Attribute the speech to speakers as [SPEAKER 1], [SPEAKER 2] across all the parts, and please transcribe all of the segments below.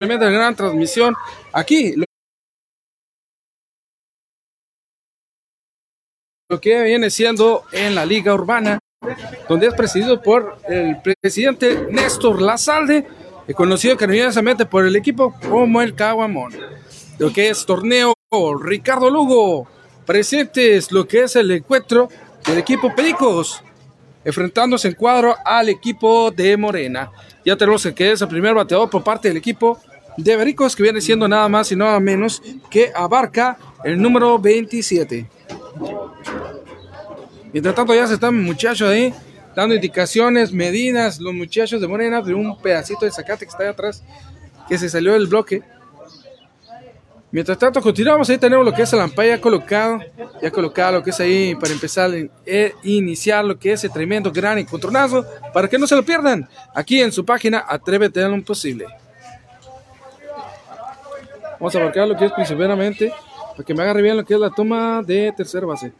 [SPEAKER 1] tremenda gran transmisión aquí. Lo que viene siendo en la Liga Urbana, donde es presidido por el presidente Néstor Lazalde, conocido cariñosamente por el equipo como el Caguamón. Lo que es torneo Ricardo Lugo, presentes lo que es el encuentro del equipo Pericos, enfrentándose en cuadro al equipo de Morena. Ya tenemos el que es el primer bateador por parte del equipo de Bericos, que viene siendo nada más y nada menos que abarca el número 27. Mientras tanto ya se están muchachos ahí dando indicaciones, medidas, los muchachos de Morena de un pedacito de zacate que está ahí atrás, que se salió del bloque. Mientras tanto continuamos, ahí tenemos lo que es el ampaya ya colocado, ya colocado lo que es ahí para empezar e iniciar lo que es el tremendo gran encontronazo, para que no se lo pierdan, aquí en su página Atrévete a lo imposible. Vamos a marcar lo que es principalmente para que me agarre bien lo que es la toma de tercera base.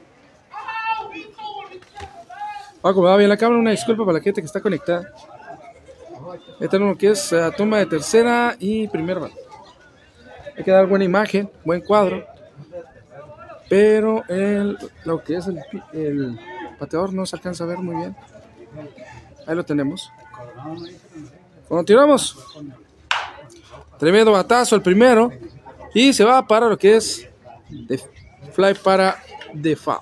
[SPEAKER 1] Paco, me va bien la cámara, una disculpa para la gente que está conectada. Ahí tenemos lo que es la toma de tercera y primera base. Hay que dar buena imagen, buen cuadro. Pero el, lo que es el pateador no se alcanza a ver muy bien. Ahí lo tenemos. Continuamos. Tremendo batazo el primero. Y se va para lo que es fly para de fa.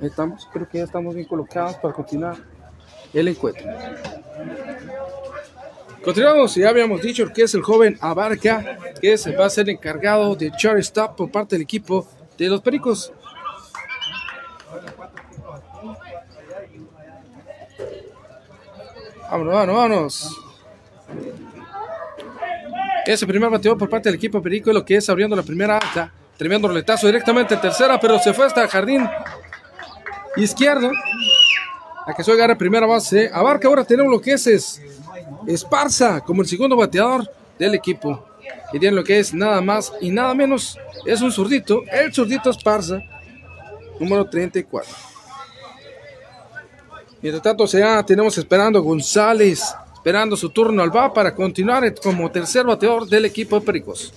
[SPEAKER 1] Estamos. Creo que ya estamos bien colocados para continuar el encuentro. Continuamos, ya habíamos dicho que es el joven Abarca, que se va a ser encargado de shortstop por parte del equipo de los Pericos. Vámonos, vámonos, vámonos. Ese primer bateador por parte del equipo Perico, lo que es abriendo la primera alta. Tremendo roletazo directamente en tercera, pero se fue hasta el jardín izquierdo. A que soy agarra primera base. Abarca ahora tenemos lo que es, es Esparza como el segundo bateador del equipo. Y tiene lo que es nada más y nada menos. Es un zurdito, el zurdito Esparza, número 34. Mientras tanto, tenemos esperando González esperando su turno al va para continuar como tercer bateador del equipo de Pericos.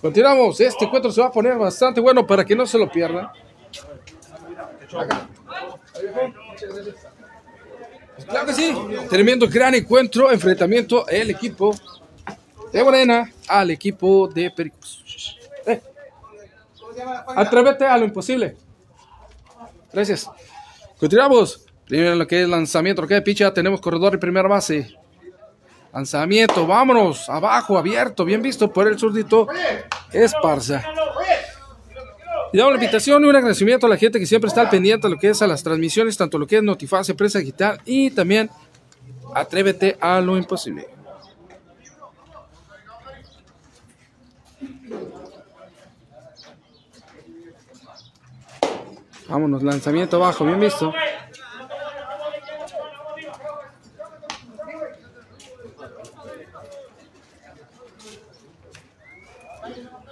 [SPEAKER 1] Continuamos, este encuentro se va a poner bastante bueno para que no se lo pierdan. Claro que sí, tremendo gran encuentro, enfrentamiento el equipo de Morena al equipo de Pericos. Eh. Atrévete a lo imposible. Gracias. Continuamos. Primero lo que es lanzamiento, es picha, tenemos corredor y primera base. Lanzamiento, vámonos, abajo, abierto, bien visto por el surdito Esparza. Y damos la invitación y un agradecimiento a la gente que siempre está al pendiente de lo que es a las transmisiones, tanto lo que es Notifase, Prensa Digital y también Atrévete a lo imposible. Vámonos, lanzamiento abajo, bien visto.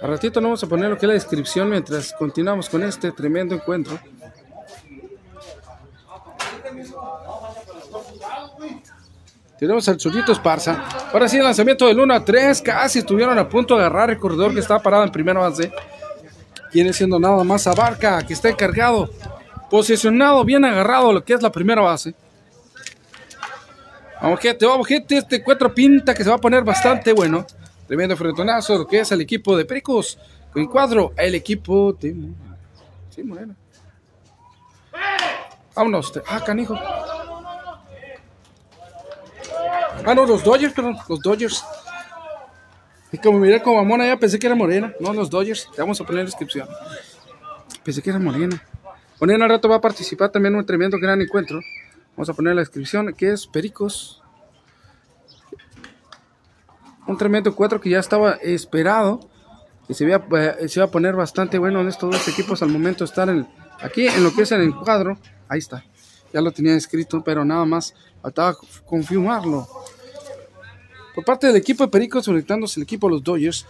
[SPEAKER 1] A ratito no vamos a poner lo que es la descripción mientras continuamos con este tremendo encuentro. Tenemos al Chulito Esparza. Ahora sí, el lanzamiento del 1 a 3. Casi estuvieron a punto de agarrar el corredor que estaba parado en primera base. Viene siendo nada más Abarca, que está encargado. Posicionado, bien agarrado lo que es la primera base. Vamos, gente, vamos, gente. Este encuentro pinta que se va a poner bastante bueno. Tremendo fretonazo, lo que es el equipo de Pericos. Con cuadro el equipo de Sí, Morena. Vámonos. Ah, canijo. Ah, no, los Dodgers, perdón. Los Dodgers. Y como miré como Amona ya pensé que era Morena. No, los Dodgers. Te vamos a poner la descripción. Pensé que era Morena. Morena al rato va a participar también en un tremendo gran encuentro. Vamos a poner la descripción que es Pericos un tremendo cuatro que ya estaba esperado, que se iba, eh, se iba a poner bastante bueno en estos dos equipos al momento de estar aquí en lo que es el cuadro. Ahí está, ya lo tenía escrito, pero nada más faltaba confirmarlo. Por parte del equipo de Pericos, conectándose el equipo de los Dodgers,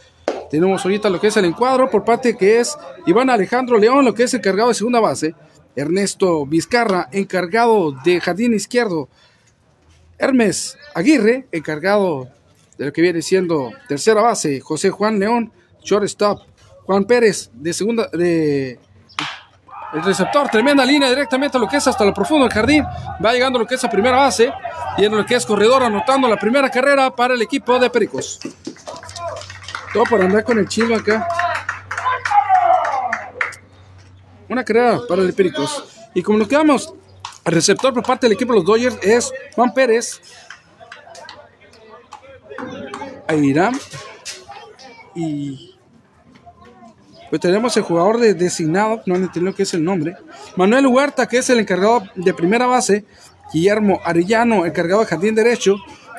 [SPEAKER 1] tenemos ahorita lo que es el encuadro, por parte que es Iván Alejandro León, lo que es encargado de segunda base, Ernesto Vizcarra, encargado de jardín izquierdo, Hermes Aguirre, encargado de lo que viene siendo tercera base, José Juan León, shortstop, Juan Pérez, de segunda, de el receptor, tremenda línea directamente a lo que es hasta lo profundo del jardín. Va llegando lo que es a primera base. Y en lo que es corredor, anotando la primera carrera para el equipo de Pericos. Todo por andar con el chivo acá. Una carrera para el Pericos. Y como nos quedamos, el receptor por parte del equipo de los Dodgers es Juan Pérez. Irá. Y pues tenemos el jugador de designado, no entiendo qué es el nombre. Manuel Huerta, que es el encargado de primera base. Guillermo Arellano, encargado de jardín derecho.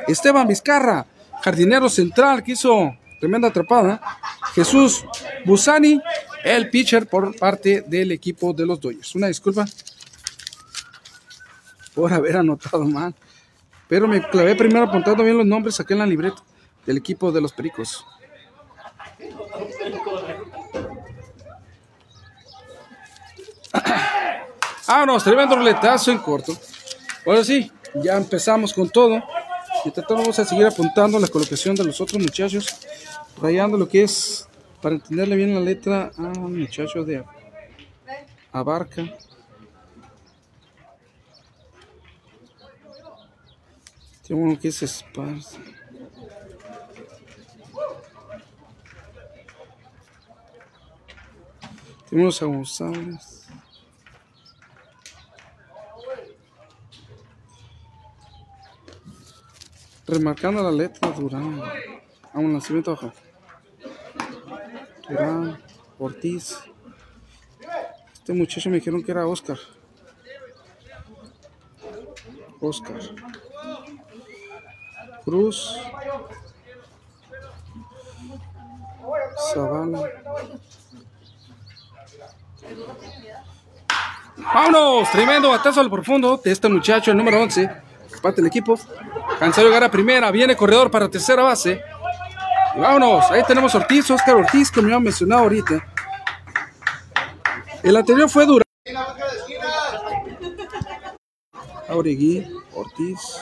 [SPEAKER 1] Esteban Vizcarra, jardinero central, que hizo tremenda atrapada. Jesús Busani, el pitcher por parte del equipo de los Dodgers. Una disculpa por haber anotado mal. Pero me clavé primero apuntando bien los nombres aquí en la libreta del equipo de los Pericos. Ah, no, tremendo roletazo en corto. Ahora sí, ya empezamos con todo. Y tratamos a seguir apuntando la colocación de los otros muchachos, rayando lo que es, para entenderle bien la letra, a muchacho de Abarca. Uno que es Esparza. Tenemos a González. Remarcando la letra Durán. A un lanzamiento bajo. Durán, Ortiz. Este muchacho me dijeron que era Oscar. Oscar. Cruz. Zavala. ¡Vámonos! Tremendo batazo al profundo de este muchacho, el número 11. Parte del equipo. Cansado de llegar a primera. Viene corredor para tercera base. Y vámonos. Ahí tenemos Ortiz, Oscar Ortiz, que me ha mencionado ahorita. El anterior fue Durán. Auregui, Ortiz.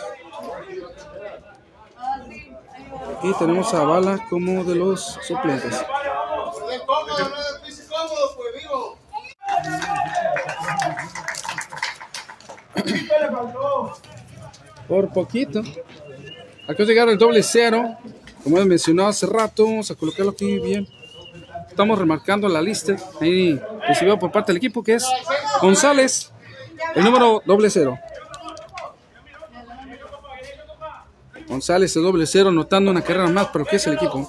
[SPEAKER 1] Y tenemos a Bala como de los suplentes. Por poquito. Acá llegar el doble cero. Como he mencionado hace rato, vamos a colocarlo aquí bien. Estamos remarcando la lista. Ahí recibido por parte del equipo que es González, el número doble cero. González, el doble cero, anotando una carrera más para lo que es el equipo.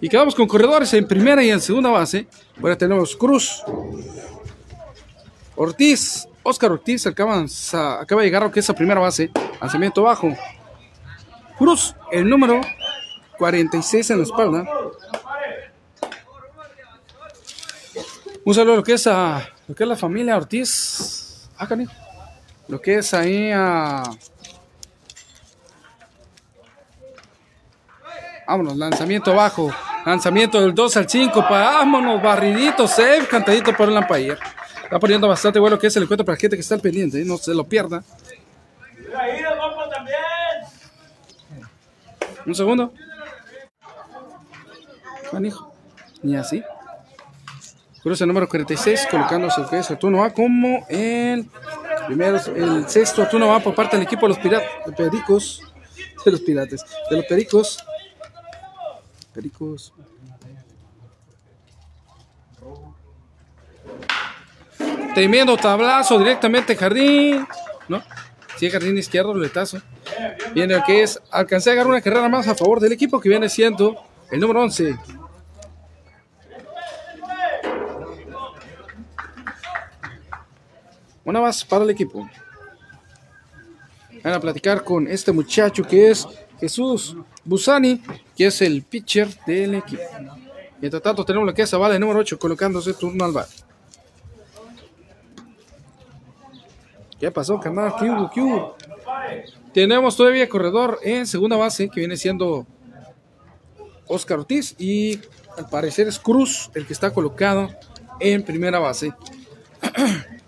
[SPEAKER 1] Y quedamos con corredores en primera y en segunda base. Ahora tenemos Cruz, Ortiz, Oscar Ortiz acaba, acaba de llegar a lo que es la primera base. Lanzamiento bajo. Cruz, el número 46 en la espalda. Un saludo a lo que es a lo que es la familia Ortiz. Ah, Lo que es ahí a. Vámonos, lanzamiento bajo. Lanzamiento del 2 al 5. Vámonos, barridito, safe, cantadito por el Lampayer. Está poniendo bastante bueno que es el encuentro para gente que está al pendiente, ¿eh? no se lo pierda. Un segundo. Manijo. Ni así. Cruce número 46, colocándose el que es el turno A como el primero, el sexto turno va por parte del equipo de los piratas, de pericos, de los pirates, de los pericos. Pericos. Tremendo tablazo directamente jardín. ¿No? Sí, jardín izquierdo, roletazo. Viene el que es. Alcancé a agarrar una carrera más a favor del equipo que viene siendo el número 11. Una más para el equipo. Van a platicar con este muchacho que es Jesús Busani, que es el pitcher del equipo. Mientras tanto, tenemos la que es número 8, colocándose turno al bar. ¿Qué pasó, carnal? ¿Qué hubo? Tenemos todavía corredor en segunda base, que viene siendo Oscar Ortiz. Y al parecer es Cruz el que está colocado en primera base.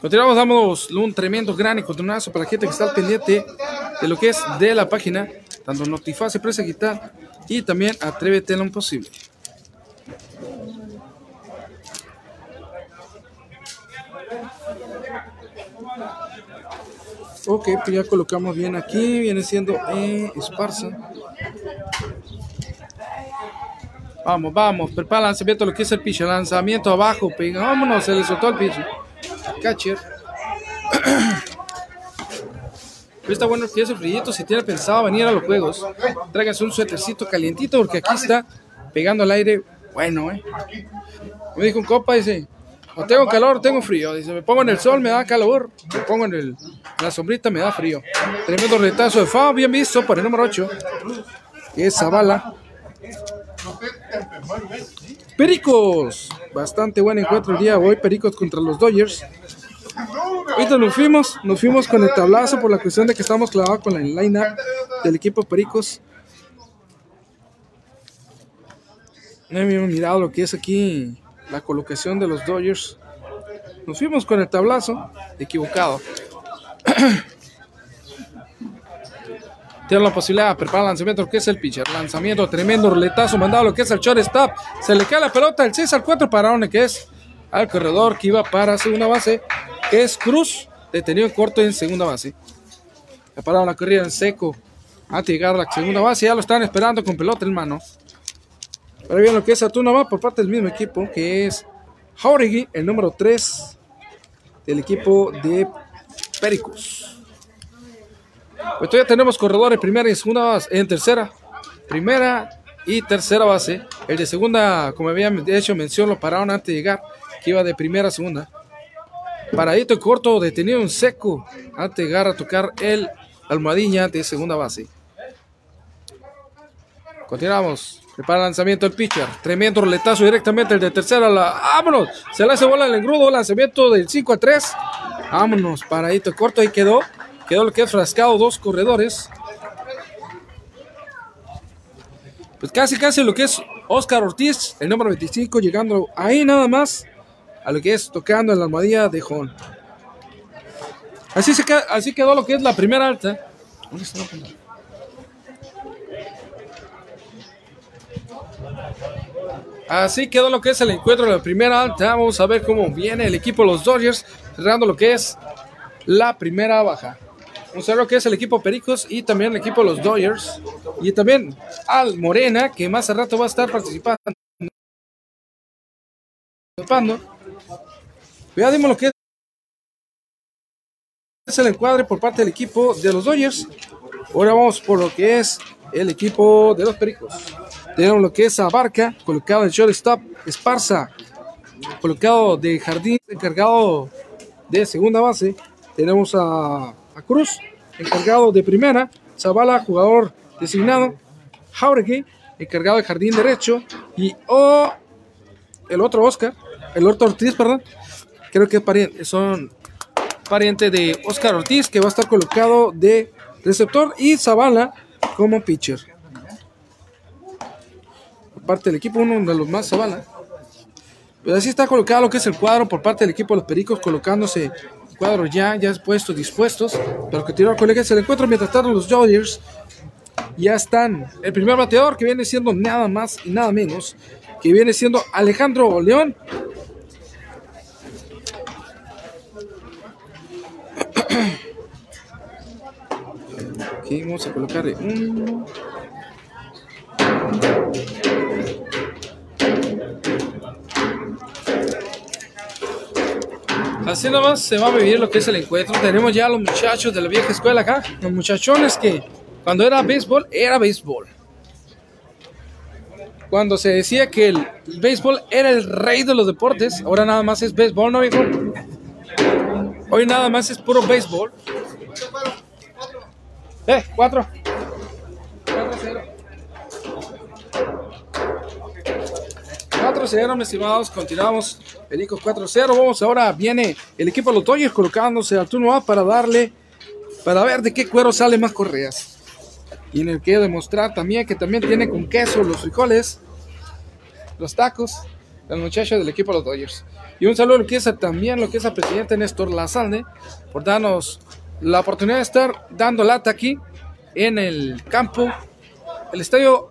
[SPEAKER 1] Continuamos, damos un tremendo gran encontronazo para la gente que está al pendiente de lo que es de la página, tanto Notiface, Presa Digital y también Atrévete lo imposible. Ok, pues ya colocamos bien aquí, viene siendo eh, esparza. Vamos, vamos, prepara el lanzamiento, lo que es el pitch, lanzamiento abajo, pega, vámonos, se le soltó el pitch catcher. está bueno que ese frío, si tiene pensado venir a los juegos, tráigase un suétercito calientito porque aquí está pegando el aire bueno, eh. Me dijo un copa, dice, o tengo calor tengo frío. Dice, me pongo en el sol, me da calor, me pongo en, el, la sombrita, me da frío. Tremendo retazo de FAO, bien visto por el número 8, que es Zavala. Pericos, bastante buen encuentro el día de hoy, Pericos contra los Dodgers. Ahorita nos fuimos, nos fuimos con el tablazo por la cuestión de que estamos clavados con la line del equipo Pericos. No habíamos mirado lo que es aquí la colocación de los Dodgers. Nos fuimos con el tablazo equivocado. Tiene la posibilidad, prepara el lanzamiento, que es el pitcher. Lanzamiento, tremendo roletazo, mandado lo que es el shortstop. Se le cae la pelota, el 6 al 4 para donde que es al corredor que iba para segunda base que es Cruz, detenido en corto en segunda base. Ha parado la corrida en seco antes de llegar a la segunda base. Ya lo están esperando con pelota en mano. Ahora bien lo que es Saturno va por parte del mismo equipo, que es Jauregui, el número 3 del equipo de Pericos. Pues todavía tenemos corredores primera y segunda base, en tercera, primera y tercera base. El de segunda, como había hecho mención, lo pararon antes de llegar, que iba de primera a segunda. Paradito corto, detenido en seco, antes de llegar a tocar el almohadilla de segunda base. Continuamos. Prepara el lanzamiento el pitcher. Tremendo roletazo directamente el de tercera. La... ¡Vámonos! Se le hace bola el engrudo. Lanzamiento del 5 a 3. Vámonos. Paradito corto. Ahí quedó. Quedó lo que frascado. Dos corredores. Pues casi, casi lo que es Oscar Ortiz, el número 25, llegando ahí nada más a lo que es tocando en la almohadilla de Jon. Así, así quedó lo que es la primera alta. Así quedó lo que es el encuentro de la primera alta. Vamos a ver cómo viene el equipo de los Dodgers, cerrando lo que es la primera baja. Ver lo que es el equipo Pericos y también el equipo los Dodgers. Y también Al Morena, que más a rato va a estar participando. Ya lo que es el encuadre por parte del equipo de los Dodgers. Ahora vamos por lo que es el equipo de los Pericos. Tenemos lo que es Abarca, colocado en shortstop, Esparza, colocado de jardín, encargado de segunda base. Tenemos a, Cruz, encargado de primera. Zavala, jugador designado. Jauregui, encargado de jardín derecho. Y oh, el otro Oscar, el otro Ortiz, perdón, creo que son pariente de Oscar Ortiz, que va a estar colocado de receptor, y Zavala como pitcher. Por parte del equipo, uno de los más Zavala. Pues así está colocado lo que es el cuadro por parte del equipo de los Pericos, colocándose cuadros ya, ya puestos, dispuestos. Pero que tiró colegas el encuentro, mientras tanto los Dodgers ya están. El primer bateador que viene siendo nada más y nada menos, que viene siendo Alejandro León, Aquí vamos a colocarle un... Así nomás se va a vivir lo que es el encuentro. Tenemos ya a los muchachos de la vieja escuela acá. Los muchachones que cuando era béisbol, era béisbol. Cuando se decía que el béisbol era el rey de los deportes, ahora nada más es béisbol, ¿no, viejo? Hoy nada más es puro béisbol. Eh, cuatro. 4-0, mis estimados. Continuamos. Pericos 4-0. Vamos ahora. Viene el equipo de los Dodgers colocándose al turno A para darle. Para ver de qué cuero sale más correas. Y en el que demostrar también que también tiene con queso los frijoles, los tacos, los muchachos del equipo de los Dodgers. Y un saludo a lo que es a- también lo que es al presidente Néstor Lazalde por darnos la oportunidad de estar dando lata aquí en el campo, el estadio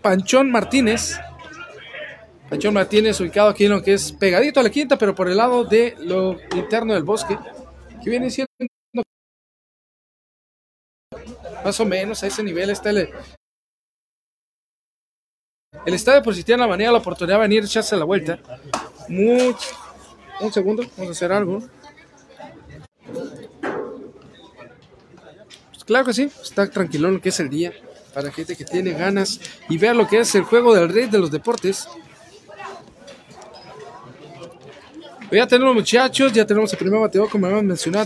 [SPEAKER 1] Panchón Martínez. Panchón Martínez ubicado aquí en lo que es pegadito a la quinta, pero por el lado de lo interno del bosque, que viene siendo más o menos a ese nivel está el, el estadio por si tienen la manera, la oportunidad de venir echarse la vuelta. Much- un segundo, vamos a hacer algo. Pues claro que sí, está tranquilo lo que es el día para gente que tiene ganas y ver lo que es el juego del rey de los deportes. Pues ya tenemos muchachos, ya tenemos el primer bateador como habíamos mencionado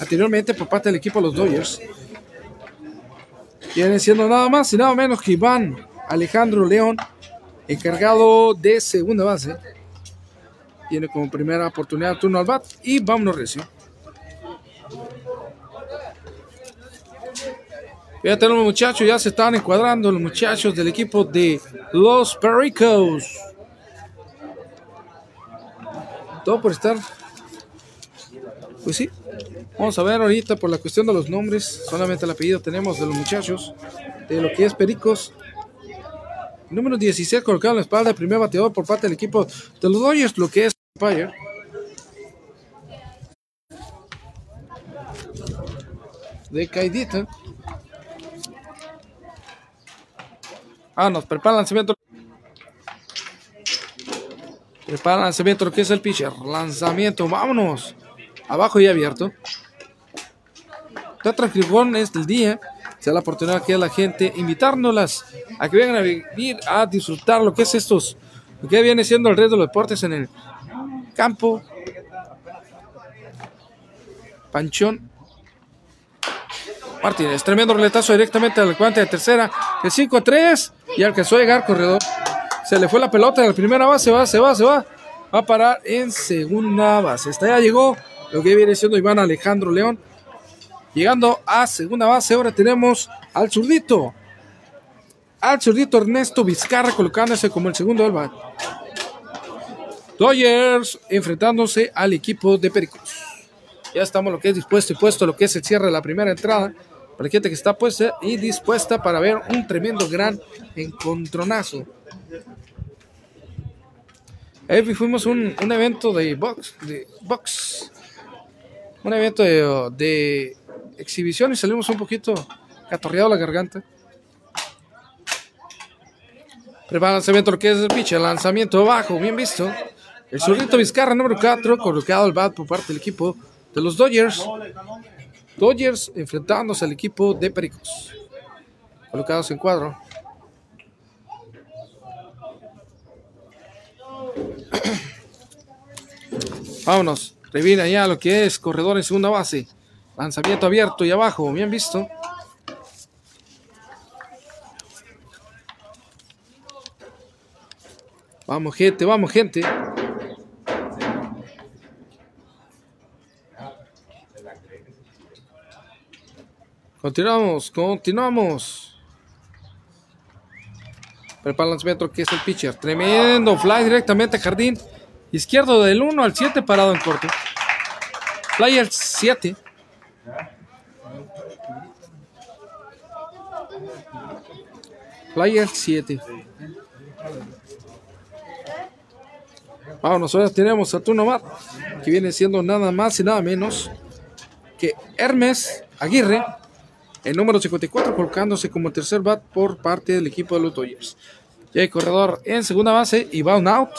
[SPEAKER 1] anteriormente- por parte del equipo de los Dodgers. Viene siendo nada más y nada menos que Iván Alejandro León, encargado de segunda base. Tiene como primera oportunidad turno al bat y vámonos recio. Ya tenemos muchachos, ya se están encuadrando los muchachos del equipo de los Pericos. Todo por estar. Pues sí. Vamos a ver ahorita por la cuestión de los nombres. Solamente el apellido tenemos de los muchachos. De lo que es Pericos. Número 16 colocado en la espalda. Primer bateador por parte del equipo de los Dodgers. Lo que es Empire. De caidita. Ah, nos prepara el lanzamiento. Prepara el lanzamiento, lo que es el pitcher. Lanzamiento, vámonos. Abajo y abierto. Está tranquilón es el día. Se da la oportunidad que a la gente invitárnoslas a que vengan a vivir, a disfrutar lo que es estos, lo que viene siendo el rey de los deportes en el campo. Panchón Martínez, tremendo roletazo directamente al guante de tercera, el 5-3 y alcanzó a llegar corredor. Se le fue la pelota en la primera base, va, se va, se va. Va a parar en segunda base. Hasta ya llegó lo que viene siendo Iván Alejandro León. Llegando a segunda base, ahora tenemos al zurdito. Al zurdito Ernesto Vizcarra colocándose como el segundo del bat. Dodgers enfrentándose al equipo de Pericos. Ya estamos lo que es dispuesto y puesto lo que es el cierre de la primera entrada. Para la gente que está puesta y dispuesta para ver un tremendo gran encontronazo. Ahí fuimos un, un evento de box, de box. Un evento de, exhibición y salimos un poquito catorreado la garganta. Prepara lanzamiento lo que es el pitch, lanzamiento bajo, bien visto. El zurdito Vizcarra número 4, colocado al bat por parte del equipo de los Dodgers. Dodgers enfrentándose al equipo de Pericos. Colocados en cuadro. Vámonos. Revina ya lo que es corredor en segunda base. Lanzamiento abierto y abajo. Bien visto. Vamos, gente, vamos, gente. Continuamos, continuamos. Prepara el lanzamiento que es el pitcher. Tremendo fly directamente a jardín. Izquierdo del 1 al 7 parado en corto. Fly al 7. Fly al 7. Vámonos, ahora tenemos a turno más, que viene siendo nada más y nada menos que Hermes Aguirre, el número 54, colocándose como tercer bat por parte del equipo de los Dodgers. Ya hay corredor en segunda base y un out.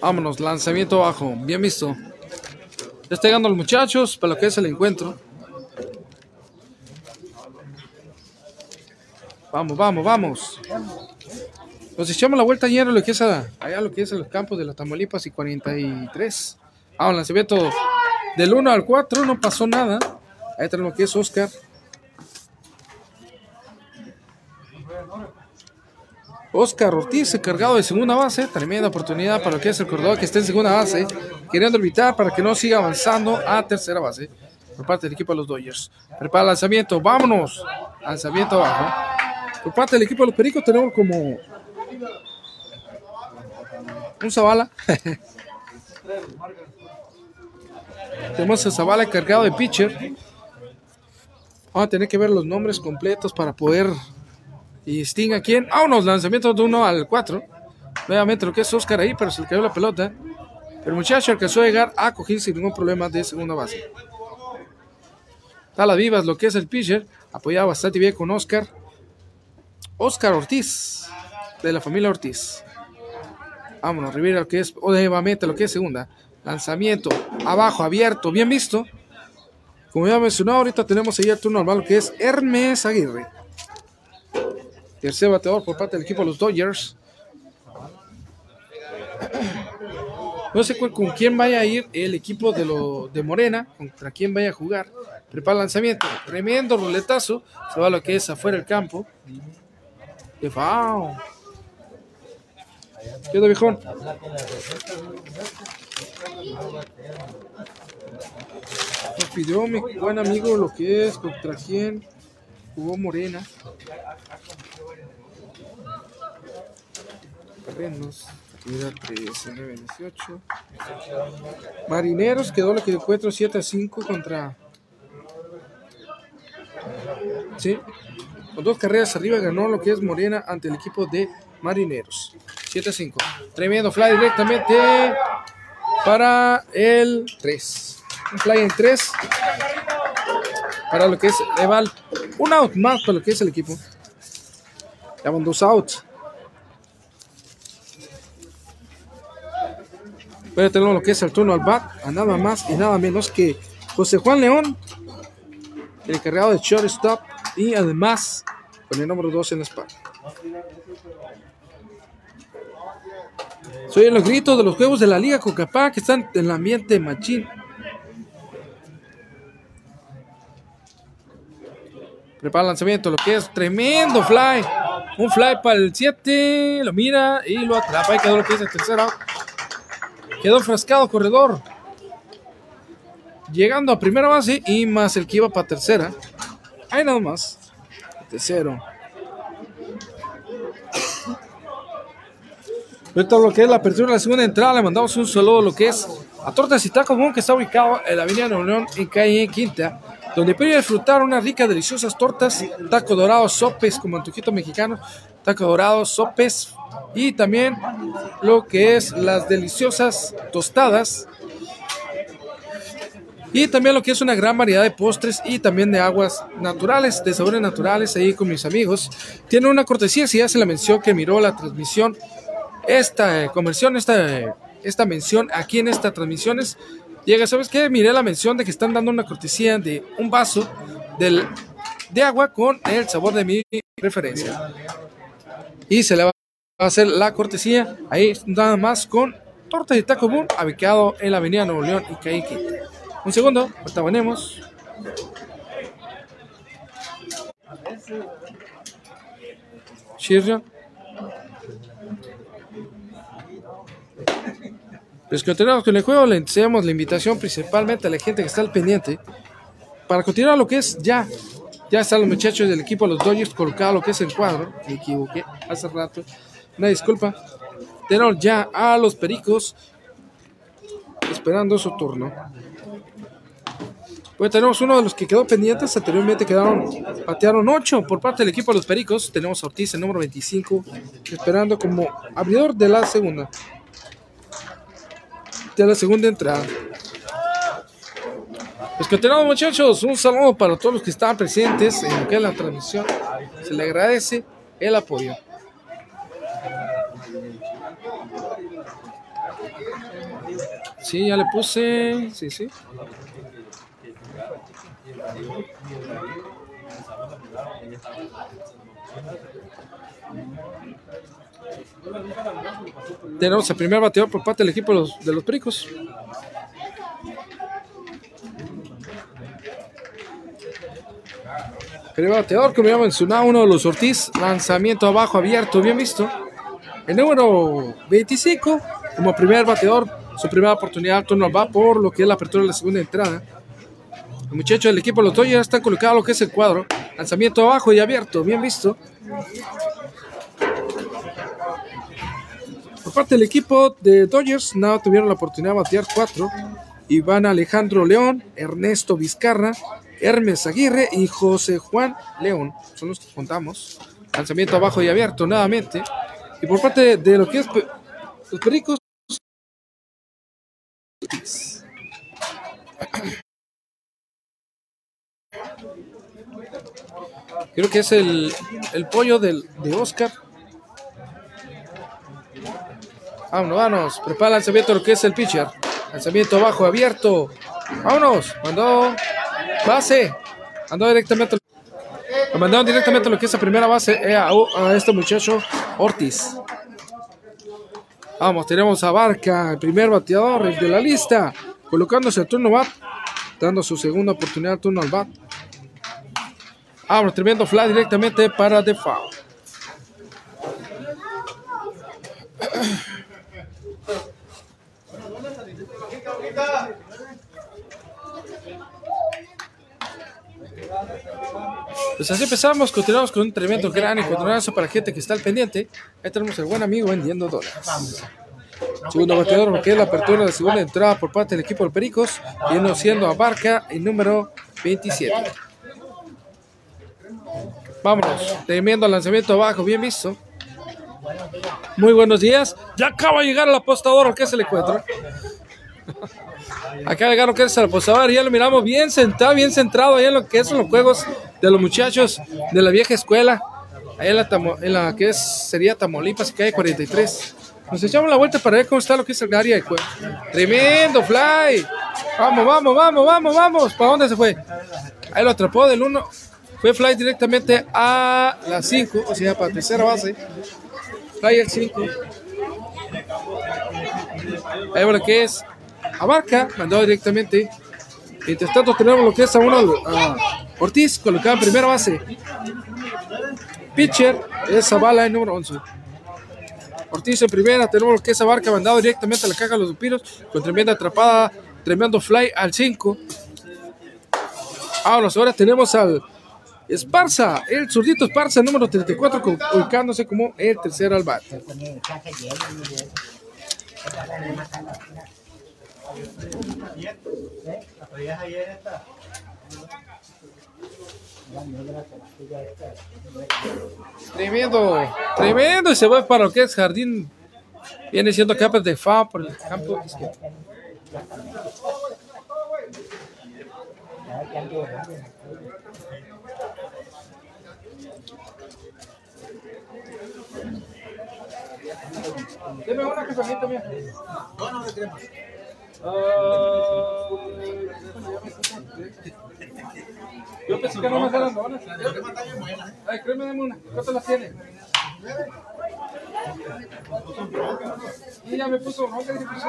[SPEAKER 1] Vámonos, lanzamiento bajo, bien visto. Ya está llegando los muchachos para lo que es el encuentro. Vamos, vamos, vamos. Nos echamos la vuelta ayer a lo que es a, allá lo que es a los campos de las Tamaulipas y 43. Ah, lanzamiento del 1 al 4, no pasó nada. Ahí tenemos lo que es Oscar. Oscar Ortiz, encargado de segunda base. Tremenda oportunidad para lo que es el corredor que está en segunda base. Queriendo evitar para que no siga avanzando a tercera base. por parte del equipo de los Dodgers. Prepara el lanzamiento, vámonos. Lanzamiento abajo. Por parte del equipo de los Pericos tenemos como un Zavala. tenemos a Zavala cargado de pitcher. Vamos a tener que ver los nombres completos para poder y a quién. Ah, unos lanzamientos de 1 al 4. Nuevamente lo que es Oscar ahí, pero se le cayó la pelota. El muchacho alcanzó a llegar a coger sin ningún problema de segunda base. Tala vivas lo que es el pitcher. Apoyado bastante bien con Oscar. Oscar Ortiz. De la familia Ortiz. Vámonos, Rivera lo que es. O nuevamente lo que es segunda. Lanzamiento. Abajo, abierto. Bien visto. Como ya mencionado, ahorita tenemos ahí el turno normal que es Hermes Aguirre. Tercer bateador por parte del equipo de los Dodgers. No sé con, quién vaya a ir el equipo de, lo, de Morena, contra quién vaya a jugar. Prepara el lanzamiento. Tremendo ruletazo. Se va lo que es afuera del campo. ¡Qué fao! ¿Qué onda, viejón? Me pidió mi buen amigo lo que es contra quién jugó Morena. Terrenos. 13, 18. Marineros quedó lo que encuentro 7 a 5 contra. Sí. Con dos carreras arriba ganó lo que es Morena ante el equipo de Marineros. 7 a 5. Tremendo fly directamente para el 3. Un fly en 3. Para lo que es Eval. Un out más para lo que es el equipo. Ya dos outs. Pero tenemos lo que es el turno al bat, a nada más y nada menos que José Juan León, el encargado de shortstop y además con el número 2 en la espalda. Soy los gritos de los juegos de la Liga Cocapá que están en el ambiente machín. Prepara el lanzamiento, lo que es tremendo fly. Un fly para el 7, lo mira y lo atrapa y quedó lo que es el. Quedó frascado corredor. Llegando a primera base y más el que iba para tercera. Ahí nada más. Tercero. Ahorita lo que es la apertura de la segunda entrada, le mandamos un saludo a lo que es a Tortas y Tacos que está ubicado en la avenida Nuevo León, en calle Quinta, donde puede disfrutar unas ricas, deliciosas tortas, taco dorado, sopes como antojito mexicano, taco dorado, sopes, y también lo que es las deliciosas tostadas y también lo que es una gran variedad de postres y también de aguas naturales, de sabores naturales ahí con mis amigos. Tiene una cortesía, si ya se la mencionó que miró la transmisión, esta eh, conversión, esta, esta mención aquí en esta transmisión es, llega, ¿sabes qué? Miré la mención de que están dando una cortesía de un vaso del, de agua con el sabor de mi preferencia. Y se le va a ser la cortesía. Ahí nada más con Torta de Taco Boom, ubicado en la avenida Nuevo León y Caíque. Un segundo, ahorita venimos. Pues continuamos con el juego, le enseñamos la invitación principalmente a la gente que está al pendiente para continuar lo que es ya. Ya están los muchachos del equipo, los Dodgers, colocado lo que es el cuadro. Me equivoqué hace rato. Una disculpa. Tenemos ya a los Pericos esperando su turno. Pues tenemos uno de los que quedó pendientes. Anteriormente quedaron, patearon 8 por parte del equipo de los Pericos. Tenemos a Ortiz, el número 25, esperando como abridor de la segunda. De la segunda entrada. Pues continuamos muchachos, un saludo para todos los que estaban presentes en lo que la transmisión. Se le agradece el apoyo. Sí, ya le puse. Sí, sí. Tenemos el primer bateador por parte del equipo de los, de los Pericos. Primer bateador, como ya mencionaba, uno de los Ortiz. Lanzamiento abajo abierto, bien visto. El número 25, como primer bateador, su primera oportunidad, turno va por lo que es la apertura de la segunda entrada. Los muchachos del equipo de los Dodgers están colocados lo que es el cuadro. Lanzamiento abajo y abierto, bien visto. Por parte del equipo de Dodgers, nada tuvieron la oportunidad de batear cuatro. Iván Alejandro León, Ernesto Vizcarra, Hermes Aguirre y José Juan León. Son los que contamos. Lanzamiento abajo y abierto nuevamente. Y por parte de lo que es los Pericos. Creo que es el, el pollo del, de Oscar. Vámonos, vámonos. Prepara el lanzamiento lo que es el pitcher. Lanzamiento abajo, abierto. Vámonos. Mandó base. Mandó directamente. Lo mandaron directamente lo que es la primera base eh, a, a este muchacho Ortiz. Vamos, tenemos a Barca, el primer bateador de la lista, colocándose el turno bat, dando su segunda oportunidad al turno al bat. Vamos, tremendo fly directamente para The Foul. Pues así empezamos, continuamos con un tremendo gran encontronazo para gente que está al pendiente. Ahí tenemos el buen amigo vendiendo dólares. Segundo bateador, porque es la apertura de segunda entrada por parte del equipo de Pericos, yendo siendo a Barca el número 27. Vámonos, tremendo lanzamiento abajo, bien visto. Muy buenos días. Ya acaba de llegar el apostador, ¿qué se le encuentra? Acá llegaron que es el apostador, ya lo miramos bien sentado, bien centrado ahí en lo que son los juegos de los muchachos de la vieja escuela. Ahí en la, en la que es, sería Tamaulipas, calle 43. Nos echamos la vuelta para ver cómo está lo que es el área de. Tremendo fly. Vamos, vamos, vamos, vamos, vamos. ¿Para dónde se fue? Ahí lo atrapó del 1. Fue fly directamente a la 5, o sea, para tercera base. Fly al 5. Ahí lo que es Abarca, mandado directamente. Mientras tanto tenemos lo que es a uno a Ortiz, colocado en primera base. Pitcher es Zavala en número 11. Ortiz en primera, tenemos lo que es Abarca, mandado directamente a la caja de los Dupiros, con tremenda atrapada, tremendo fly al 5. Vámonos, ahora tenemos al Esparza, el zurdito Esparza, número 34, co- ubicándose como el tercer al bate. Tremendo, tremendo. Y se va para lo que es jardín. Viene siendo capas de fa por el campo izquierdo. Deme una que también también. Ah, Yo pensé que no me daban donas. Ay, créeme, dame una. ¿Cuántas las tiene? Y ya me puso roja y puso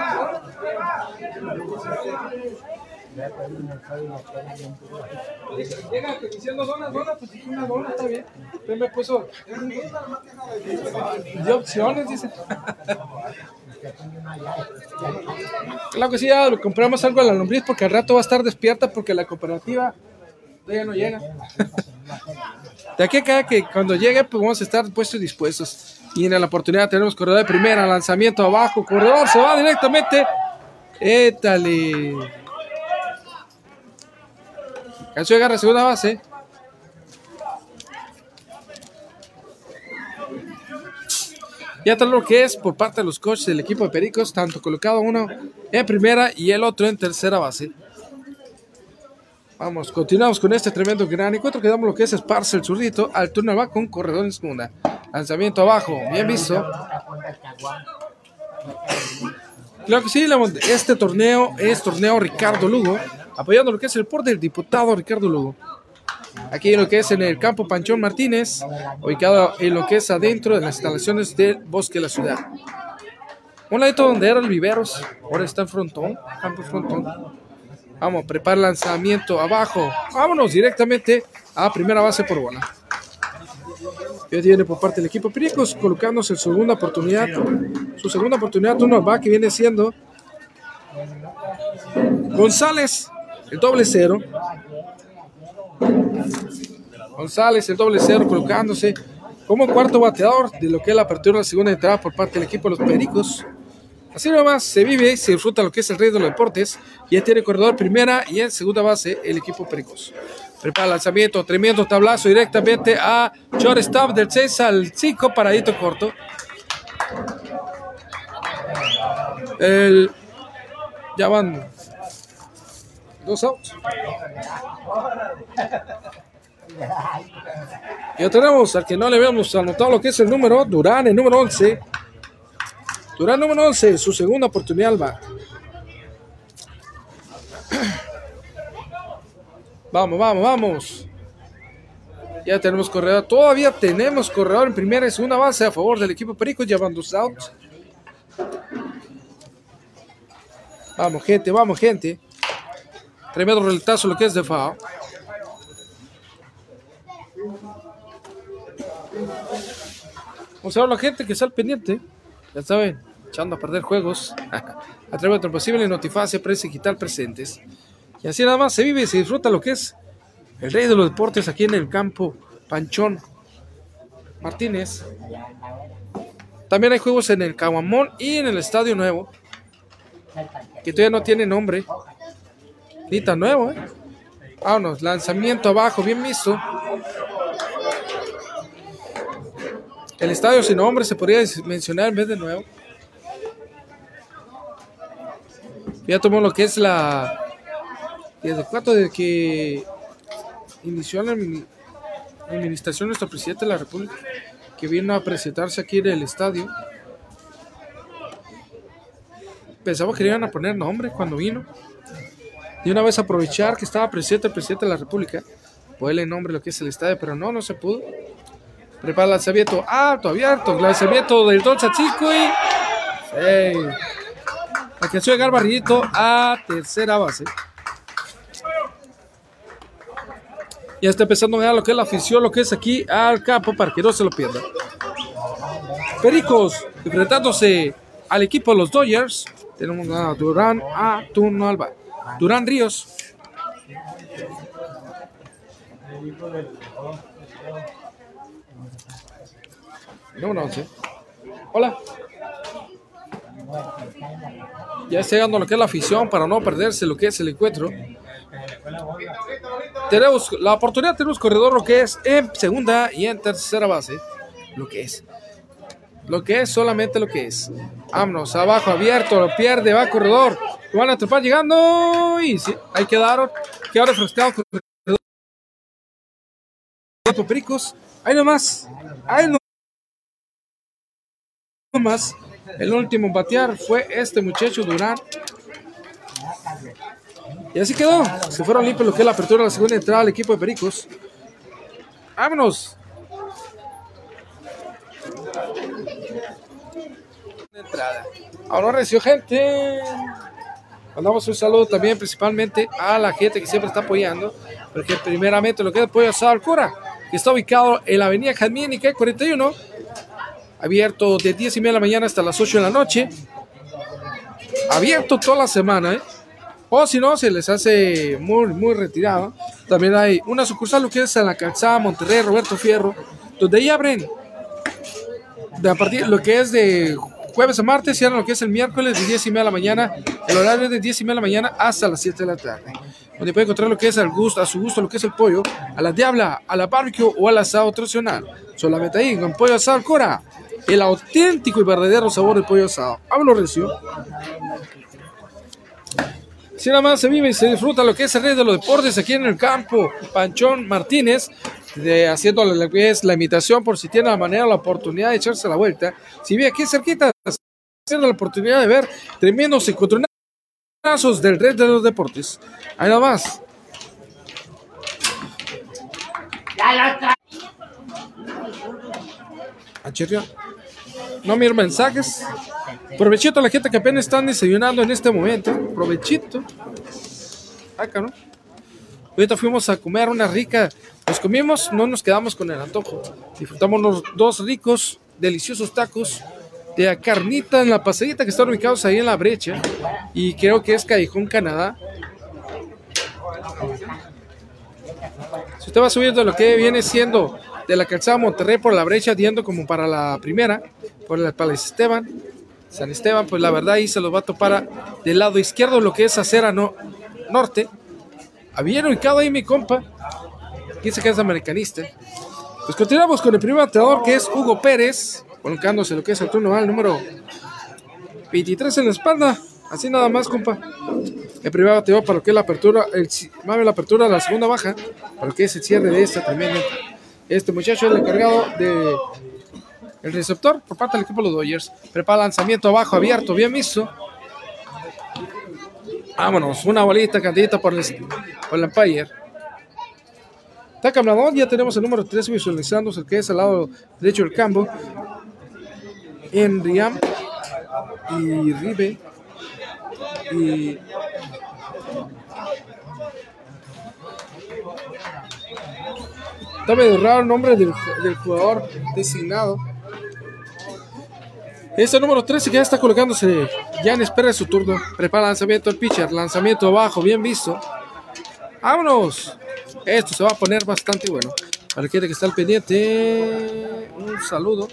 [SPEAKER 1] Llega diciendo donas, donas, pues dije una dona, está bien. Usted me puso. De opciones, dice. Claro que sí, ya le compramos algo a la lombriz porque al rato va a estar despierta porque la cooperativa todavía no llega. De aquí a acá que cuando llegue pues vamos a estar puestos y dispuestos. Y en la oportunidad tenemos corredor de primera, lanzamiento abajo, corredor se va directamente. Étale. Canción agarra segunda base. Ya tal lo que es por parte de los coaches del equipo de Pericos, tanto colocado uno en primera y el otro en tercera base. Vamos, continuamos con este tremendo gran encuentro. Quedamos lo que es Esparza el zurdito. Al turno va con corredor en. Lanzamiento abajo, bien visto. Claro que sí, este torneo es torneo Ricardo Lugo, apoyando lo que es el por del diputado Ricardo Lugo. Aquí en lo que es en el campo Panchón Martínez, ubicado en lo que es adentro de las instalaciones del Bosque de la Ciudad. Un ladito donde era el Viveros, ahora está en frontón, campo frontón. Vamos, prepara el lanzamiento abajo. Vámonos directamente a primera base por bola. Ya viene por parte del equipo Pericos, colocándose en segunda oportunidad. Su segunda oportunidad, turno va que viene siendo González, el doble cero. González, el doble cero, colocándose como cuarto bateador de lo que es la apertura de la segunda entrada por parte del equipo de los Pericos. Así nomás se vive y se disfruta lo que es el rey de los deportes. Ya tiene corredor primera y en segunda base el equipo Pericos. Prepara el lanzamiento, tremendo tablazo directamente a shortstop del 6 al 5, paradito corto. El, ya van dos outs. Ya tenemos al que no le habíamos anotado lo que es el número, Durán, el número 11. Durán, número 11, su segunda oportunidad bat. Vamos, vamos, vamos. Ya tenemos corredor. Todavía tenemos corredor en primera y segunda base a favor del equipo Perico, llevando dos outs. Vamos, gente, vamos, gente. Tremendo relatazo lo que es de FAO. Vamos a ver la gente que está al pendiente. Ya saben, echando a perder juegos. a través de posible Notiface, Prensa Digital presentes. Y así nada más se vive y se disfruta lo que es el rey de los deportes aquí en el campo Panchón Martínez. También hay juegos en el Caguamón y en el Estadio Nuevo, que todavía no tiene nombre. Ni tan nuevo, ¿eh? Vámonos, lanzamiento abajo, bien visto. El estadio sin nombre se podría mencionar en vez de nuevo. Ya tomó lo que es la desde cuatro de que inició la administración nuestro presidente de la República, que vino a presentarse aquí en el estadio. Pensaba que le iban a poner nombre cuando vino. Y una vez aprovechar que estaba presente el presidente de la República, ponerle nombre lo que es el estadio, pero no, no se pudo. Prepara el lanzamiento alto, abierto, lanzamiento del Don Chachico y. Hey. Alcanzó a llegar barrillito a tercera base. Ya está empezando a ver lo que es la afición, lo que es aquí al campo para que no se lo pierda. Pericos enfrentándose al equipo de los Dodgers. Tenemos a Durán a turno alba. Durán Ríos. Número 11. Hola. Ya está llegando lo que es la afición para no perderse lo que es el encuentro. Tenemos la oportunidad, tenemos corredor lo que es en segunda y en tercera base. Lo que es. Lo que es, solamente lo que es. Vámonos, abajo, abierto, lo pierde, va corredor. Lo van a atrapar llegando. Y sí, ahí quedaron. Quedó refrescado corredor. Pericos. Ahí nomás. Ahí nomás. El último batear fue este muchacho Durán. Y así quedó. Se fueron limpios lo que es la apertura de la segunda entrada al equipo de Pericos. Vámonos. Entrada. Ahora recibió gente. Mandamos un saludo también principalmente a la gente que siempre está apoyando. Porque primeramente lo que es apoyo a al Cura, que está ubicado en la avenida Jazmín y 41. Abierto de 10 y media de la mañana hasta las 8 de la noche. Abierto toda la semana, ¿eh? O si no, se les hace muy, muy retirado. También hay una sucursal, lo que es en la calzada Monterrey, Roberto Fierro, donde ahí abren de a partir lo que es de jueves a martes, cierran lo que es el miércoles de 10 y media de la mañana, el horario es de 10 y media de la mañana hasta las 7 de la tarde. Donde puede encontrar lo que es al gusto, a su gusto, lo que es el pollo, a la diabla, a la barbecue o al asado tradicional. Solamente ahí, con pollo asado Cora, el auténtico y verdadero sabor del pollo asado. Hablo recio. Si nada más se vive y se disfruta lo que es el rey de los deportes aquí en el campo, Panchón Martínez, de, haciendo lo que es la imitación por si tiene la manera la oportunidad de echarse la vuelta. Si ve aquí cerquita, tiene la oportunidad de ver tremendos encontronazos del rey de los deportes. Ahí nada más. Acherio. No miren mensajes. Provechito a la gente que apenas están desayunando en este momento. Provechito. Acá, ¿no? Ahorita fuimos a comer una rica. Nos comimos, no nos quedamos con el antojo. Disfrutamos unos dos ricos, deliciosos tacos de carnita en la pasadita que están ubicados ahí en la brecha. Y creo que es Callejón, Canadá. Si usted va subiendo lo que viene siendo de la calzada Monterrey por la brecha, yendo como para la primera, por el Palacio Esteban, San Esteban, pues la verdad ahí se los va a topar del lado izquierdo lo que es acera no, norte. Había ubicado ahí mi compa, que es americanista. Pues continuamos con el primer bateador que es Hugo Pérez, colocándose lo que es el turno al número 23 en la espalda. Así nada más, compa. El primer bateador para lo que es la apertura, el, la apertura de la segunda baja, para lo que es el cierre de esta tremenda. Este muchacho es el encargado de el receptor por parte del equipo de los Dodgers. Prepara lanzamiento abajo, abierto, bien visto. Vámonos, una bolita candidata por el, por el Empire. Está cambiado, ya tenemos el número 3 visualizándose, que es al lado derecho del campo. En Riam y Ribe y Está medio raro el nombre del, jugador designado. Este número 13 que ya está colocándose ya en espera de su turno. Prepara lanzamiento el pitcher. Lanzamiento abajo, bien visto. ¡Vámonos! Esto se va a poner bastante bueno. Para que está al pendiente, un saludo.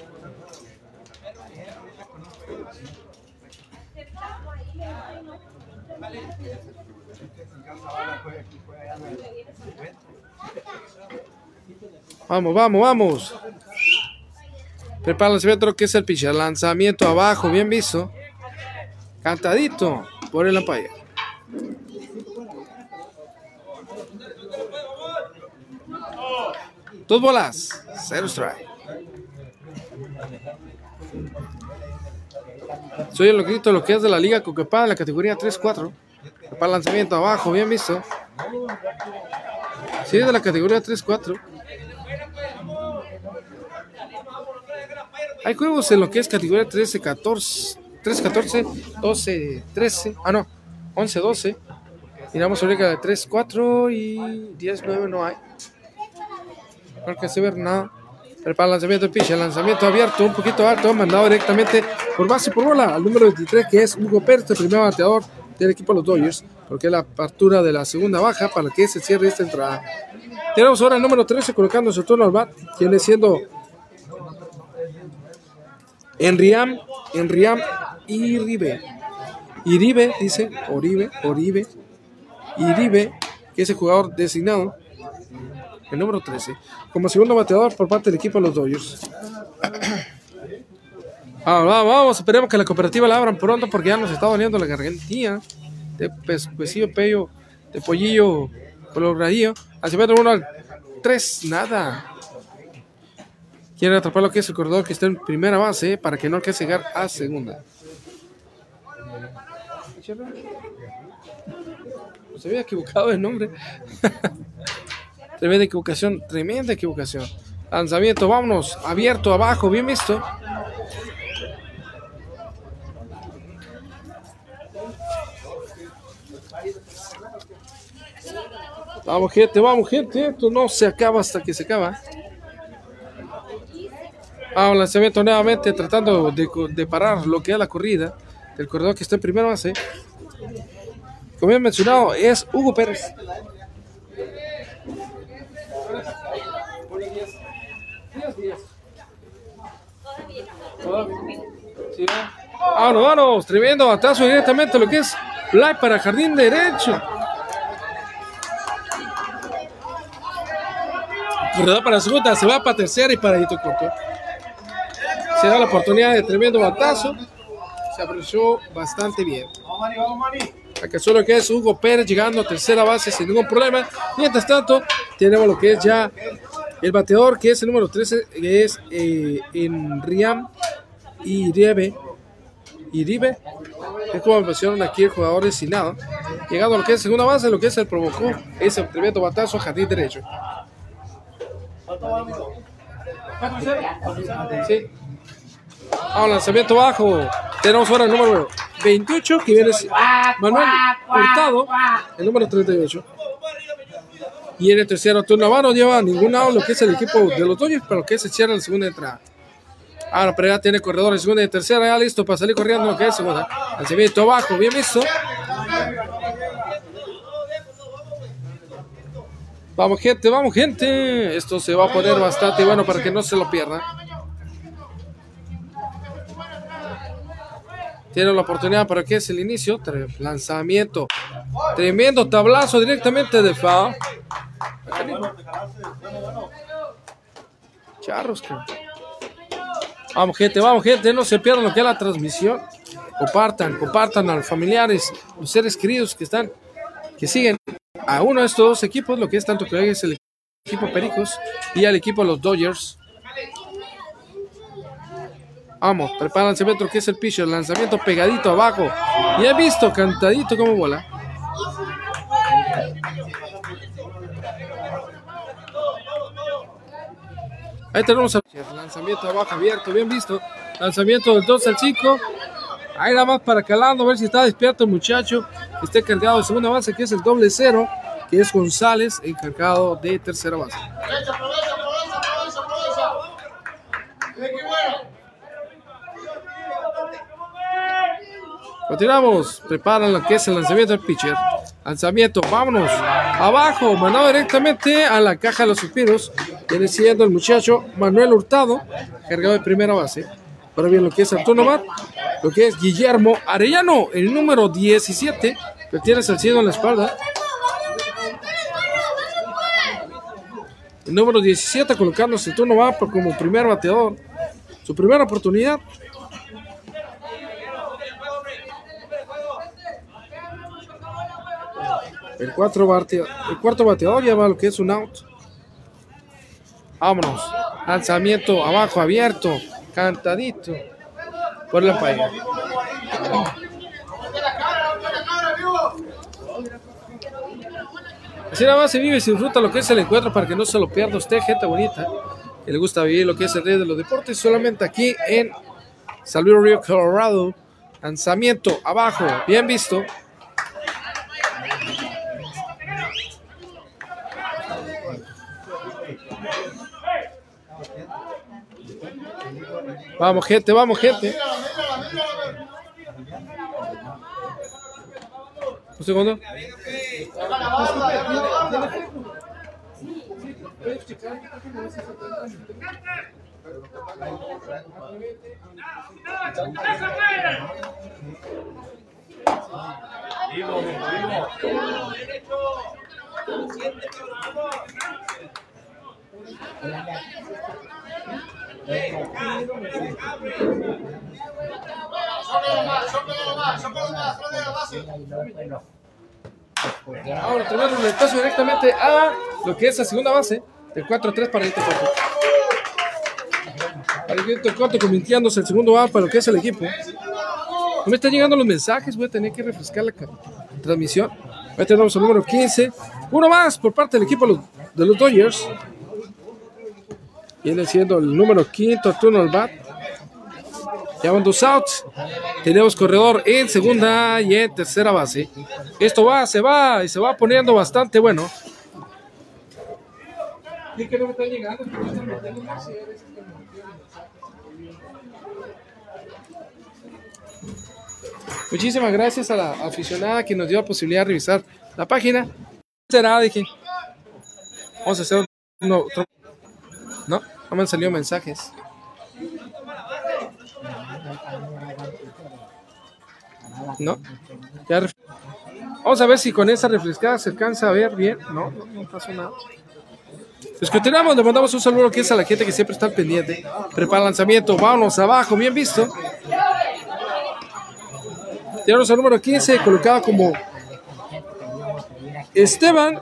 [SPEAKER 1] Vamos, vamos, vamos. Prepara el lanzamiento que es el pitcher. Lanzamiento abajo, bien visto. Cantadito por el ampaya. Dos bolas, cero strike. Soy el loquito lo que es de la liga Coquepada en la categoría 3-4. Prepara lanzamiento abajo, bien visto. Sí, de la categoría 3-4. Hay juegos en lo que es categoría 13, 14, 13, 14, 12, 13, ah no, 11, 12. Miramos ahorita de 3, 4 y 10, 9 no hay. No que se ver nada. Prepara el lanzamiento de pitch, el lanzamiento abierto, un poquito alto, mandado directamente por base por bola al número 23 que es Hugo Pérez, el primer bateador del equipo de los Dodgers, porque es la apertura de la segunda baja para que se cierre esta entrada. Tenemos ahora el número 13 colocando su turno al bat, viene siendo Enriam, Enriam Iribe. Iribe, dice, Oribe, Oribe. Iribe, que es el jugador designado, el número 13, como segundo bateador por parte del equipo de los Dodgers. Vamos, vamos, esperemos que la cooperativa la abran pronto porque ya nos está doliendo la gargantilla de pescuecillo, pello, de pollillo, colorradillo. Así va uno al 3, nada. Quiere atrapar lo que es el corredor que está en primera base para que no alcance llegar a segunda. Se había equivocado el nombre. tremenda equivocación, tremenda equivocación. Lanzamiento, vámonos, abierto, abajo, bien visto. Vamos gente, vamos gente, esto no se acaba hasta que se acaba. Ah, un lanzamiento nuevamente tratando de, parar lo que es la corrida del corredor que está en primera base. Como he mencionado, es Hugo Pérez. Vámonos, vámonos, tremendo batazo directamente lo que es fly para jardín derecho. Corredor para segunda, se va para tercera y para hito corto se da la oportunidad de tremendo batazo. Se apreció bastante bien. Acá solo que es Hugo Pérez llegando a tercera base sin ningún problema. Mientras tanto, tenemos lo que es ya el bateador, que es el número 13, que es eh, en Riam Iribe. Iribe, es como mencionaron aquí el jugador designado. Llegando a lo que es segunda base, lo que es el provocó ese tremendo batazo a jardín derecho. Sí. Ah, lanzamiento bajo. Tenemos ahora el número 28, que viene Manuel Hurtado, el número 38. Y en el tercero turno va no lleva ningún lado lo que es el equipo de los Dodgers, pero que se cierra la segunda entrada. Ahora Pereira tiene corredor en segunda y tercera, ya listo para salir corriendo que es segunda. Lanzamiento bajo, bien visto. Vamos gente, vamos gente. Esto se va a poner bastante bueno para que no se lo pierdan. Tiene la oportunidad para que es el inicio. Lanzamiento. Tremendo tablazo directamente de FA. Charros, Vamos gente, vamos gente. No se pierdan lo que es la transmisión. Compartan, compartan a los familiares, los seres queridos que están, que siguen a uno de estos dos equipos, lo que es tanto que es el equipo Pericos y al equipo de los Dodgers. Vamos, prepárense metro que es el pitcher, lanzamiento pegadito abajo. Y he visto cantadito como bola. Ahí tenemos el lanzamiento abajo abierto, bien visto. Lanzamiento del 2 al 5. Ahí nada más para calando, a ver si está despierto el muchacho. Esté cargado de segunda base, que es el doble cero, que es González, encargado de tercera base. Continuamos, preparan lo que es el lanzamiento del pitcher. Lanzamiento, vámonos. Abajo, mandado directamente a la caja de los suspiros. Viene siendo el muchacho Manuel Hurtado, cargado de primera base. Ahora bien, lo que es Arturo Mar, lo que es Guillermo Arellano, el número 17, que tiene Salcido en la espalda. El número 17 colocándose el turno va como primer bateador. Su primera oportunidad. El, cuatro bateador, el cuarto bateador lleva lo que es un out. Vámonos. Lanzamiento abajo abierto cantadito por la paella. Así nada más se vive y se disfruta lo que es el encuentro para que no se lo pierda usted, gente bonita, que le gusta vivir lo que es el rey de los deportes, solamente aquí en San Luis Río, Colorado. Lanzamiento abajo, bien visto. Vamos, gente, vamos, gente. Un segundo. Ahora tenemos un repaso directamente a lo que es la segunda base del 4-3 para el corto. Para el corto convirtiéndose el segundo A para lo que es el equipo. No me están llegando los mensajes, voy a tener que refrescar la transmisión. Ahí tenemos el número 15. Uno más por parte del equipo de los Dodgers. Viene siendo el número quinto turno al bat. Llevan dos outs. Tenemos corredor en segunda y en tercera base. Esto va, se va y se va poniendo bastante bueno. Muchísimas gracias a la aficionada que nos dio la posibilidad de revisar la página. Será, dije. Vamos a hacer otro. No. No me han salido mensajes. No. Vamos a ver si con esa refrescada se alcanza a ver bien. No, no, no pasó nada. Pues continuamos, le mandamos un saludo que es a la gente que siempre está al pendiente. Prepara el lanzamiento, vámonos abajo, bien visto. Tenemos el número 15 colocado como Esteban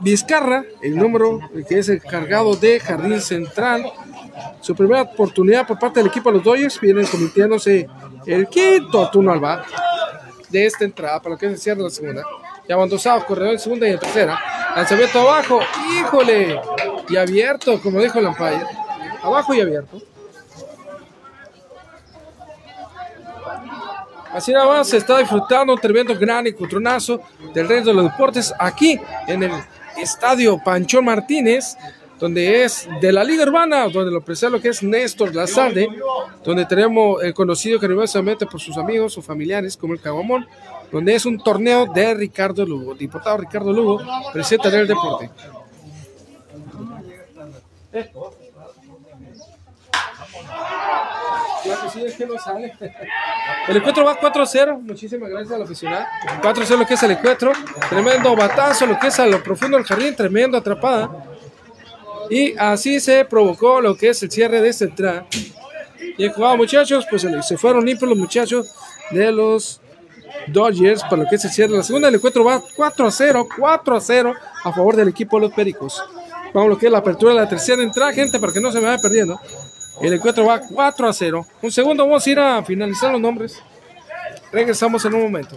[SPEAKER 1] Vizcarra, el número que es el cargado de Jardín Central. Su primera oportunidad por parte del equipo de los Dodgers viene convirtiéndose el quinto turno al bat de esta entrada para lo que se cierra la segunda. Ya van dos corredor en segunda y en tercera. Lanzamiento abajo, híjole, y abierto, como dijo el umpire. Abajo y abierto. Así nada más se está disfrutando un tremendo gran encontronazo del resto de los deportes aquí en el Estadio Pancho Martínez, donde es de la Liga Urbana, donde lo presenta lo que es Néstor Lazarde, donde tenemos el conocido cariñosamente por sus amigos o familiares como el Caguamón, donde es un torneo de Ricardo Lugo. Diputado Ricardo Lugo presenta el deporte. El encuentro va 4-0. Muchísimas gracias al aficionado. 4-0 lo que es el encuentro. Tremendo batazo, lo que es a lo profundo del jardín. Tremendo atrapada. Y así se provocó lo que es el cierre de este entrada. Bien jugado, muchachos. Pues se fueron limpios los muchachos de los Dodgers para lo que es el cierre. La segunda del encuentro va 4 0, 4 0 a favor del equipo de los Pericos. Vamos a lo que es la apertura de la tercera entrada, gente, para que no se me vaya perdiendo. El encuentro va 4 a 0. Un segundo, vamos a ir a finalizar los nombres. Regresamos en un momento.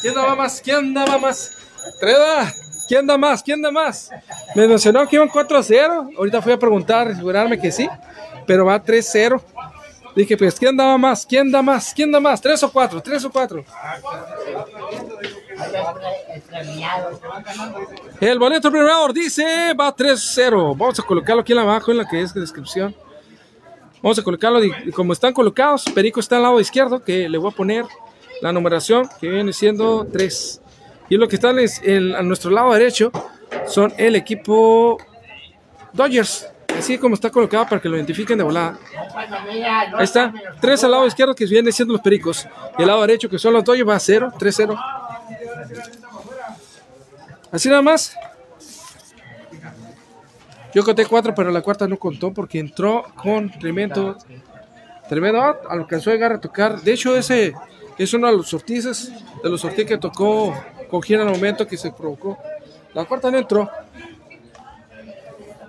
[SPEAKER 1] ¿Quién daba más? ¿Quién daba más? Treda. ¿Quién da más? ¿Quién da más? Me mencionó que iban 4 a 0. Ahorita fui a preguntar, asegurarme que sí. Pero va 3 0. Dije, pues, ¿quién daba más? ¿Quién da más? ¿Quién da más? ¿Tres o cuatro? ¿Tres o cuatro? El boleto premiador dice, va 3-0. Vamos a colocarlo aquí abajo en la que es la descripción. Vamos a colocarlo como están colocados. Perico está al lado izquierdo, que le voy a poner la numeración que viene siendo 3. Y lo que están es a nuestro lado derecho son el equipo Dodgers. Así como está colocado para que lo identifiquen de volada. Ahí está. 3 al lado izquierdo que vienen siendo los pericos. Y el lado derecho que son los Dodgers va a 0, 3-0. Así nada más. Yo conté 4, pero la cuarta no contó porque entró con tremendo. Tremendo. Alcanzó a llegar a tocar. De hecho, ese es uno de los sortices. De los sortices que tocó cogieron al momento que se provocó. La cuarta no entró.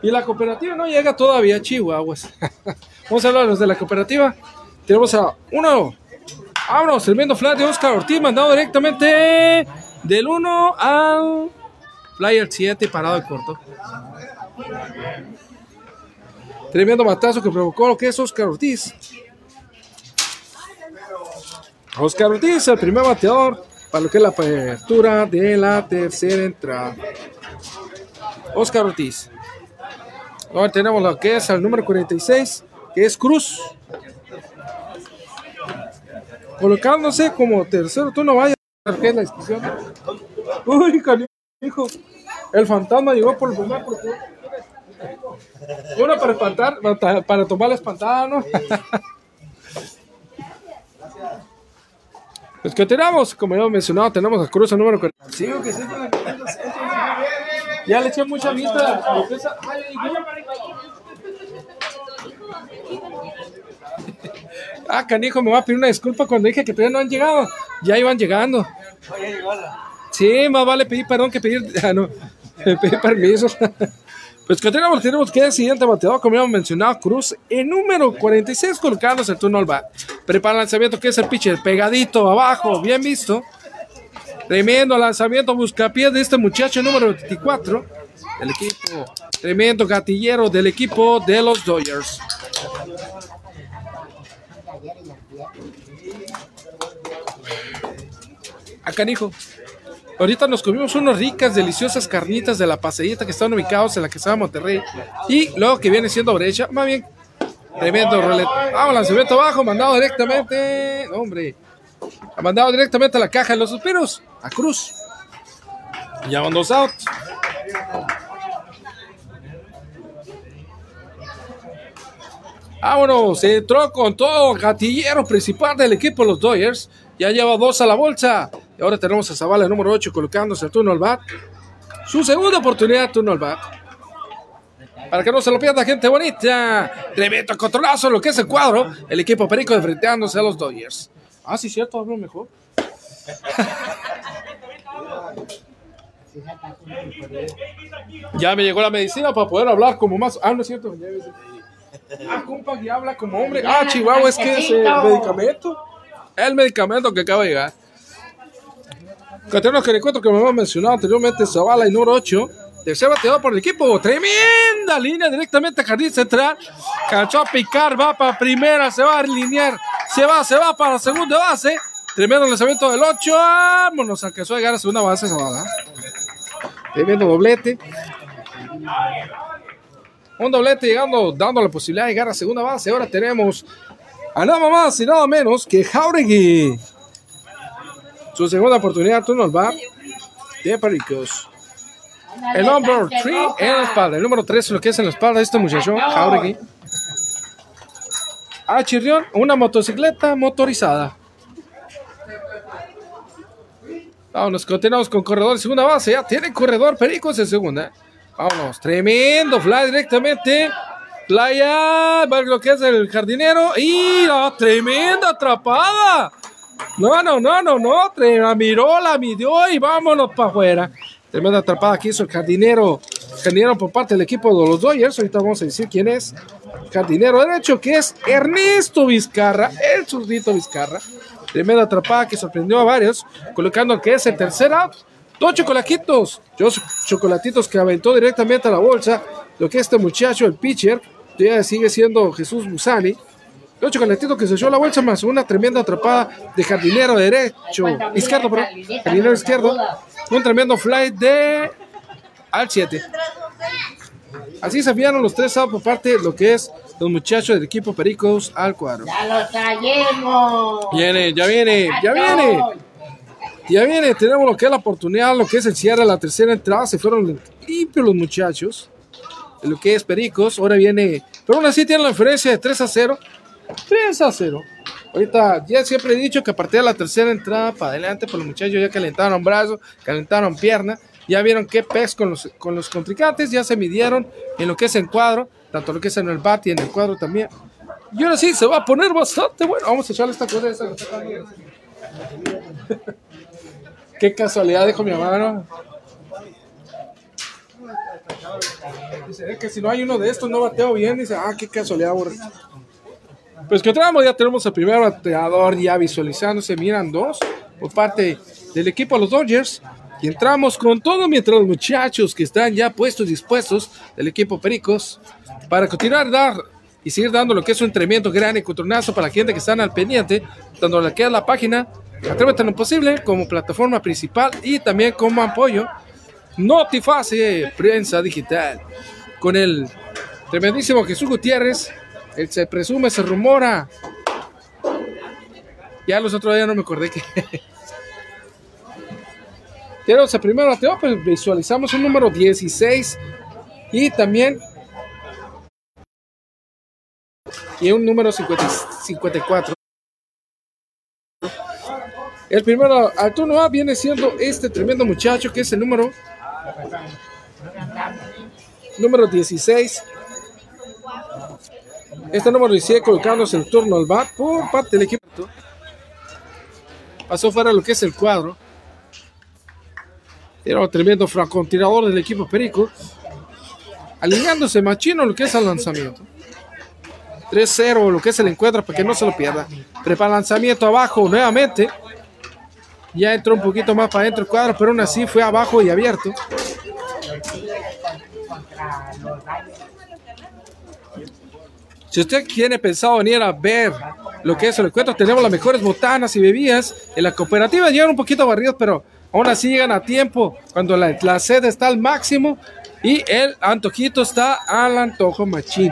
[SPEAKER 1] Y la cooperativa no llega todavía a Chihuahuas. Vamos a hablar los de la cooperativa. Tenemos a uno. Vámonos, tremendo flat de Oscar Ortiz, mandado directamente del 1 al Flyer 7, parado de corto. Tremendo batazo que provocó lo que es Oscar Ortiz. Oscar Ortiz, el primer bateador para lo que es la apertura de la tercera entrada. Oscar Ortiz. Ahora tenemos lo que es el número 46, que es Cruz. Colocándose como tercero turno, vaya, que es la discusión. Uy, hijo. El fantasma llegó por el primer Uno para espantar, para, tomar la espantada, ¿no? Pues que tenemos, como ya mencionado, tenemos a Cruz número 45. que sí, ya le eché mucha vista. Ah, canijo, me va a pedir una disculpa cuando dije que todavía no han llegado. Ya iban llegando. Sí, más vale pedir perdón que pedir. Ah, no, pedir permiso. Pues que tenemos, que el siguiente bateador, como hemos mencionado, Cruz, en número 46, colocándose el turno al bat. Prepara el lanzamiento, que es el pitcher, pegadito abajo, bien visto. Tremendo lanzamiento, buscapiés de este muchacho número 24, el equipo, tremendo gatillero del equipo de los Dodgers. Acá, hijo. Ahorita nos comimos unas ricas, deliciosas carnitas de la paseíta que están ubicados en la que estaba Monterrey. Y luego que viene siendo brecha, más bien, tremendo rolet. Vamos, lanzamiento abajo, mandado directamente. hombre, ha mandado directamente a la caja de los suspiros, a Cruz. Ya van dos outs. Vámonos, entró con todo gatillero principal del equipo los Dodgers. Ya lleva dos a la bolsa. Y ahora tenemos a Zavala, número 8, colocándose el turno al bat. Su segunda oportunidad, turno al bat. Para que no se lo pierda, gente bonita. Tremendo controlazo, lo que es el cuadro. El equipo Perico enfrentándose a los Dodgers. Ah, sí, cierto, hablo mejor. ya me llegó la medicina para poder hablar como más. Ah, no es cierto. Ah, compa, que habla como hombre. Ah, Chihuahua, es que es el medicamento. El medicamento que acaba de llegar. El encuentro que me hemos mencionado anteriormente, Zavala y número 8. Tercer bateador por el equipo. Tremenda línea directamente a Jardín Central. Canchó a picar, va para primera, se va a alinear. Se va, se va para segunda base. Tremendo lanzamiento del 8. Vámonos, alcanzó a llegar a segunda base. Zavala. Tremendo doblete. Un doblete llegando, dando la posibilidad de llegar a segunda base. Ahora tenemos a nada más y nada menos que Jauregui. Su segunda oportunidad, turno al bar de Pericos. El número 3 en la espalda. El número 3 lo que es en la espalda de este muchacho, Jauregui. A Chirrión, una motocicleta motorizada. Vámonos, continuamos con corredor segunda base. Ya tiene corredor Pericos en segunda. Vámonos, tremendo fly directamente. Playa, lo que es el jardinero. Y la tremenda atrapada. No, no, no, no, no. La miró, la midió y vámonos para afuera. Tremenda atrapada que hizo el jardinero. Jardinero por parte del equipo de los Dodgers. Ahorita vamos a decir quién es. Jardinero derecho que es Ernesto Vizcarra. El zurdito Vizcarra. Tremenda atrapada que sorprendió a varios. Colocando que es el tercer out. Dos chocolatitos. Dos chocolatitos que aventó directamente a la bolsa. Lo que este muchacho, el pitcher, todavía sigue siendo Jesús Musani. Dos chocolatitos que se echó la bolsa más una tremenda atrapada de jardinero derecho. Izquierdo, perdón. Jardinero izquierdo. Un tremendo fly de al 7. Así se enviaron los tres por parte de lo que es los muchachos del equipo Pericos al cuadro.
[SPEAKER 2] Ya lo traemos.
[SPEAKER 1] Viene, ya viene, ya viene. Ya viene, tenemos lo que es la oportunidad, lo que es el cierre de la tercera entrada. Se fueron limpios los muchachos. Lo que es Pericos. Ahora viene. Pero aún así tiene la diferencia de 3 a 0. 3 a 0. Ahorita ya siempre he dicho que a partir de la tercera entrada para adelante, pues los muchachos ya calentaron brazos, calentaron pierna. Ya vieron qué pez con los, con los contrincantes. Ya se midieron en lo que es el cuadro. Tanto lo que es en el bat y en el cuadro también. Y ahora sí, se va a poner bastante bueno. Vamos a echarle esta cosa. Esta, Qué casualidad, dijo mi hermano. Dice, es que si no hay uno de estos, no bateo bien. Dice, ah, qué casualidad, borre. Pues que tenemos, ya tenemos el primer bateador ya visualizándose. Miran dos por parte del equipo de los Dodgers. Y entramos con todo mientras los muchachos que están ya puestos, dispuestos del equipo Pericos para continuar dar y seguir dando lo que es un tremendo gran encontronazo para la gente que están al pendiente, tanto la que es la página Atrévete lo posible como plataforma principal y también como apoyo Notiface Prensa Digital con el tremendísimo Jesús Gutiérrez. Él se presume, se rumora. Ya los otros días no me acordé que. Tenemos el primer bateo, pues visualizamos un número 16 y también y un número 50, 54. El primero al turno A viene siendo este tremendo muchacho que es el número número 16. Este número 16 colocándose el turno al bat por parte del equipo. Pasó fuera lo que es el cuadro. Era un tremendo francotirador del equipo Perico. Alineándose machino lo que es el lanzamiento. 3-0 lo que es el encuentro para que no se lo pierda. Prepara lanzamiento abajo nuevamente. Ya entró un poquito más para adentro el cuadro, pero aún así fue abajo y abierto. Si usted tiene pensado venir a ver lo que es el encuentro, tenemos las mejores botanas y bebidas. En la cooperativa llegan un poquito barridos, pero aún así llegan a tiempo cuando la, la sed está al máximo y el antojito está al antojo machín.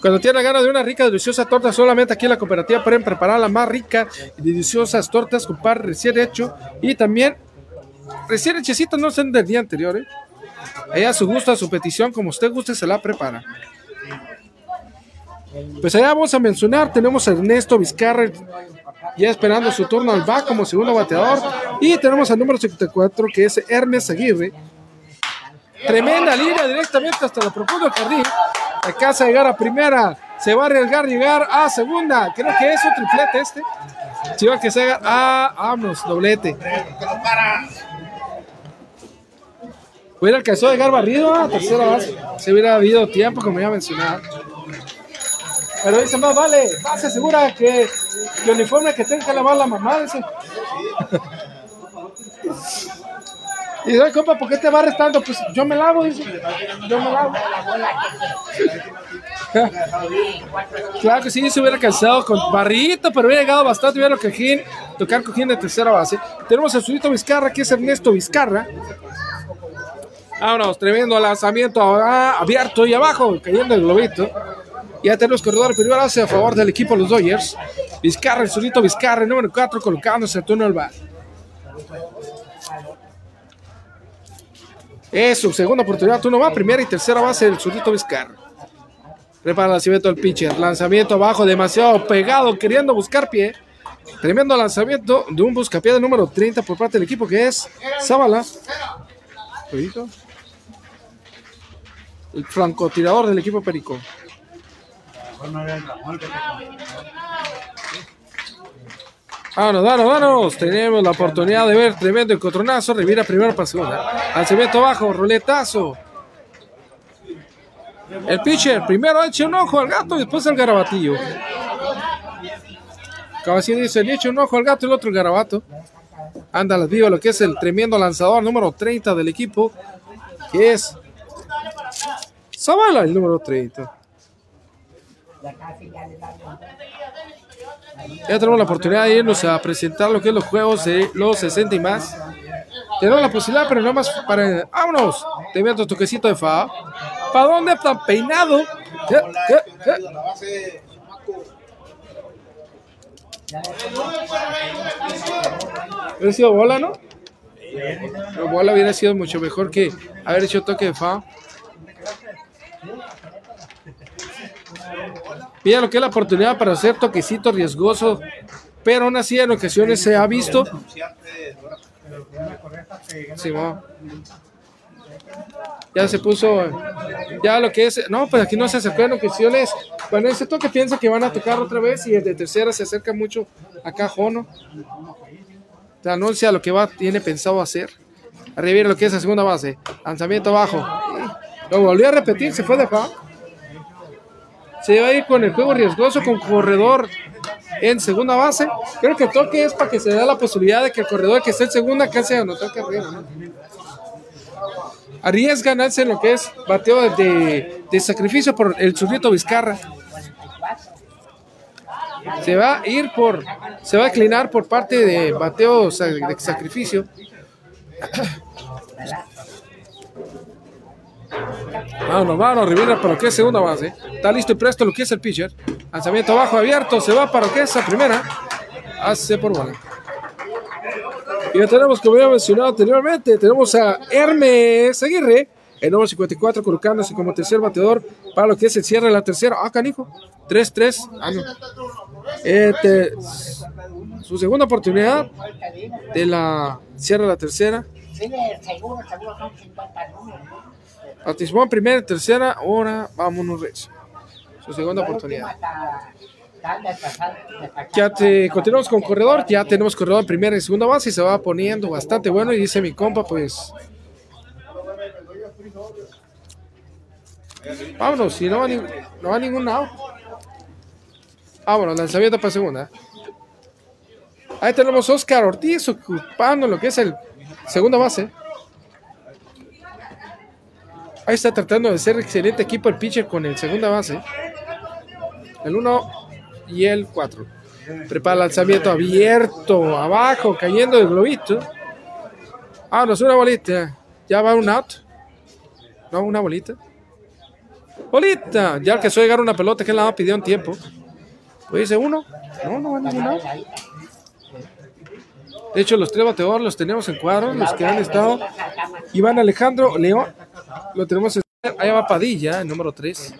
[SPEAKER 1] Cuando tiene ganas de una rica, deliciosa torta, solamente aquí en la cooperativa pueden preparar la más rica y deliciosas tortas con pan recién hecho y también recién hechecitas, no son del día anterior. ¿eh? Ahí a su gusto, a su petición, como usted guste, se la prepara. Pues allá vamos a mencionar, tenemos a Ernesto Vizcarra, ya esperando su turno al back como segundo bateador. Y tenemos al número 54 que es Hermes Aguirre. Tremenda línea directamente hasta la profundo carril. Alcanza a llegar a primera. Se va a arriesgar llegar a segunda. Creo que es un triplete este. Si va que se haga. Ah, vámonos, doblete. Hubiera alcanzado a llegar barrido a tercera base. Se hubiera habido tiempo, como ya mencionaba. Pero dice más vale, más se asegura que el uniforme que tenga que lavar la mamá. Dice. Y doy, compa, ¿por qué te va restando? Pues yo me lavo, dice. Yo me lavo. claro que sí, se hubiera cansado con barrito, pero hubiera llegado bastante bien cojín, tocar cojín de tercera base. Tenemos a Zurito Vizcarra, que es Ernesto Vizcarra. Vámonos, tremendo lanzamiento ah, abierto y abajo, cayendo el globito. Ya tenemos corredor primero base a favor del equipo los Dodgers. Vizcarra, el Zurito Vizcarra, el número 4, colocándose el turno al bar. Es su segunda oportunidad, turno va, primera y tercera base del Zurito Vizcarra. Prepara el lanzamiento del pitcher, lanzamiento abajo, demasiado pegado, queriendo buscar pie. Tremendo lanzamiento de un buscapié de número 30 por parte del equipo que es Zabala. El francotirador del equipo Perico. Vámonos, vámonos, vámonos. Tenemos la oportunidad de ver tremendo encontronazo. Revira primero para segunda. Lanzamiento abajo, roletazo. El pitcher primero echa un ojo al gato y después al garabatillo. así dice, le echa un ojo al gato y el otro el garabato. Anda las vivas lo que es el tremendo lanzador número 30 del equipo, que es Zavala, el número 30. Ya tenemos la oportunidad de irnos a presentar lo que es los juegos de los 60 y más. Tenemos la posibilidad, pero no más para. ¡Vámonos! Te meto toquecito de fa. ¿Para dónde está peinado? ¿Qué? ¿Qué? Hubiera sido bola, ¿no? Pero bola hubiera sido mucho mejor que haber hecho toque de fa. Mira lo que es la oportunidad para hacer toquecito riesgoso, pero aún así en ocasiones se ha visto. Ya se puso, ya lo que es, no, pues aquí no se acercó en ocasiones. Bueno, ese toque piensa que van a tocar otra vez y el de tercera se acerca mucho acá Jono. Te anuncia lo que va, tiene pensado hacer. Arriba lo que es la segunda base. Lanzamiento abajo. Lo volvió a repetir, se fue de acá se va a ir con el juego riesgoso con corredor en segunda base. Creo que el toque es para que se dé la posibilidad de que el corredor que esté en segunda casi no toque arriba. ¿no? Arriesga ganarse en lo que es bateo de, sacrificio por el surrito Vizcarra. Se va a ir por, se va a inclinar por parte de bateo de sacrificio. Vámonos, vámonos, Rivera para lo que es segunda base. Está listo y presto lo que es el pitcher. Lanzamiento abajo abierto, se va para lo que es la primera. Hace por bola. Y ya tenemos, como ya mencionado anteriormente, tenemos a Hermes Aguirre, el número 54, colocándose como tercer bateador para lo que es el cierre de la tercera. Ah, canijo. 3-3. Ah, este, su segunda oportunidad de la cierre de la tercera. Participó en primera y tercera, ahora vámonos recio. Su segunda oportunidad. Ya te, continuamos con corredor, ya tenemos corredor en primera y segunda base y se va poniendo bastante bueno y dice mi compa pues Vámonos, si no va, no va ningún lado. Vámonos, lanzamiento para segunda. Ahí tenemos Oscar Ortiz ocupando lo que es el segunda base. Ahí está tratando de ser excelente equipo el pitcher con el segunda base. El 1 y el 4. Prepara el lanzamiento abierto, abajo, cayendo del globito. Ah, no es una bolita. Ya va un out. No, una bolita. Bolita. Ya que a llegar una pelota que la pidió en tiempo. Pues dice uno. No, no va ningún out. De hecho, los tres bateadores los tenemos en cuadro, los que han estado. Iván Alejandro León, lo tenemos en. Ahí va Padilla, el número 3.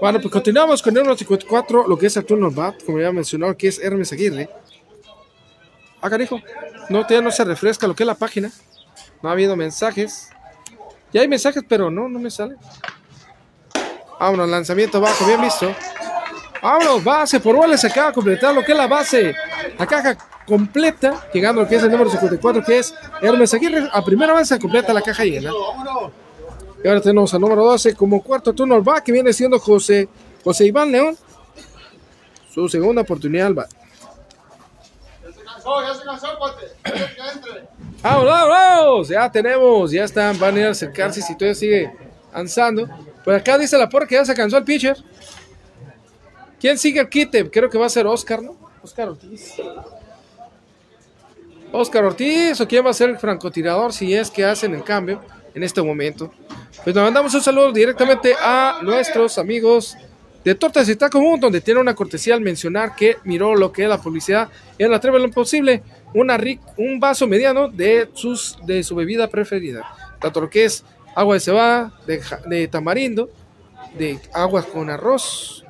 [SPEAKER 1] Bueno, pues continuamos con el número 54, lo que es Arturo Norbat, como ya mencionó, que es Hermes Aguirre. Ah, carijo, no, todavía no se refresca lo que es la página. No ha habido mensajes. Ya hay mensajes, pero no, no me sale. Vámonos, lanzamiento bajo, bien visto. Vámonos, base por bola, se acaba de completar lo que es la base. La caja completa, llegando lo que es el número 54, que es Hermes Aguirre. A primera vez completa la caja llena. Y ahora tenemos al número 12 como cuarto turno va, que viene siendo José, José Iván León. Su segunda oportunidad al bat. Vamos, vamos. Ya tenemos, ya están, van a ir a acercarse si todavía sigue avanzando. Por acá dice la porra que ya se cansó el pitcher. ¿Quién sigue el quite? Creo que va a ser Oscar, ¿no? Oscar Ortiz. Oscar Ortiz o quién va a ser el francotirador si es que hacen el cambio en este momento. Pues nos mandamos un saludo directamente a nuestros amigos de Tortas y Taco donde tiene una cortesía al mencionar que miró lo que es la publicidad en la Treble lo posible, una un vaso mediano de, sus, de su bebida preferida, tanto lo que es agua de cebada, de, tamarindo, de aguas con arroz,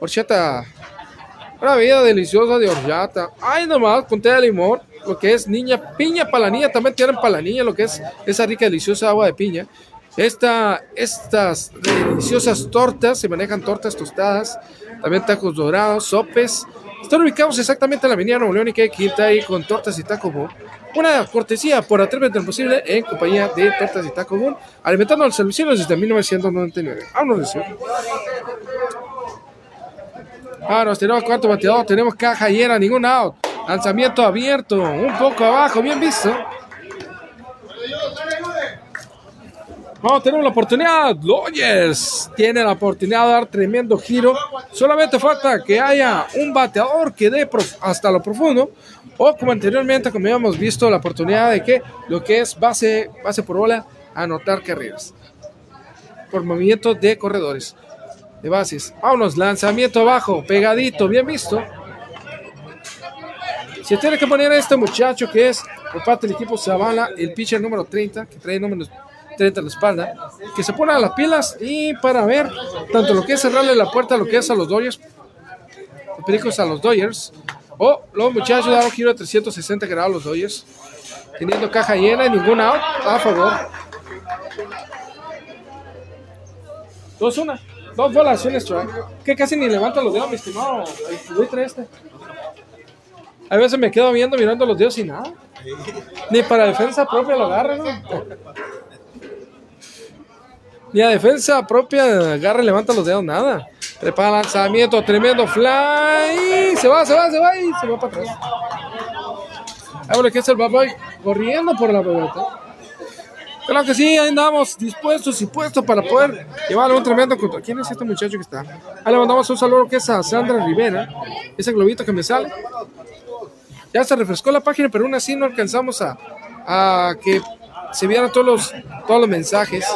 [SPEAKER 1] horchata, una bebida deliciosa de horchata, ay nomás, con té de limón, lo que es niña, piña para la niña, también tienen para la niña lo que es esa rica deliciosa agua de piña, esta, estas deliciosas tortas, se manejan tortas tostadas, también tacos dorados, sopes. Están ubicados exactamente en la avenida Nuevo León y que quinta ahí con tortas y taco boom. Una cortesía por Atrévete lo posible en compañía de Tortas y Taco Boom, alimentando los servicios desde 1999. Vámonos, Ahora tenemos cuarto bateador, tenemos caja llena, ningún out. Lanzamiento abierto, un poco abajo, bien visto. Vamos, tenemos la oportunidad. Dodgers tiene la oportunidad de dar tremendo giro. Solamente falta que haya un bateador que dé hasta lo profundo. O como anteriormente, como habíamos visto, la oportunidad de que lo que es base, base por bola, anotar carreras. Por movimiento de corredores. De bases. Vámonos, lanzamiento abajo, pegadito, bien visto. Se tiene que poner a este muchacho que es por parte del equipo Zavala, el pitcher número 30, que trae números 30 la espalda, que se pone a las pilas y para ver tanto lo que es cerrarle la puerta, lo que es a los Dodgers, pericos a los Dodgers, o los muchachos dan un giro de 360 grados a los Dodgers, teniendo caja llena y ninguna out a favor. Dos una, dos bolas, un strike, que casi ni levanta los dedos, mi estimado, el este. A veces me quedo viendo, mirando los dedos y nada. Ni para defensa propia lo agarra, ¿no? Ni a defensa propia agarra levanta los dedos, nada. Prepara lanzamiento, tremendo fly. Se va, se va, se va y se va para atrás. Ahora que es el papá corriendo por la pelota. Claro que sí, ahí andamos dispuestos y puestos para poder llevarle un tremendo contra. ¿Quién es este muchacho que está? Ahí le mandamos un saludo que es a Sandra Rivera, ese globito que me sale. Ya se refrescó la página, pero aún así no alcanzamos a, a que se vieron todos los, todos los mensajes.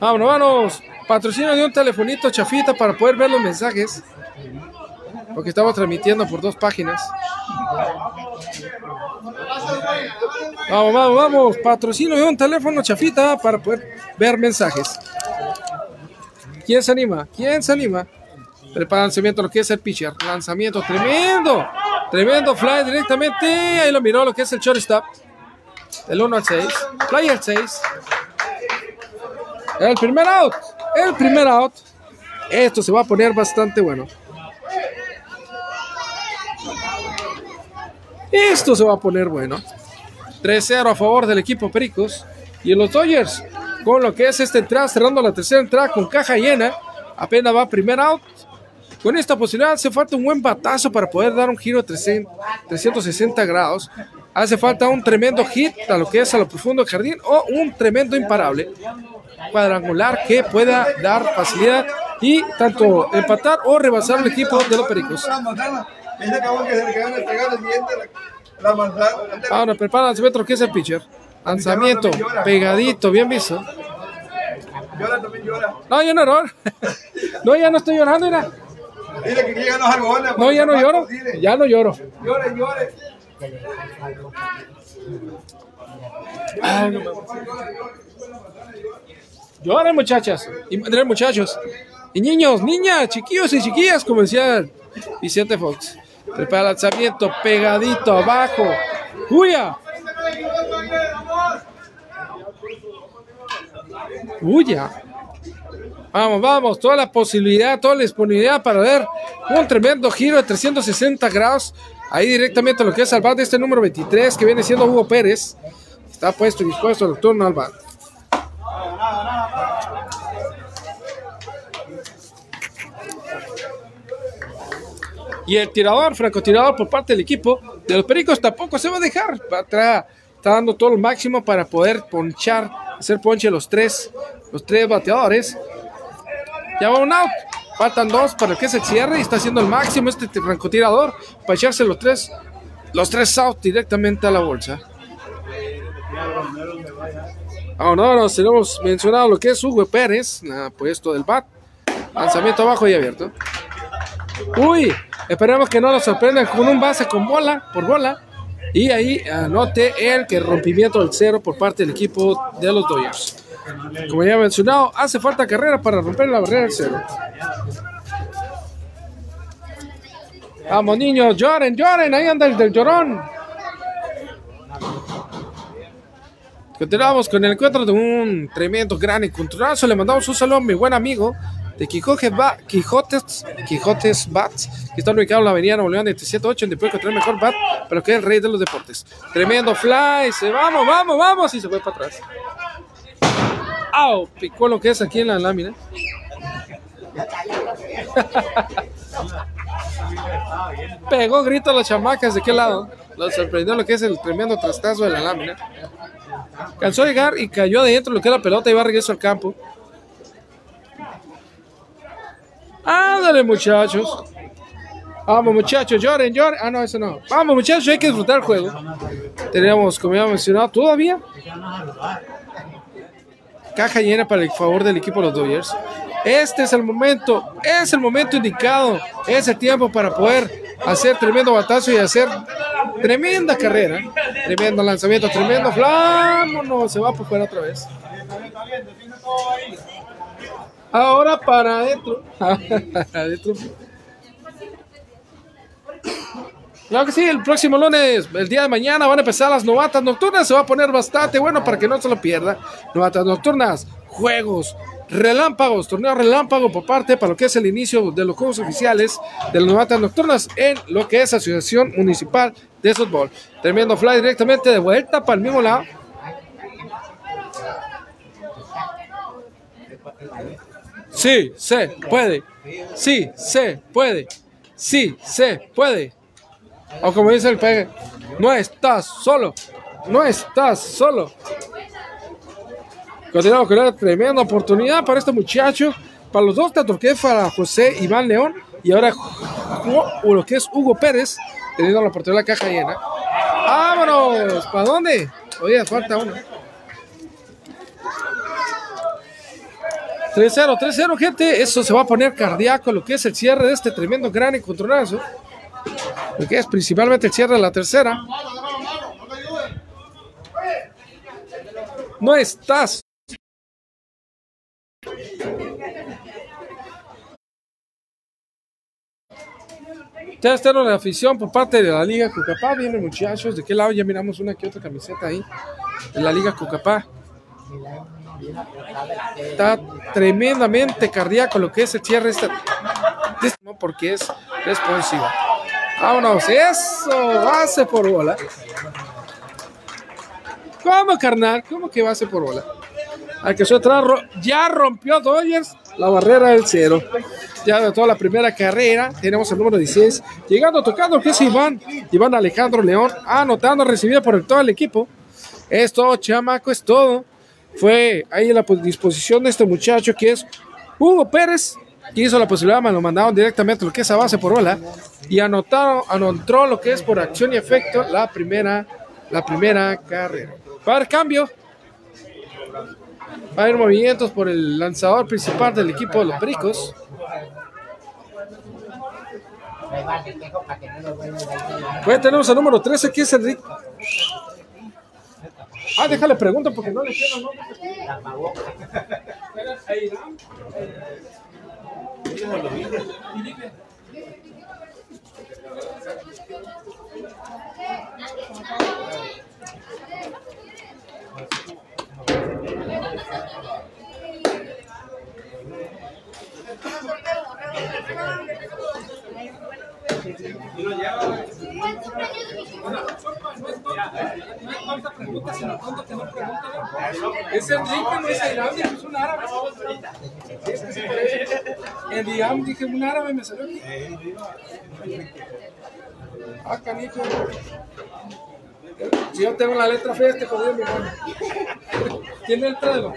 [SPEAKER 1] Vámonos, vámonos. Patrocinio de un telefonito chafita para poder ver los mensajes. Porque estamos transmitiendo por dos páginas. Vamos, vamos, vamos. Patrocinio de un teléfono chafita para poder ver mensajes. ¿Quién se anima? ¿Quién se anima? Prepara lanzamiento, lo que es el pitcher. Lanzamiento tremendo. Tremendo fly directamente. Ahí lo miró lo que es el shortstop. El 1 al 6. Fly al 6. El primer out. El primer out. Esto se va a poner bastante bueno. Esto se va a poner bueno. 3-0 a favor del equipo Pericos. Y los Dodgers, con lo que es esta entrada, cerrando la tercera entrada con caja llena. Apenas va primer out. Con esta posibilidad hace falta un buen batazo para poder dar un giro de 360 grados. Hace falta un tremendo hit a lo que es a lo profundo del jardín o un tremendo imparable cuadrangular que pueda dar facilidad y tanto empatar o rebasar el equipo de los Pericos. Ahora prepara el que es el pitcher. Lanzamiento pegadito, bien visto. No, yo no lloro. No, ya no estoy llorando, mira. Dile que ya no No, ya no lloro. Ya no lloro. Llore, llore. Ay, no. Lloren, muchachas. Y muchachos. Y niños, niñas, chiquillos y chiquillas, como decía Vicente Fox. Prepara el lanzamiento pegadito abajo. ¡Huya! ¡Huya! Vamos, vamos, toda la posibilidad, toda la disponibilidad para ver un tremendo giro de 360 grados. Ahí directamente lo que es al de este número 23, que viene siendo Hugo Pérez. Está puesto y dispuesto el turno al bat. Y el tirador, francotirador por parte del equipo de los Pericos tampoco se va a dejar. Atrás, está dando todo el máximo para poder ponchar, hacer ponche los tres, los tres bateadores. Ya va un out. Faltan dos para que se cierre y está haciendo el máximo este francotirador para echarse los tres, los tres out directamente a la bolsa. Ahora nos tenemos mencionado lo que es Hugo Pérez, puesto del bat. Lanzamiento abajo y abierto. Uy, esperemos que no nos sorprendan con un base con bola, por bola. Y ahí anote el que rompimiento del cero por parte del equipo de los Dodgers. Como ya mencionado, hace falta carrera para romper la barrera del cero. Vamos niños, lloren, lloren, ahí anda el del llorón. Continuamos con el encuentro de un tremendo gran encontronazo. Le mandamos un saludo a mi buen amigo de Quijotes, Quijotes, Quijotes Bats, que está ubicado en la avenida Nuevo León de 78, donde puede encontrar el mejor bat, pero que es el rey de los deportes. Tremendo fly, se vamos, vamos, vamos, y se fue para atrás. ¡Au! Picó lo que es aquí en la lámina. Pegó grito a las chamacas de qué lado. Lo sorprendió lo que es el tremendo trastazo de la lámina. Cansó de llegar y cayó adentro lo que es la pelota y va a regreso al campo. Ándale, muchachos. Vamos, muchachos, lloren, lloren. Ah, no, eso no. Vamos, muchachos, hay que disfrutar el juego. Tenemos, como ya mencionado, todavía caja llena para el favor del equipo de los Dodgers. Este es el momento, es el momento indicado, es el tiempo para poder hacer tremendo batazo y hacer tremenda carrera. Tremendo lanzamiento, tremendo no se va por fuera otra vez. Ahora para adentro. adentro. Claro que sí, el próximo lunes, el día de mañana, van a empezar las novatas nocturnas. Se va a poner bastante bueno para que no se lo pierda. Novatas nocturnas, juegos, relámpagos, torneo relámpago por parte para lo que es el inicio de los juegos oficiales de las novatas nocturnas en lo que es Asociación Municipal de Fútbol. Tremendo fly directamente de vuelta para el mismo lado. Sí, se puede. Sí, se puede. Sí, se puede. O como dice el pegue, no estás solo, no estás solo. Continuamos con una tremenda oportunidad para este muchacho, para los dos, tanto que para José Iván León y ahora lo que es Hugo Pérez, teniendo la oportunidad de la caja llena. ¡Vámonos! ¿Para dónde? Oye, falta uno. 3-0, 3-0, gente. Eso se va a poner cardíaco lo que es el cierre de este tremendo gran encontronazo que es principalmente el cierre de la tercera. No estás. Ya está la afición por parte de la Liga Cucapá. Vienen muchachos. ¿De qué lado? Ya miramos una que otra camiseta ahí. De la Liga Cucapá. Está tremendamente cardíaco lo que es el cierre. Esta, porque es responsiva. Vámonos, eso, base por bola. ¿Cómo, carnal? ¿Cómo que base por bola? Al que su ya rompió Dodgers la barrera del cero. Ya de toda la primera carrera, tenemos el número 16. Llegando, tocando, que es Iván. Iván Alejandro León, anotando, recibido por todo el equipo. Esto, chamaco, es todo. Fue ahí la disposición de este muchacho que es Hugo Pérez, que hizo la posibilidad, me lo mandaron directamente lo que es a base por bola y anotaron, anotó lo que es por acción y efecto la primera, la primera carrera. Va a haber cambio. Va a haber movimientos por el lanzador principal del equipo de los Bricos. Pues tenemos al número 13 que es Enrique. Ah, déjale pregunto porque no le quiero nombre. Gracias. Es Enrique, no es dije, es un árabe. El Irán, dije, un árabe me salió aquí. Ah, canijo. Si yo tengo la letra fea, este jodido mi mano. Tiene letra de los.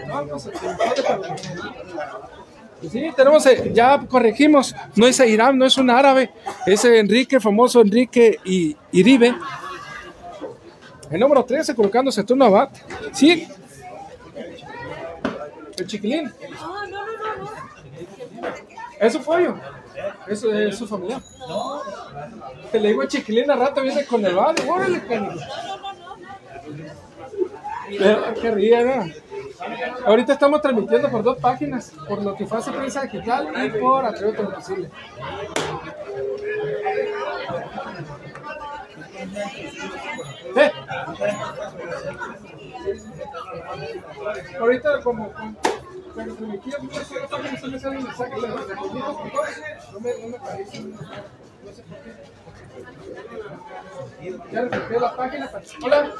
[SPEAKER 1] Sí, tenemos, eh, ya corregimos, no es Irán, no es un árabe, es Enrique, famoso Enrique y Iribe. El número 13 colocándose turno a bat. Sí. El chiquilín. Es su pollo. Es, es su familia. Te le digo el chiquilín a rato viene con el bat. Órale, canijo. Pero, Qué ría, ¿no? Ahorita estamos transmitiendo por dos páginas, por Notifase Prensa Digital y por Atrévete lo Posible. ¡Eh! Ahorita como cuando se me quiere muchas páginas se me salen mensajes de los no me, no me aparecen. No sé por qué. Ya refresqué la página para... Hola.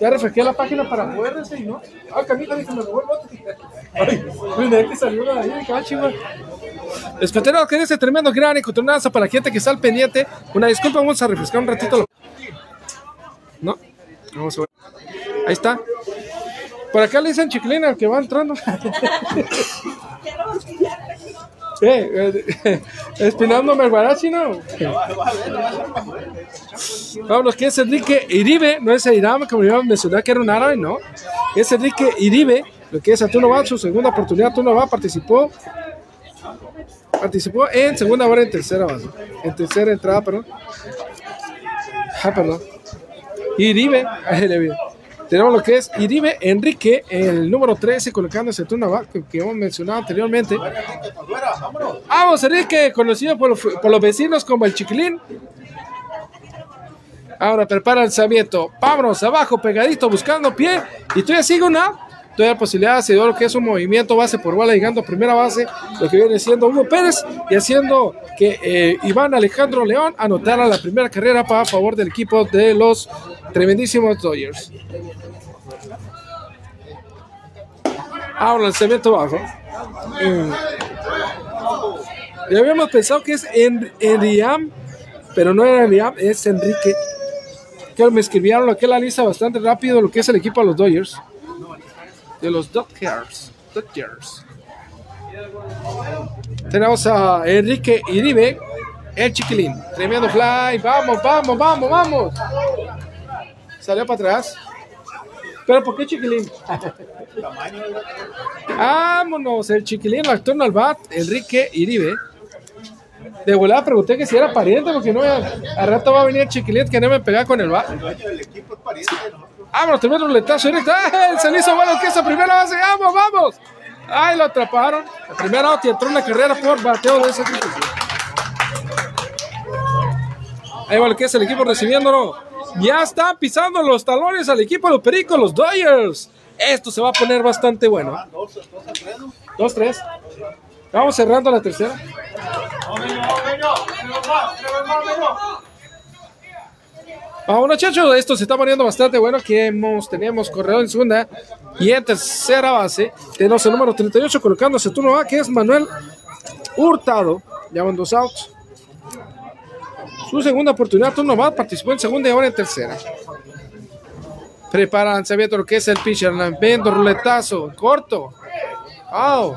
[SPEAKER 1] Ya refresqué la página para poder decir, ¿no? Ah, Camila dice, me robó el bote. Ay, mira, que salió una de ahí, cachiva. Escotero, que ese tremendo gran encontronazo para la gente que está al pendiente. Una disculpa, vamos a refrescar un ratito. lo- No, vamos a ver. Ahí está. Por acá le dicen chiquilina al que va entrando. Eh, eh, espinándome el guarachi, ¿no? Vamos, que es Enrique Iribe, no es Irán, como yo mencioné que era un árabe, no. Es Enrique Iribe, lo que es Arturo va, su segunda oportunidad, Arturo va, participó. Participó en segunda hora en tercera base. En tercera entrada, perdón. Ah, perdón. Iribe. Tenemos lo que es Iribe Enrique, el número 13, colocándose en turno que, que hemos mencionado anteriormente. Vamos, Enrique, conocido por, por los vecinos como el Chiquilín. Ahora prepara el lanzamiento. Vámonos abajo, pegadito, buscando pie. Y todavía sigue una. Todavía posibilidad dio lo que es un movimiento base por bola llegando a primera base, lo que viene siendo Hugo Pérez y haciendo que eh, Iván Alejandro León anotara la primera carrera para favor del equipo de los tremendísimos Dodgers. Ahora lanzamiento bajo. Mm. Ya habíamos pensado que es en, Enriam, pero no era Enriam, es Enrique. Que me escribieron lo que la lista bastante rápido, lo que es el equipo de los Dodgers. De los Dodgers. Dodgers. Tenemos a Enrique Iribe, el chiquilín. Tremendo fly. Vamos, vamos, vamos, vamos. Salió para atrás. ¿Pero por qué chiquilín? Vámonos, el chiquilín al turno al bat, Enrique Iribe. De volada pregunté que si era pariente, porque no, al rato va a venir el chiquilín que no me pega con el bat. Vámonos, tremendo ruletazo directo. ¡Ay! Se le hizo bueno que esa primera base. ¡Vamos, vamos! ¡Ay, lo atraparon! La primera out y entró en la carrera por bateo de ese equipo. Ahí va lo que es el equipo recibiéndolo. Ya están pisando los talones al equipo de los Pericos, los Dodgers. Esto se va a poner bastante bueno. 2-3. Vamos cerrando la tercera. Vamos muchachos, esto se está poniendo bastante bueno. Aquí hemos, teníamos corredor en segunda y en tercera base. Tenemos el número 38 colocándose turno A, que es Manuel Hurtado. Llaman dos outs. Su segunda oportunidad, turno va, participó en segunda y ahora en tercera. Prepara lanzamiento lo que es el pitcher, lanzamiento, ruletazo, corto. Oh,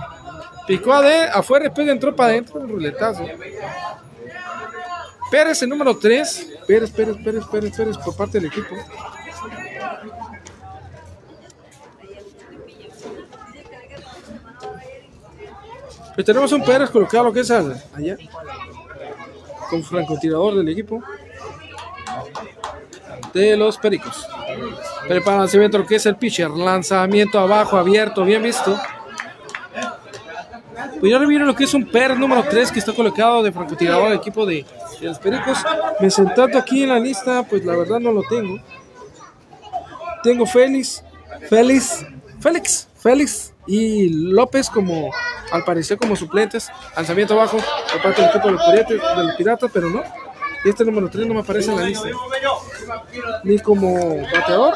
[SPEAKER 1] picó afuera, después entró para adentro, el ruletazo. Pérez, el número 3. Pérez, Pérez, Pérez, Pérez, Pérez, por parte del equipo. Tenemos un Pérez colocado lo que es al- allá. Con francotirador del equipo. De los Pericos. Prepara el lanzamiento que es el pitcher. Lanzamiento abajo, abierto, bien visto. Pues ya miren lo que es un PER número 3 que está colocado de francotirador del equipo de, de los Pericos. Me sentado aquí en la lista, pues la verdad no lo tengo. Tengo Félix, Félix, Félix, Félix y López como, al parecer como suplentes. Lanzamiento abajo por parte del equipo de los Piratas, pero no. Este número 3 no me aparece en la lista. Ni como bateador.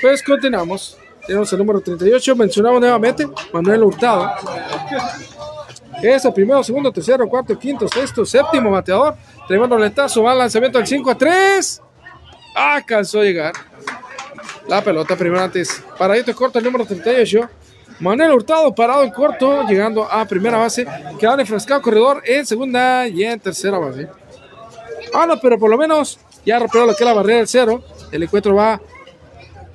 [SPEAKER 1] Pues continuamos. Tenemos el número 38. Mencionamos nuevamente Manuel Hurtado. Es el primero, segundo, tercero, cuarto, quinto, sexto, séptimo bateador. Tremendo letazo. Va al lanzamiento del 5 a 3. Alcanzó a llegar. La pelota primero antes. Paradito corto el número 38. Manuel Hurtado parado en corto, llegando a primera base. Queda refrescado corredor en segunda y en tercera base. Ah, no, pero por lo menos ya rompió lo que es la barrera del cero. El encuentro va.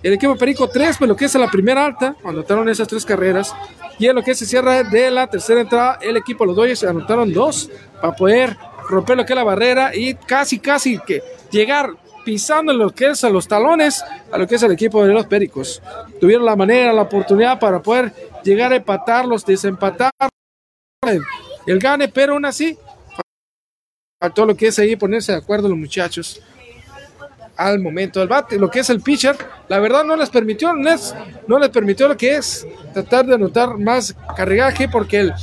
[SPEAKER 1] El equipo Perico 3, pues lo que es la primera alta, anotaron esas tres carreras. Y en lo que se cierra de la tercera entrada, el equipo Los Dodgers anotaron dos para poder romper lo que es la barrera y casi, casi que llegar pisando lo que es a los talones a lo que es el equipo de los Pericos. Tuvieron la manera, la oportunidad para poder llegar a empatarlos, desempatar el gane, pero aún así faltó lo que es ahí ponerse de acuerdo los muchachos al momento del bate, lo que es el pitcher, la verdad no les permitió, no les, no les permitió lo que es tratar de anotar más cargaje porque el,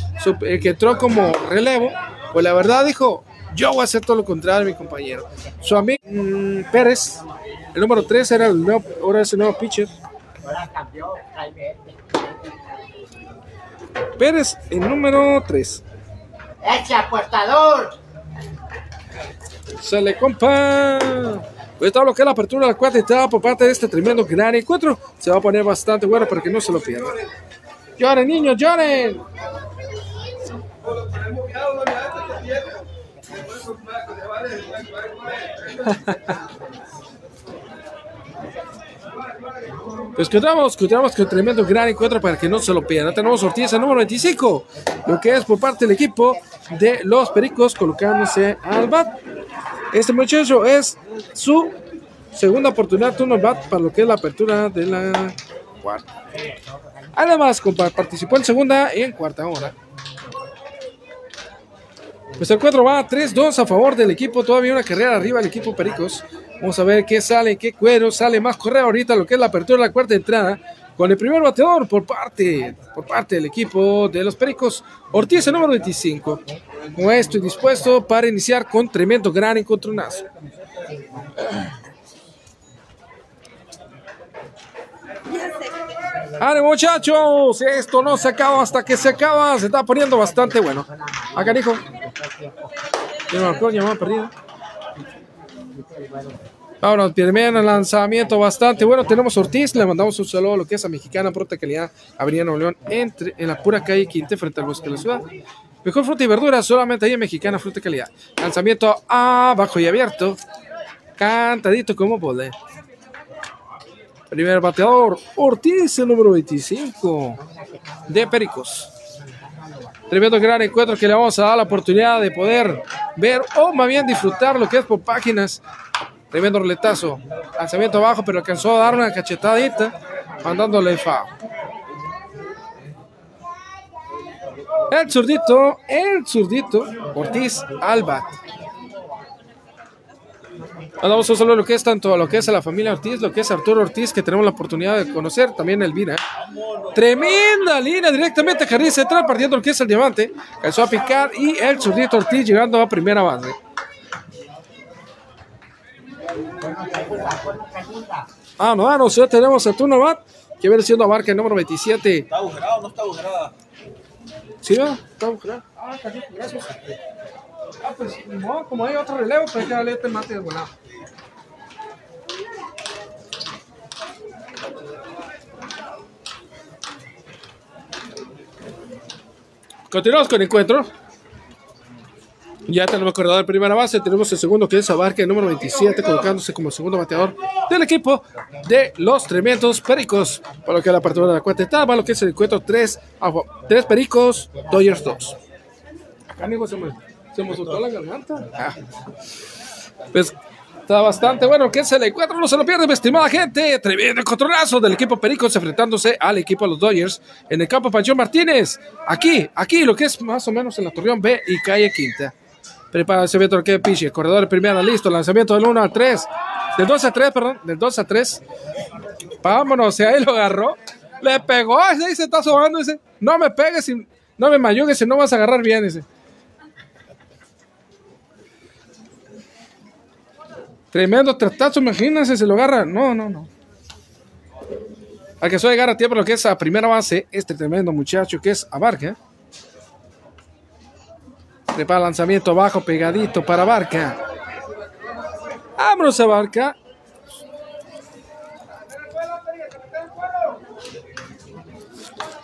[SPEAKER 1] el que entró como relevo, pues la verdad dijo, yo voy a hacer todo lo contrario, mi compañero. Su amigo mm, Pérez, el número 3 era el nuevo, ahora es el nuevo pitcher. Pérez, el número 3.
[SPEAKER 2] ¡Eche apostador!
[SPEAKER 1] Se le compa. Pues está lo que es la apertura de la cuarta entrada por parte de este tremendo gran encuentro. Se va a poner bastante bueno para que no se lo pierdan. Lloren, niños, lloren. Pues continuamos, continuamos con tremendo gran encuentro para que no se lo pierdan. Tenemos Ortiz el número 25, lo que es por parte del equipo de los Pericos colocándose al bat. Este muchacho es su segunda oportunidad turno bat para lo que es la apertura de la cuarta. Además, participó en segunda y en cuarta hora. Pues el encuentro va 3-2 a favor del equipo. Todavía una carrera arriba del equipo Pericos. Vamos a ver qué sale, qué cuero. Sale más correa ahorita lo que es la apertura de la cuarta entrada. Con el primer bateador por parte, por parte del equipo de los Pericos. Ortiz, el número 25. Puesto y dispuesto para iniciar con tremendo gran encontronazo. ¡Ale muchachos! Esto no se acaba hasta que se acaba. Se está poniendo bastante bueno. Acá, hijo. Tiene balcón, llamada perdida. Vámonos, primer lanzamiento bastante bueno. Tenemos Ortiz, le mandamos un saludo a lo que es a Mexicana Fruta Calidad, Avenida Nuevo León, entre, en la pura calle Quinte, frente al bosque de la ciudad. Mejor fruta y verdura, solamente ahí en Mexicana Fruta Calidad. Lanzamiento abajo y abierto. Cantadito como puede. Primer bateador, Ortiz, el número 25 de Pericos. Tremendo gran encuentro que le vamos a dar la oportunidad de poder ver o más bien disfrutar lo que es por páginas. Tremendo roletazo. Lanzamiento abajo, pero alcanzó a dar una cachetadita, mandándole fa. El zurdito, el zurdito, Ortiz Alba. Mandamos un saludo a lo que es tanto a lo que es a la familia Ortiz, lo que es Arturo Ortiz, que tenemos la oportunidad de conocer, también Elvira. Tremenda línea directamente a Jardín Central, partiendo lo que es el diamante. Alcanzó a picar y el zurdito Ortiz llegando a primera base. Ah, no, ah, no, ya tenemos a turno bat, que viene siendo marca el número 27.
[SPEAKER 3] ¿Está agujerada o no está agujerada?
[SPEAKER 1] ¿Sí, va? Está agujerado. Ah, carajo, gracias. Ah, pues, no, como hay otro relevo, pues hay que darle este mate de volado. Continuamos con el encuentro. Ya tenemos corredor de primera base. Tenemos el segundo que es Abarca, el número 27, colocándose como segundo bateador del equipo de los tremendos Pericos. Por lo que la apertura de la cuarta etapa, lo que es el encuentro 3, tres Pericos, Dodgers 2. Acá, amigo, se me soltó la garganta. Ah. Pues Está bastante bueno que es el encuentro, no se lo pierden, estimada gente. Tremendo controlazo del equipo Pericos enfrentándose al equipo de los Dodgers en el campo Panchón Martínez. Aquí, aquí, lo que es más o menos en la Torreón B y calle Quinta. Prepara ese viento que piche. Corredor de primera, listo. Lanzamiento del 1 al 3. Del 2 a 3, perdón. Del 2 a 3. Vámonos, y ahí lo agarró. Le pegó, ahí se está sobando. Dice, no me pegues, y no me mayugues, si no vas a agarrar bien. Dice. Tremendo tratazo, imagínense, se lo agarra. No, no, no. Al que suele llegar a tiempo lo que es a primera base, este tremendo muchacho que es Abarca. Prepara lanzamiento bajo, pegadito para Barca. Vámonos a Barca.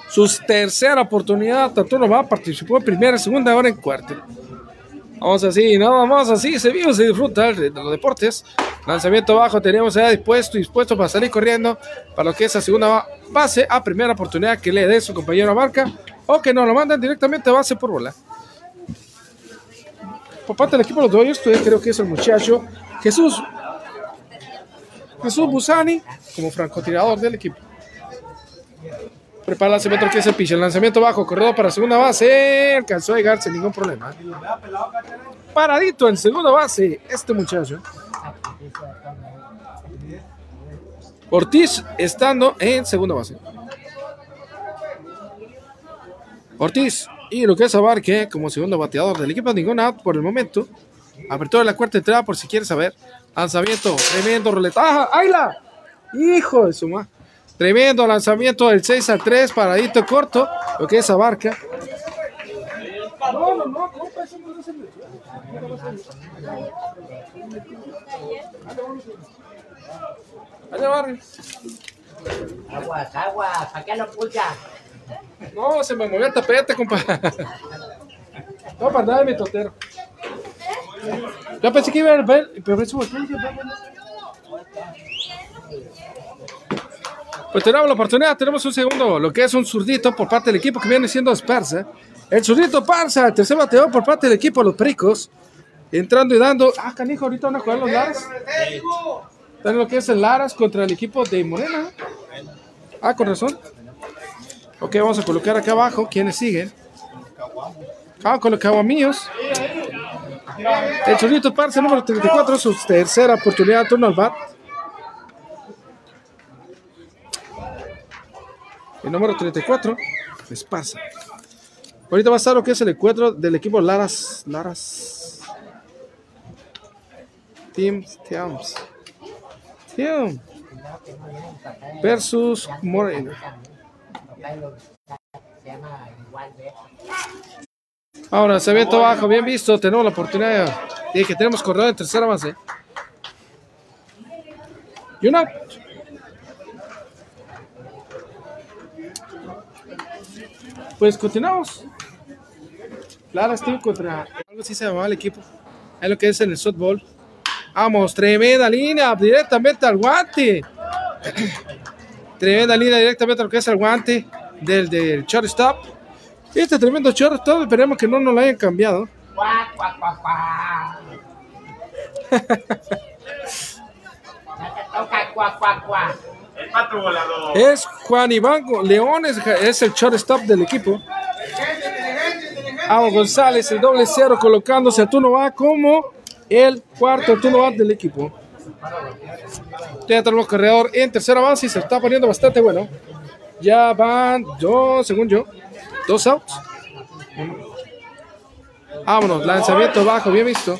[SPEAKER 1] Su tercera oportunidad, Tatuno va, participó en primera, segunda, ahora en cuarto. Vamos así, nada más así, se vive, se disfruta de los deportes. Lanzamiento bajo, tenemos ya dispuesto, dispuesto para salir corriendo para lo que es la segunda base a primera oportunidad que le dé su compañero a Barca o que nos lo mandan directamente a base por bola. Por parte del equipo de los Dodgers, creo que es el muchacho Jesús Jesús Busani como francotirador del equipo. Prepara el lanzamiento que es el pitch. El lanzamiento bajo, corredor para segunda base. Alcanzó a llegar sin ningún problema. Paradito en segunda base, este muchacho. Ortiz estando en segunda base. Ortiz y lo que es Abarque como segundo bateador del equipo. Ningún out por el momento. Apertura de la cuarta entrada por si quieres saber. Lanzamiento, tremendo roletaja. ¡Ayla! Hijo de su madre. Tremendo lanzamiento del 6 a 3, paradito corto, lo que es Abarca. No, no, no, compa, eso no es Allá barrio.
[SPEAKER 2] Aguas, aguas, ¿para qué lo?
[SPEAKER 1] No, se me movió el tapete, compa. No, para nada mi totero. Yo pensé que iba a ver, pero eso pues tenemos la oportunidad, tenemos un segundo, lo que es un zurdito por parte del equipo que viene siendo Esparza. El zurdito Parza, el tercer bateador por parte del equipo Los Pericos. Entrando y dando. Ah, canijo, ahorita van a jugar los Laras. Están lo que es el Laras contra el equipo de Morena. Ah, con razón. Ok, vamos a colocar acá abajo quienes siguen. Ah, con los caguamillos. El zurdito Parza, número 34, su tercera oportunidad, turno al bat. El número 34, Esparza. Ahorita va a estar lo que es el encuentro del equipo Laras. Laras. Team Teams. Team. Versus Moreno. Ahora se ve todo abajo, bien visto. Tenemos la oportunidad de que tenemos corredor en tercera base. Y una Pues continuamos. Clara Steve contra algo así se llamaba el equipo. Es lo que es en el softball. Vamos, tremenda línea directamente al guante. tremenda línea directamente a lo que es el guante del, del shortstop. Este tremendo shortstop, esperemos que no nos lo hayan cambiado. Es Juan Iván Leones, es el shortstop del equipo. Amo González, el doble cero, colocándose a turno va como el cuarto turno va del equipo. Ya tenemos corredor en tercera base y se está poniendo bastante bueno. Ya van dos, según yo, dos outs. Vámonos, lanzamiento bajo, bien visto.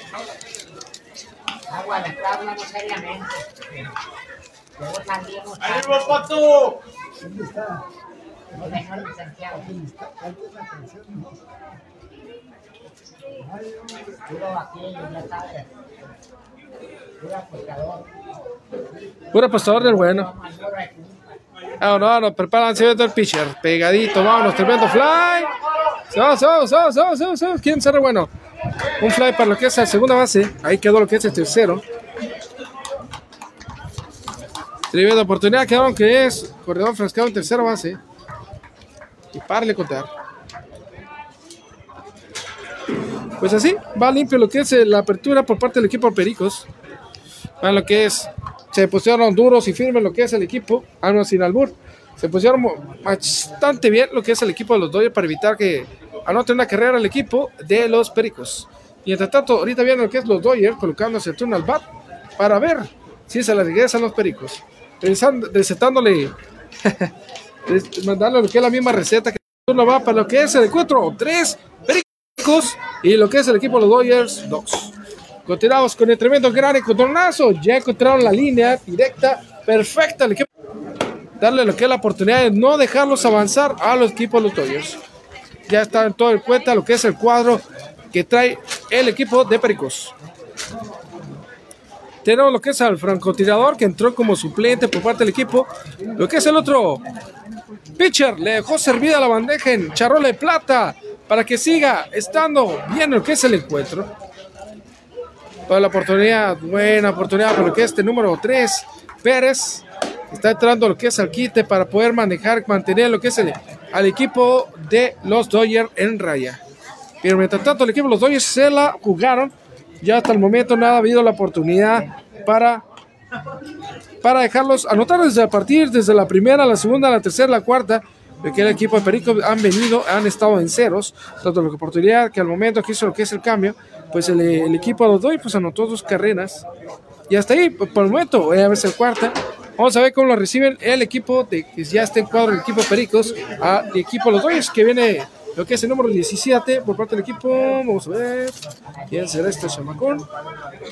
[SPEAKER 2] Está-
[SPEAKER 3] ¡Ánimo, pato!
[SPEAKER 2] no. Puro
[SPEAKER 1] apostador del bueno.
[SPEAKER 2] Mayor aquí.
[SPEAKER 1] Vámonos, vámonos, preparan el pitcher. Pegadito, vámonos, tremendo fly. Va, va, va, se va, se va, se va. ¿Quién será bueno? Un fly para lo que es la segunda base. Ahí quedó lo que es el tercero. Tremenda oportunidad quedaron que es corredor frescado en tercera base. Y parle contar. Pues así, va limpio lo que es eh, la apertura por parte del equipo Pericos. Vean lo que es. Se pusieron duros y firmes lo que es el equipo. No, sin albur. Se pusieron bastante bien lo que es el equipo de los Dodgers para evitar que anote una carrera el equipo de los Pericos. Y entre tanto, ahorita vienen lo que es los Dodgers colocándose el turno al bat para ver si se la regresan los Pericos. Regresando- Recetándole, mandarle lo que es la misma receta que el turno va para lo que es el encuentro. Tres Pericos y lo que es el equipo de los Dodgers, dos. Continuamos con el tremendo gran encontronazo. Ya encontraron la línea directa perfecta al equipo. Darle lo que es la oportunidad de no dejarlos avanzar a los equipos de los Dodgers. Ya está en todo el cuenta lo que es el cuadro que trae el equipo de Pericos. Tenemos lo que es al francotirador que entró como suplente por parte del equipo. Lo que es el otro pitcher le dejó servida la bandeja en charola de plata para que siga estando bien lo que es el encuentro. Toda la oportunidad, buena oportunidad para lo que es este número 3, Pérez. Está entrando lo que es al quite para poder manejar, mantener lo que es el, al equipo de los Dodgers en raya. Pero mientras tanto el equipo de los Dodgers se la jugaron. Ya hasta el momento nada ha habido la oportunidad para, para dejarlos anotar desde a partir desde la primera, la segunda, la tercera, la cuarta. De que el equipo de Perico han venido, han estado en ceros. Tanto la oportunidad que al momento que hizo lo que es el cambio, pues el, equipo de los Dodgers pues anotó dos carreras. Y hasta ahí, por el momento, voy a ver el cuarta. Vamos a ver cómo lo reciben el equipo de que ya está en cuadro el equipo de Pericos, al equipo de los Dodgers, que viene lo que es el número 17 por parte del equipo. Vamos a ver quién será este chamacón.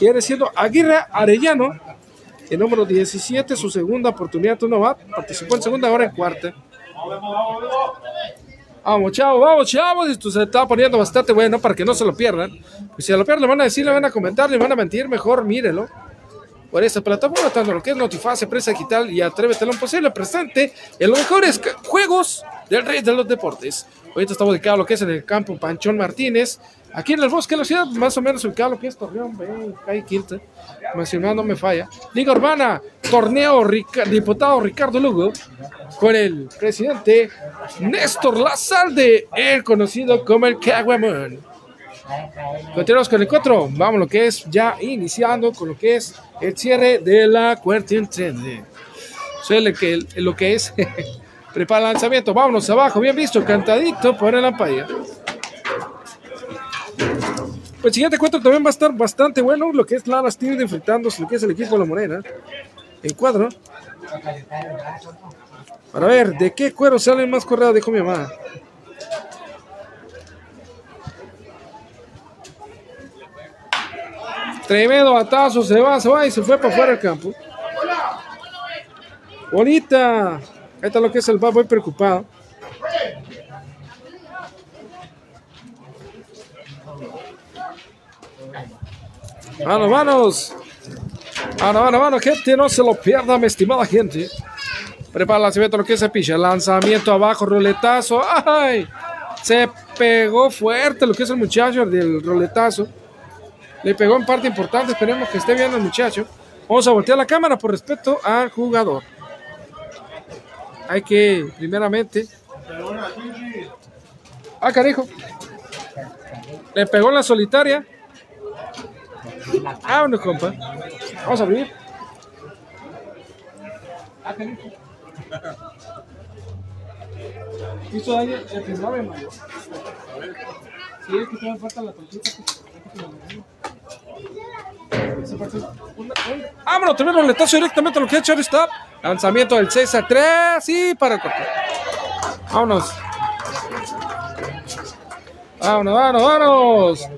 [SPEAKER 1] Viene siendo Aguirre Arellano, el número 17, su segunda oportunidad. Tú no va, participó en segunda, ahora en cuarta. Vamos, chavo, vamos, chavos. Esto se está poniendo bastante bueno para que no se lo pierdan. Pues si se lo pierden, le van a decir, le van a comentar, le van a mentir. Mejor mírelo. Por esta plataforma, tanto lo que es Notifase, Prensa Digital y Atrévete a lo posible, presente en los mejores juegos del rey de los deportes. Ahorita está ubicado lo que es en el campo Panchón Martínez, aquí en el bosque de la ciudad, más o menos ubicado lo que es Torreón, calle Quinta, mencionado no me falla. Liga Urbana, torneo diputado Ricardo Lugo, con el presidente Néstor Lazalde, el conocido como el Caguamón. Continuamos con el 4. Vamos lo que es ya iniciando con lo que es el cierre de la cuarta entrega. Suele que lo que es prepara el lanzamiento. Vámonos abajo, bien visto, cantadito por el. Pues el siguiente encuentro también va a estar bastante bueno. Lo que es Lara Steve enfrentándose lo que es el equipo de la Morena. En cuadro. Para ver de qué cuero salen más correas, dijo mi mamá. Tremendo batazo, se va, se va y se fue para afuera del campo. Bonita. Ahí está lo que es el bat, voy preocupado. Vamos, vamos. Vamos, vamos, vamos, gente, no se lo pierda, mi estimada gente. Prepara el lanzamiento, lo que es el pitch. Lanzamiento abajo, roletazo. ¡Ay! Se pegó fuerte lo que es el muchacho del roletazo. Le pegó en parte importante. Esperemos que esté bien el muchacho. Vamos a voltear la cámara por respeto al jugador. Hay que, primeramente. Ah, carajo. Le pegó la solitaria. Vámonos, compa. Vamos a abrir. Ah. Hizo daño el primero mayor. Sí, es que todavía falta la tortita. Vámonos, tenemos el letazo directamente a lo que hecho shortstop. Lanzamiento del César 3 y para el corte. Vámonos. Vámonos, vámonos, vámonos.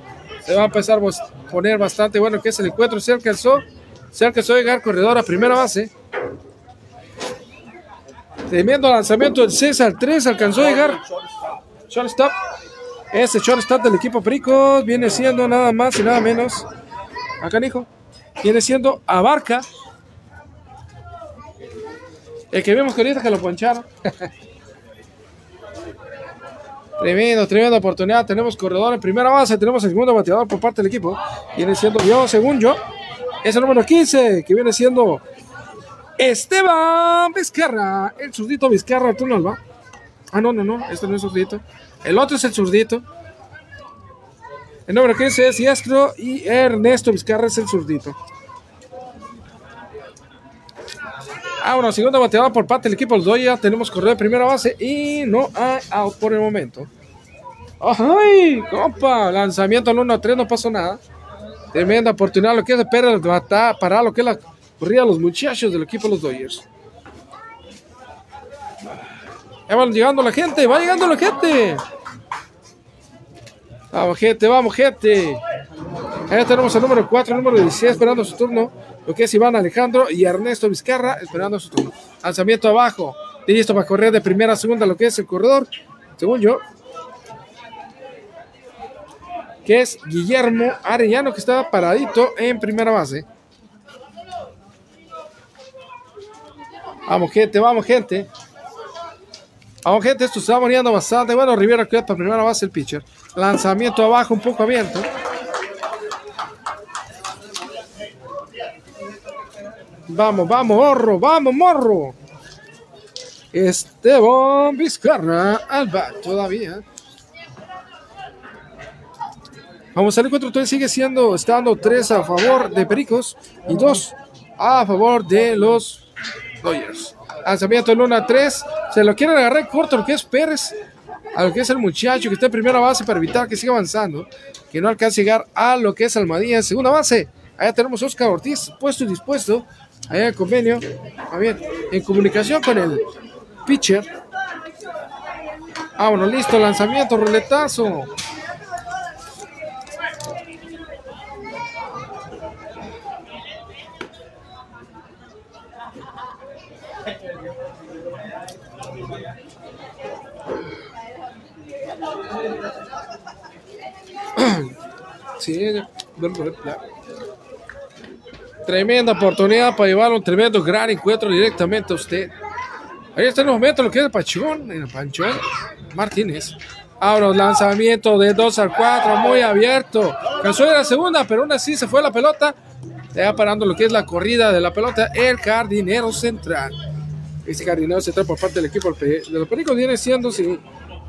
[SPEAKER 1] Se va a empezar a poner bastante bueno que es el encuentro. Se alcanzó, se alcanzó a llegar corredor a primera base. Tremendo lanzamiento del César 3. Alcanzó a llegar. Shortstop. Ese shortstop del equipo Pericos viene siendo nada más y nada menos. Acá, hijo. Viene siendo Abarca. El que vimos que ahorita que lo poncharon. tremendo, tremenda oportunidad. Tenemos corredor en primera base. Tenemos el segundo bateador por parte del equipo. Viene siendo yo, según yo. Es el número 15, que viene siendo Esteban Vizcarra. El zurdito Vizcarra, tú no va. Ah, no, no, no. Este no es zurdito. El otro es el zurdito. El número 15 es Yastro y Ernesto Vizcarra es el zurdito. Ahora, segunda bateada por parte del equipo de los Dodgers. Tenemos correo de primera base y no hay out por el momento. ¡Ay! ¡Compa! Lanzamiento al 1 a 3, no pasó nada. Tremenda oportunidad. Lo que es de Pérez para lo que es la corrida de los muchachos del equipo los Dodgers. Ya van llegando la gente, va llegando la gente. Vamos, gente, vamos, gente. Ahí tenemos el número 4, el número 16 esperando su turno. Lo que es Iván Alejandro y Ernesto Vizcarra esperando su turno. Lanzamiento abajo. Listo para correr de primera a segunda lo que es el corredor. Según yo. Que es Guillermo Arellano que está paradito en primera base. Vamos, gente, vamos, gente. Vamos, gente, esto se va muriendo bastante. Bueno, Rivera queda para primera base el pitcher. Lanzamiento abajo, un poco abierto. Vamos, vamos, morro, vamos, morro. Esteban Vizcarra al bat todavía. Vamos al encuentro, todavía sigue siendo, estando 3 a favor de Pericos y 2 a favor de los Dodgers. Lanzamiento en 1 a 3. Se lo quieren agarrar corto lo que es Pérez. A lo que es el muchacho que está en primera base para evitar que siga avanzando. Que no alcance a llegar a lo que es Almadía en segunda base. Allá tenemos Oscar Ortiz puesto y dispuesto. Allá el convenio. Bien, en comunicación con el pitcher. Vámonos, listo, lanzamiento, roletazo. Sí, Tremenda oportunidad para llevar un tremendo gran encuentro directamente a usted. Ahí está en el momento lo que es Pachón, el Panchón Martínez. Ahora lanzamiento de 2 al 4, muy abierto. Cansó de la segunda, pero aún así se fue la pelota. Ya parando lo que es la corrida de la pelota, el jardinero central. Ese jardinero central por parte del equipo de los Pericos viene siendo, si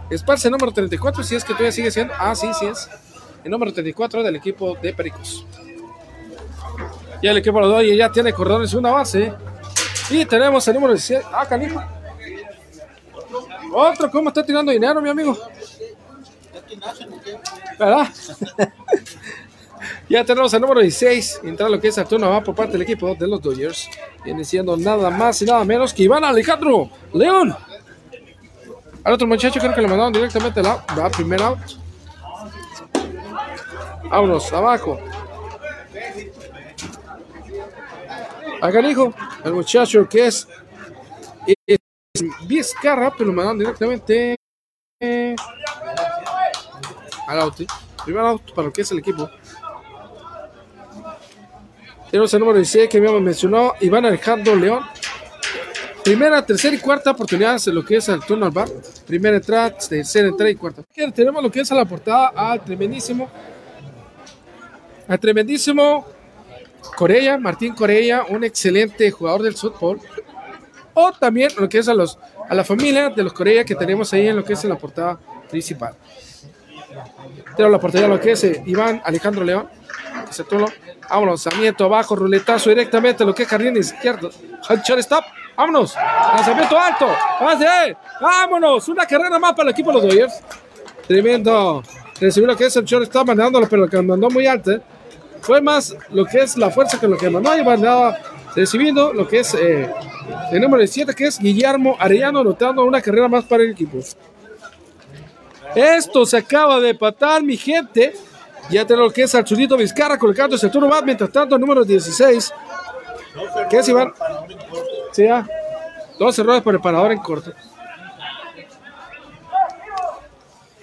[SPEAKER 1] Esparce número 34, si es que todavía sigue siendo. Ah, sí, sí es. El número 34 del equipo de Pericos. Ya el equipo de los ya tiene corredores en una base. Y tenemos el número 17. Ah. Otro, ¿cómo está tirando dinero, mi amigo? ¿Verdad? ya tenemos el número 16. Entrar lo que es el turno va por parte del equipo de los Dodgers. Viene siendo nada más y nada menos que Iván Alejandro León. Al otro muchacho creo que le mandaron directamente la, la primera out. Vámonos, abajo. Acá hijo, el muchacho que es, es Vizcarra, pero lo mandaron directamente al out. Primer out para lo que es el equipo. Tenemos el número 16 que me mencionó, Iván Alejandro León. Primera, tercera y cuarta oportunidad en lo que es el turno al bar. Primera entrada, tercera entrada y cuarta. Tenemos lo que es a la portada al tremendísimo. Al tremendísimo Corella, Martín Corella, un excelente jugador del fútbol. O también lo que es a los a la familia de los Corella que tenemos ahí en lo que es en la portada principal. Tenemos la portada lo que es eh, Iván Alejandro León. Se. Vámonos, lanzamiento abajo, ruletazo directamente lo que es jardín izquierdo. stop. Vámonos. Lanzamiento alto. Vámonos. Una carrera más para el equipo de los Dodgers. Tremendo. Recibió lo que es el short. Está mandándolo, pero lo que mandó muy alto. Fue más lo que es la fuerza que lo que mandó. Y mandaba recibiendo lo que es eh, el número 7, que es Guillermo Arellano, anotando una carrera más para el equipo. Esto se acaba de patar, mi gente. Ya tenemos lo que es Archulito Vizcarra colocando ese turno más. Mientras tanto, el número 16, que es Iván. Sí. Dos errores por el parador en corto.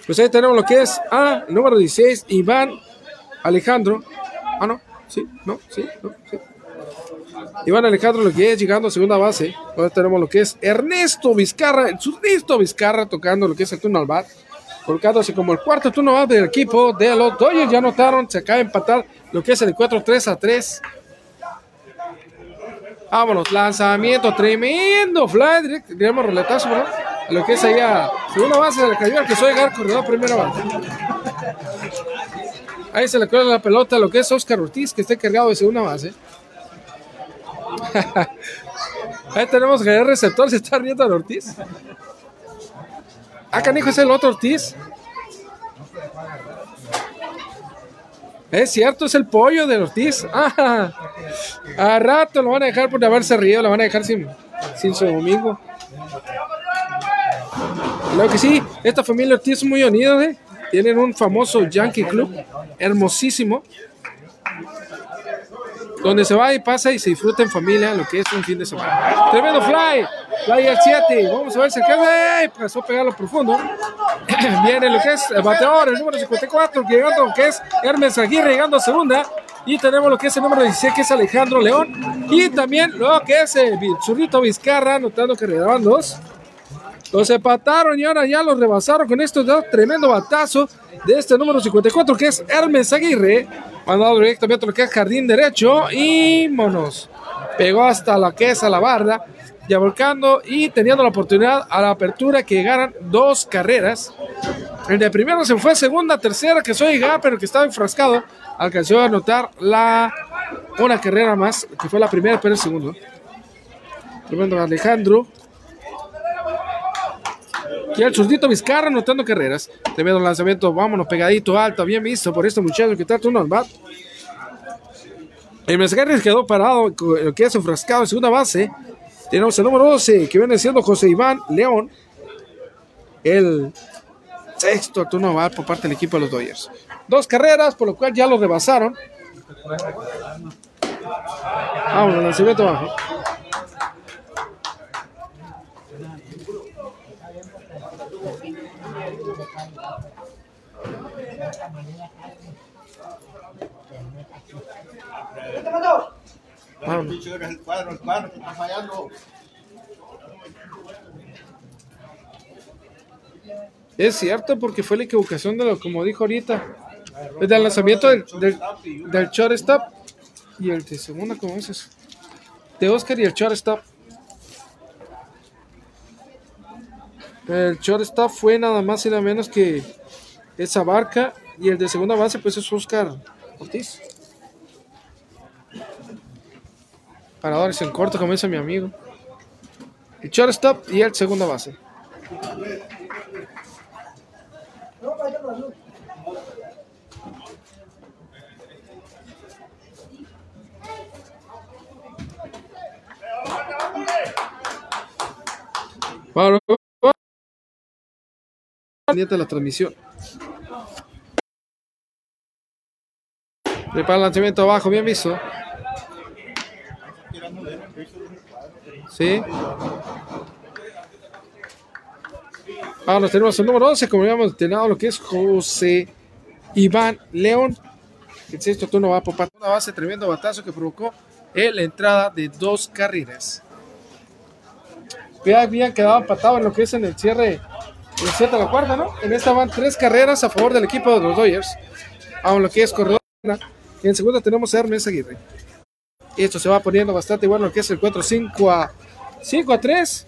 [SPEAKER 1] Pues ahí tenemos lo que es a número 16, Iván Alejandro. Ah, no, sí, no, sí, no, sí. Iván Alejandro lo llegando a segunda base. Ahora tenemos lo que es Ernesto Vizcarra, el Ernesto Vizcarra tocando lo que es el turno al bar. Colocándose como el cuarto turno del equipo de los Dodgers. Ya notaron, se acaba de empatar lo que es el 4-3 a 3. Vámonos, lanzamiento tremendo. Fly, digamos roletazo, ¿no? Lo que es allá, segunda base de la cayó que soy llegar corredor primera base. Ahí se le cuelga la pelota lo que es Oscar Ortiz, que está encargado de segunda base. Ahí tenemos que el receptor se está riendo al Ortiz. Ah, canijo, es el otro Ortiz. Es cierto, es el pollo del Ortiz. Ah, a rato lo van a dejar por haberse río, lo van a dejar sin, sin su domingo. Claro que sí, esta familia Ortiz es muy unida, ¿eh? Tienen un famoso Yankee Club, hermosísimo, donde se va y pasa y se disfruta en familia lo que es un fin de semana. Tremendo fly, fly al 7, vamos a ver si alcanza, ¡ay! pasó a pegarlo profundo. Viene lo que es el bateador, el número 54, llegando lo que es Hermes Aguirre, llegando a segunda. Y tenemos lo que es el número 16, que es Alejandro León. Y también lo que es el Zurrito Vizcarra, notando que redaban dos. Los empataron y ahora ya los rebasaron con esto. Da tremendo batazo de este número 54 que es Hermes Aguirre. Mandado directamente lo que es jardín derecho. Y monos. Pegó hasta la que es a la barra. Ya volcando y teniendo la oportunidad a la apertura que llegaran dos carreras. El de primero se fue segunda, tercera, que soy Gá, pero que estaba enfrascado. Alcanzó a anotar la una carrera más, que fue la primera, pero el segundo. Tremendo Alejandro. Y el zurdito Vizcarra anotando carreras. Tremendo lanzamiento, vámonos, pegadito, alto, bien visto por este muchacho que trata uno al. El Mesgarres quedó parado, lo que es enfrascado en segunda base. Tenemos el número 12, que viene siendo José Iván León. El sexto turno va por parte del equipo de los Dodgers. Dos carreras, por lo cual ya lo rebasaron. Vámonos, lanzamiento bajo.
[SPEAKER 3] El cuadro, el cuadro que está fallando.
[SPEAKER 1] Es cierto, porque fue la equivocación de lo, como dijo ahorita, desde el lanzamiento del, del, del shortstop y el de segunda, ¿cómo es eso? De Oscar y el shortstop. El shortstop fue nada más y nada menos que esa barca y el de segunda base pues es Oscar Ortiz. Paradores en corto, dice mi amigo. El shortstop y el segunda base. Pendiente de la transmisión. Prepara el lanzamiento abajo, bien visto. Sí. Ahora tenemos el número 11, como habíamos tenido lo que es José Iván León. El sexto turno va por una base, tremendo batazo que provocó la entrada de dos carreras. Ya habían quedado empatados en lo que es en el cierre, el cierre de la cuarta, ¿no? En esta van tres carreras a favor del equipo de los Dodgers. Vamos lo que es corredor. En segunda tenemos a Hermes Aguirre. Esto se va poniendo bastante bueno lo que es el encuentro 5 a 5 a 3.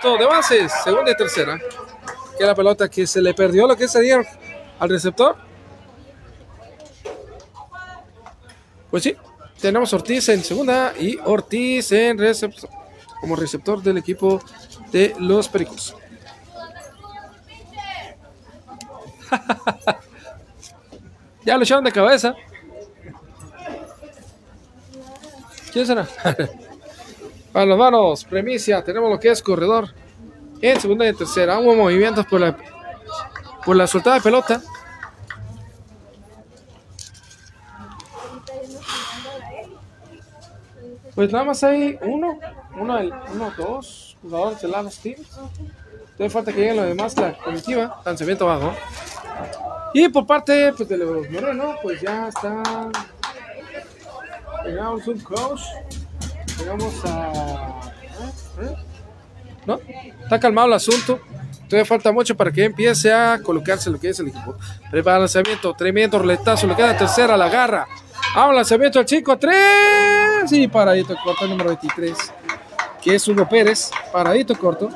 [SPEAKER 1] Todo de bases, segunda y tercera. Que la pelota que se le perdió lo que ayer al receptor. Pues sí, tenemos Ortiz en segunda y Ortiz en receptor, como receptor del equipo de los Pericos. ya lo echaron de cabeza. ¿Quién será? Para los manos, premicia, tenemos lo que es corredor. En segunda y en tercera, hubo movimientos por la, por la soltada de pelota. Pues nada más hay uno, uno, dos jugadores de los Teams. Todavía falta que lleguen los demás, la comitiva, lanzamiento abajo. Y por parte pues, de los Moreno, pues ya está. Llegamos un coach. Llegamos a. ¿eh? ¿No? Está calmado el asunto. Todavía falta mucho para que empiece a colocarse lo que es el equipo. Prepara el lanzamiento, tremendo roletazo, le queda tercera, la agarra. Vamos, lanzamiento al chico, tres. Y paradito corto, número 23. Que es Hugo Pérez, paradito corto.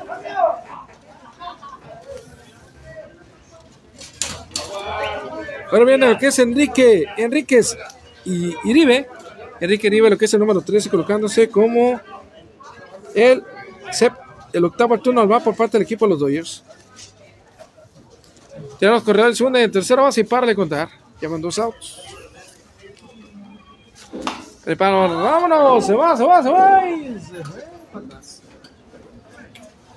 [SPEAKER 1] Ahora viene lo que es Enrique, Enríquez y Iribe. Enrique Iribe, lo que es el número 13, colocándose como El, el octavo turno va por parte del equipo de los Dodgers. Tenemos corredor en segunda y en tercera base y para de contar. Llevan dos outs. Preparo, vámonos, se va, se va, se va. se.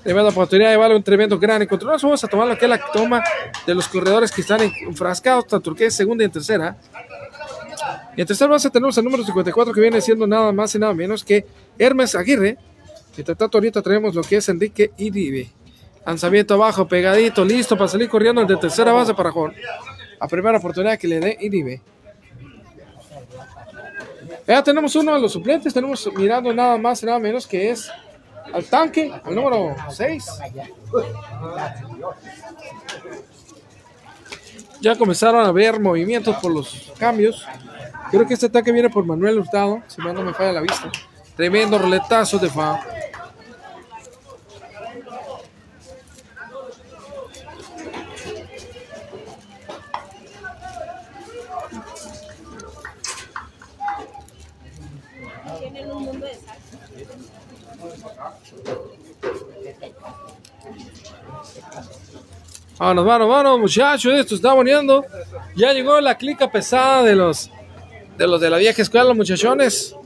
[SPEAKER 1] Tremenda oportunidad de darle un tremendo gran encuentro. Nos vamos a tomar lo que es la toma de los corredores que están enfrascados, tanto que es segunda y en tercera. Y en tercera base tenemos el número 54 que viene siendo nada más y nada menos que Hermes Aguirre. Mientras tanto, ahorita tenemos lo que es Enrique Iribe. Lanzamiento abajo, pegadito, listo para salir corriendo el de tercera base para Juan. La primera oportunidad que le dé Iribe. Ya tenemos uno de los suplentes, tenemos mirando nada más y nada menos que es al tanque, al número 6. Ya comenzaron a ver movimientos por los cambios. Creo que este ataque viene por Manuel Hurtado, si mal no me falla la vista. Tremendo roletazo de fa. Vámonos, vámonos, vámonos, muchachos. Esto está poniendo. Ya llegó la clica pesada de los de los de la vieja escuela, muchachones.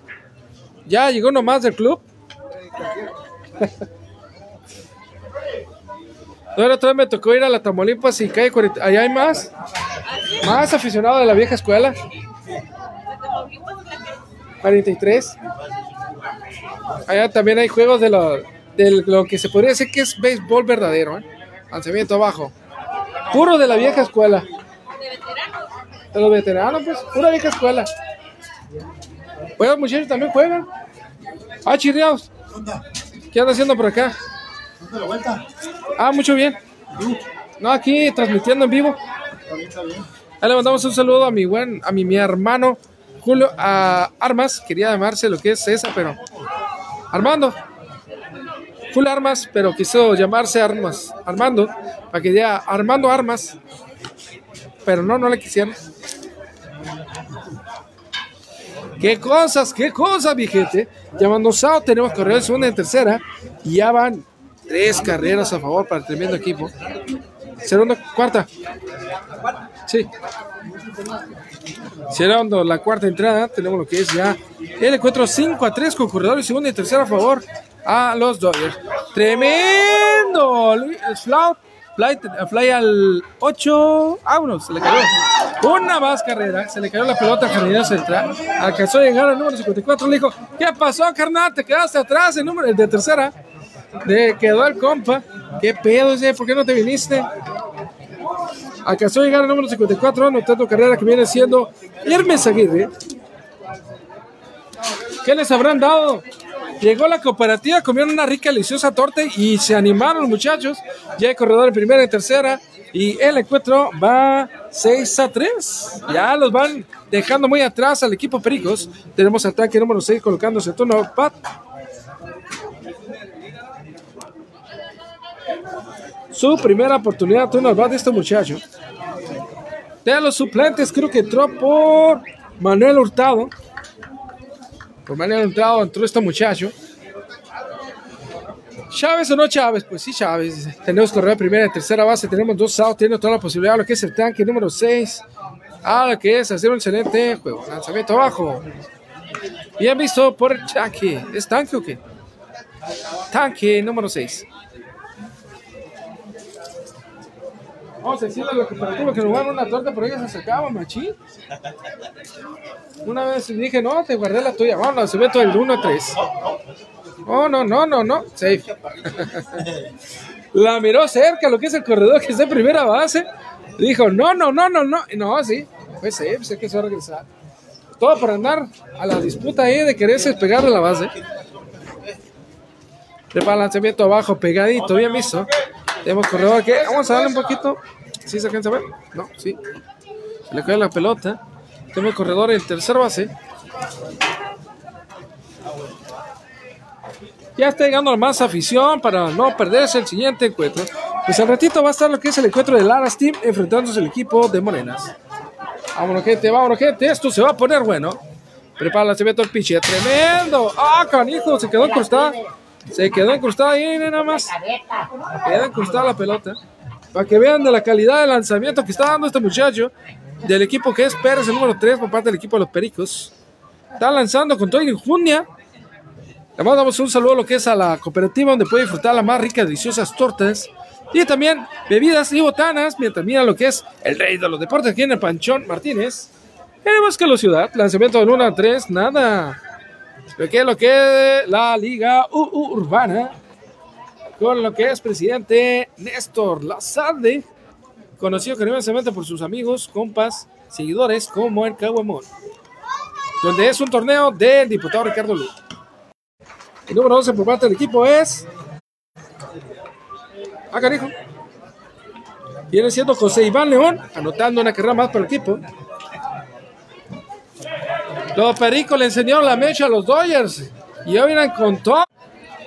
[SPEAKER 1] Ya llegó uno más del club. No, la otra vez me tocó ir a la Tamaulipas y cae 40 Allá hay más. Más aficionados de la vieja escuela. 43. Allá también hay juegos de lo, de lo que se podría decir que es béisbol verdadero. ¿eh? Lanzamiento abajo. Puro de la vieja escuela.
[SPEAKER 4] De
[SPEAKER 1] los veteranos, pues. Pura vieja escuela. Pues muchachos también juegan. Ah, chirriados. ¿Qué anda haciendo por acá?
[SPEAKER 3] ¿Dónde la vuelta?
[SPEAKER 1] Ah, mucho bien. No, aquí transmitiendo en vivo. Ahí le mandamos un saludo a mi buen, a mi, mi hermano Julio a Armas. Quería llamarse lo que es esa, pero Armando. Full Armas, pero quiso llamarse Armas. Armando, para que diga Armando Armas. Pero no, no le quisieron. Qué cosas, qué cosas, mi gente. Llamando Sao, tenemos correo de segunda y tercera. Y ya van tres carreras a favor para el tremendo equipo. Segunda, cuarta. Sí. Cerrando la cuarta entrada, tenemos lo que es ya el encuentro 5 a 3 con corredores segunda y tercera a favor a los Dodgers. Tremendo. El fly, fly al 8 a 1, se le cayó. Una más carrera, se le cayó la pelota al jardinero central. Alcanzó a llegar al número 54. Le dijo: ¿Qué pasó, carnal? Te quedaste atrás, el número de tercera. De, quedó el compa. ¿Qué pedo ese? ¿Por qué no te viniste? Alcanzó a llegar al número 54, anotando carrera que viene siendo Hermes Aguirre. ¿Qué les habrán dado? Llegó la cooperativa, comieron una rica, deliciosa torta y se animaron los muchachos. Ya hay corredor en primera y tercera. Y el encuentro va 6 a 3. Ya los van dejando muy atrás al equipo Pericos. Tenemos ataque número 6 colocándose en turno. Pat. Su primera oportunidad, turno va de este muchacho. De los suplentes, creo que entró por Manuel Hurtado. Por Manuel Hurtado entró este muchacho. Chávez o no Chávez, pues sí Chávez. Tenemos corredor primera y tercera base, tenemos dos outs, tiene toda la posibilidad de lo que es el tanque número 6. A lo que es hacer un excelente juego. Lanzamiento abajo. Bien visto por el tanque. ¿Es tanque o qué? Tanque número 6. Vamos a decirle a la cooperativa que van una torta, pero ella se sacaba, machín. Una vez dije, no, te guardé la tuya. Vámonos, se ve todo el 1 a 3. Oh, no, no, no, no. Safe. la miró cerca, lo que es el corredor que está en primera base. Dijo, no, no, no, no, no. No, sí. Fue safe, sé que se va a regresar. Todo por andar a la disputa ahí de quererse pegar de la base. De balanceamiento abajo, pegadito, bien visto. Tenemos corredor que vamos a darle un poquito. ¿Sí se alcanza a ver? No, sí. Se le cae la pelota. Tenemos corredor en tercera base. Ya está llegando más afición para no perderse el siguiente encuentro. Pues al ratito va a estar lo que es el encuentro de Laras Team enfrentándose al equipo de Morenas. Vámonos, gente, vámonos, gente. Esto se va a poner bueno. Prepara el lanzamiento del pitch. Tremendo. Ah, canijo, se quedó acostado. Se quedó incrustada ahí, nada más.
[SPEAKER 2] Careta.
[SPEAKER 1] Queda incrustada la pelota. Para que vean de la calidad del lanzamiento que está dando este muchacho. Del equipo que es Pérez, el número 3, por parte del equipo de los Pericos. Está lanzando con toda injundia. Le mandamos un saludo a lo que es a la cooperativa donde puede disfrutar las más ricas, deliciosas tortas. Y también bebidas y botanas. Mientras mira lo que es el rey de los deportes aquí en el Panchón Martínez. Bosque de la Ciudad. Lanzamiento de 1 a 3. Nada. Lo que lo que la Liga UU Urbana con lo que es presidente Néstor Lazarde, conocido cariñosamente por sus amigos, compas, seguidores como el Caguamón, donde es un torneo del diputado Ricardo Lu. El número 11 por parte del equipo es. Ah, carijo. Viene siendo José Iván León, anotando una carrera más para el equipo. Los Pericos le enseñaron la mecha a los Dodgers. Y hoy vienen con todo.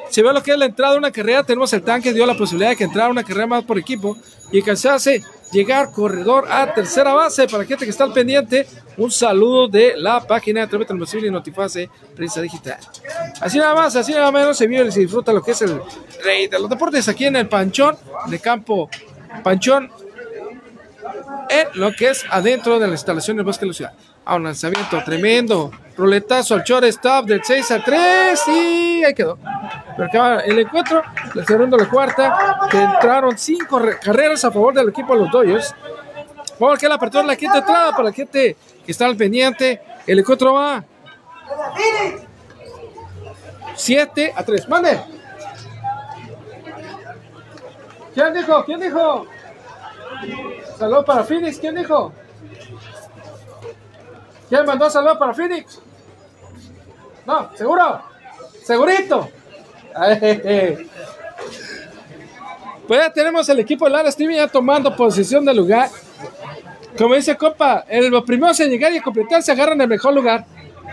[SPEAKER 1] Si ve lo que es la entrada de una carrera, tenemos el tanque, dio la posibilidad de que entrara una carrera más por equipo y alcanzase llegar corredor a tercera base. Para gente que está al pendiente, un saludo de la página de Atrévete Transmisible y Notifase Prensa Digital. Así nada más, así nada menos se vive y se disfruta lo que es el rey de los deportes aquí en el Panchón, de campo Panchón, en lo que es adentro de la instalación del Bosque de la Ciudad. A un lanzamiento tremendo, roletazo al shortstop del 6 a 3 y ahí quedó. Pero acaba el encuentro, la segunda y la cuarta, que entraron cinco re- carreras a favor del equipo de los Dodgers. Vamos a que la apertura la quinta entrada para la gente que está al pendiente. El encuentro va 7 a 3. ¡Mande! ¿Quién dijo? ¿Quién dijo? Saludos para Phoenix. ¿Quién dijo? ¿Quién mandó saludos para Phoenix? No, seguro. Segurito. Pues ya tenemos el equipo de Lara Stevie ya tomando posición del lugar. Como dice Copa, el, los primeros en llegar y completar se agarran el mejor lugar,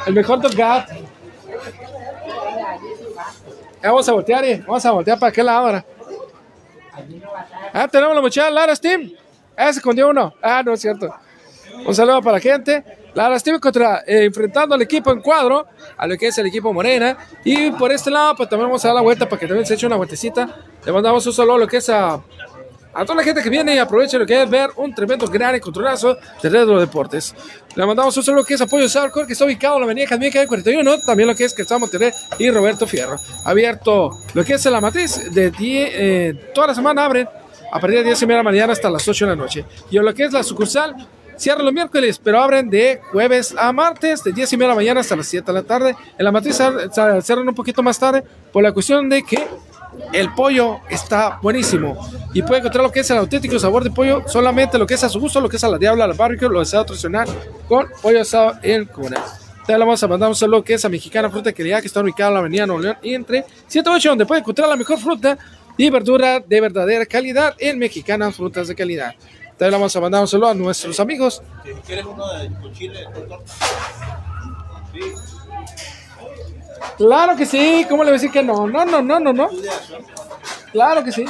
[SPEAKER 1] el mejor lugar. Vamos a voltear, eh, vamos a voltear para aquel ahora. Ah, tenemos la muchacha Lara Steam. Ah, se escondió uno. Ah, no es cierto. Un saludo para la gente. Lara Steam contra, eh, enfrentando al equipo en cuadro, a lo que es el equipo Morena. Y por este lado, pues también vamos a dar la vuelta para que también se eche una vueltecita. Le mandamos un saludo a lo que es a, a toda la gente que viene y aprovecha lo que es ver un tremendo gran encontronazo de Red de los Deportes. Le mandamos un saludo que es Apoyo Salcor, que está ubicado en la avenida Jazmín Calle 41. También lo que es Cristóbal Monterrey y Roberto Fierro. Abierto lo que es la matriz de 10, eh, toda la semana abren a partir de 10 y media de la mañana hasta las 8 de la noche. Y lo que es la sucursal, cierra los miércoles, pero abren de jueves a martes, de 10 y media de la mañana hasta las 7 de la tarde. En la matriz cierran un poquito más tarde por la cuestión de que el pollo está buenísimo. Y puede encontrar lo que es el auténtico sabor de pollo, solamente lo que es a su gusto, lo que es a la diabla, la barbecue, lo deseo tradicional, con pollo asado en cuna. Te vamos a mandar un saludo que es a Mexicana Fruta Calidad, que está ubicada en la avenida Nuevo León y entre 108, donde puede encontrar la mejor fruta y verdura de verdadera calidad en Mexicanas Frutas de Calidad. Te vamos a mandar un saludo a nuestros amigos.
[SPEAKER 5] ¿Quieres uno de con chile con torta?
[SPEAKER 1] Claro que sí, ¿cómo le voy a decir que no? No, no, no, no, no. Claro que sí.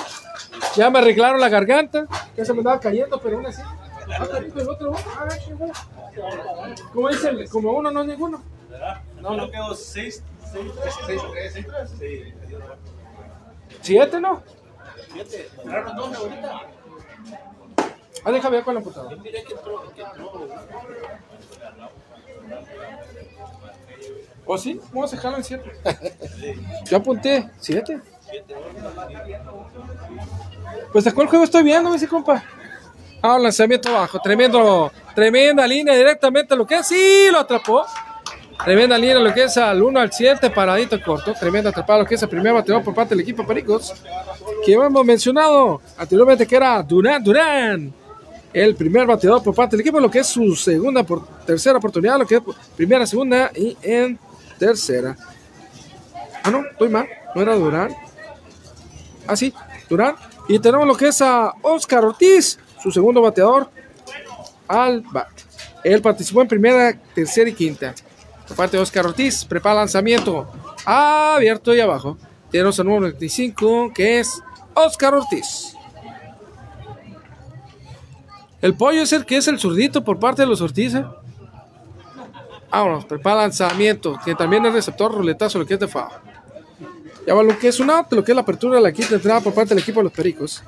[SPEAKER 1] Ya me arreglaron la garganta, ya se me estaba cayendo, pero aún así. Ah, el otro. Ah, dice, el- como uno, no ninguno.
[SPEAKER 5] No, no. Creo seis, seis, seis, tres, seis, tres. Sí.
[SPEAKER 1] Siete, ¿no?
[SPEAKER 5] Siete. ¿Entraron dos ahorita?
[SPEAKER 1] Ah, déjame ver con la computadora. ¿O sí? Vamos a dejarlo en siete. Yo apunté siete. Pues de cuál juego estoy viendo, mi compa. Ah, lanzamiento bajo, tremendo, tremenda línea directamente a lo que es, sí, lo atrapó. Tremenda línea lo que es al 1 al 7, paradito corto, tremenda atrapada lo que es el primer bateador por parte del equipo Pericos, que hemos mencionado anteriormente que era Durán Durán, el primer bateador por parte del equipo, lo que es su segunda, por, tercera oportunidad, lo que es primera, segunda y en tercera. Ah, no, estoy mal, no era Durán. Ah, sí, Durán. Y tenemos lo que es a Oscar Ortiz, su segundo bateador, al bat. Él participó en primera, tercera y quinta. Por parte de Oscar Ortiz, prepara lanzamiento abierto y abajo. Tenemos al número 95, que es Oscar Ortiz. El pollo es el que es el zurdito por parte de los Ortiz. ¿eh? Vámonos, prepara lanzamiento, que también es receptor, ruletazo, lo que es de FAO. Ya va lo que es un out, lo que es la apertura de la quinta entrada por parte del equipo de los Pericos.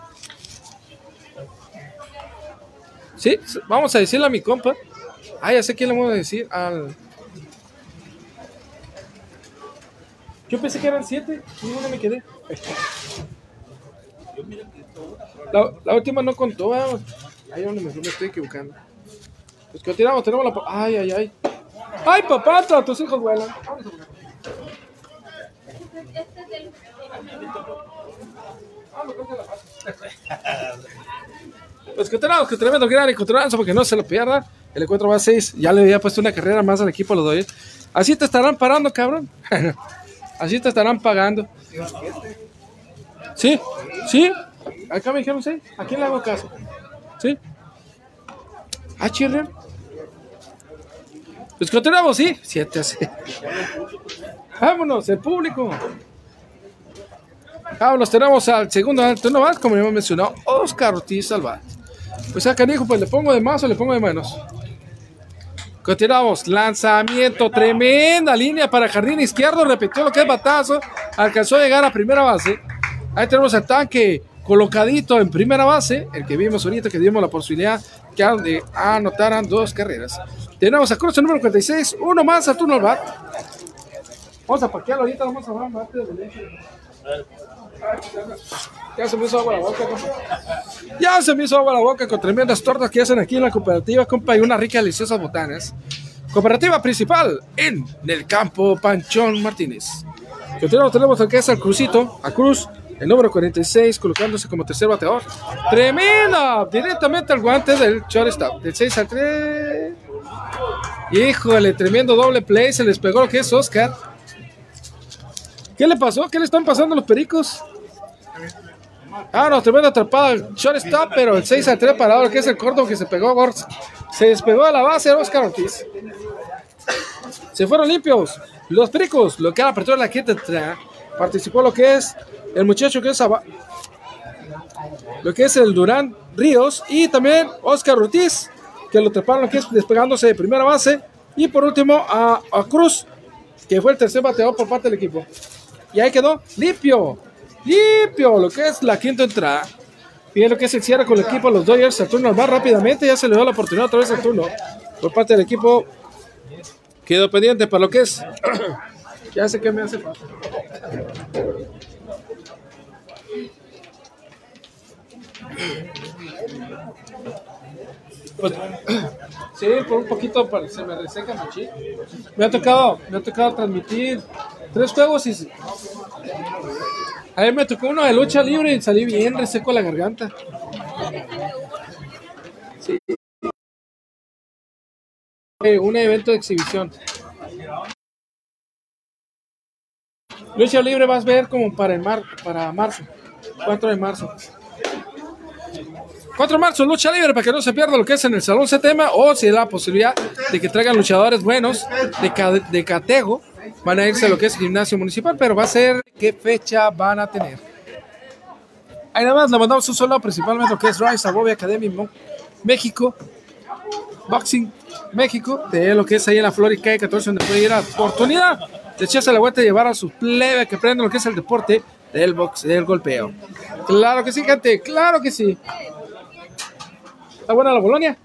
[SPEAKER 1] Sí, vamos a decirle a mi compa. Ah, ya sé quién le vamos a decir. Al... Yo pensé que eran siete. Ninguno me quedé. La, la última no contó. ah. Ahí donde me, me estoy equivocando. Pues continuamos, tenemos la. Ay, ay, ay. Ay, papá, tus hijos vuelan. A.
[SPEAKER 4] Este es del.
[SPEAKER 1] Pues que tremendo gran encontronazo porque no se lo pierda. El encuentro va a 6. Ya le había puesto una carrera más al equipo, lo doy. Así te estarán parando, cabrón. Así te estarán pagando. Sí, sí. Acá me dijeron 6. ¿A quién le hago caso? Sí. Ah, chirrión. Pues continuamos, sí. 7 a 6. Vámonos, el público. Vámonos, tenemos al segundo turno más, como ya me mencionó, Oscar Ortiz. Pues acá, canijo, pues le pongo de más o le pongo de menos. Continuamos, lanzamiento, tremenda línea para jardín izquierdo, repitió lo que es batazo, alcanzó a llegar a primera base. Ahí tenemos el tanque colocadito en primera base, el que vimos ahorita, que dimos la posibilidad que de anotaran dos carreras. Tenemos a Cruz número 46, uno más a turno al bat. Vamos a parquearlo ahorita, vamos a hablar más. Ya se me hizo agua la boca. Ya se me hizo agua la boca con tremendas tortas que hacen aquí en la cooperativa, compa, y unas ricas, deliciosas botanas. Cooperativa principal en el campo Panchón Martínez. Continuamos, tenemos al que es el Crucito, a Cruz, el número 46, colocándose como tercer bateador. ¡Tremenda! Directamente al guante del shortstop, del 6 al 3. Híjole, tremendo doble play, se les pegó lo que es Oscar. ¿Qué le pasó? ¿Qué le están pasando a los pericos? Ah, no, tremenda atrapada. Shortstop, pero el 6 a 3 parador, que es el corto que se pegó. Gors. Se despegó a la base Oscar Ortiz. Se fueron limpios. Los pericos, lo que apertura la quinta entrada, participó lo que es el muchacho que es lo que es el Durán Ríos y también Oscar Ortiz, que lo treparon lo que es despegándose de primera base. Y por último a, a Cruz, que fue el tercer bateador por parte del equipo. Y ahí quedó limpio, limpio, lo que es la quinta entrada. Bien, lo que es el cierre con el equipo los Dodgers, el turno más rápidamente, ya se le dio la oportunidad otra vez al turno por parte del equipo. Quedó pendiente para lo que es. Ya sé que me hace falta. Pues, sí, por un poquito para- se me reseca mucho. Me ha tocado, me ha tocado transmitir tres juegos y a mí me tocó uno de lucha libre y salí bien reseco la garganta. Sí. Un evento de exhibición. Lucha libre vas a ver como para el mar, para marzo, 4 de marzo. 4 de marzo, lucha libre, para que no se pierda lo que es en el Salón Setema, o si hay la posibilidad de que traigan luchadores buenos de, ca- de Catego, van a irse a lo que es gimnasio municipal, pero va a ser qué fecha van a tener. Ahí nada más le mandamos un saludo principalmente lo que es Rise Above Academy México, Boxing México, de lo que es ahí en la Florida Calle 14, donde puede ir a oportunidad de echarse la vuelta y llevar a sus plebe que aprendan lo que es el deporte del box, del golpeo. Claro que sí, gente, claro que sí. ¿Está buena la Bolonia?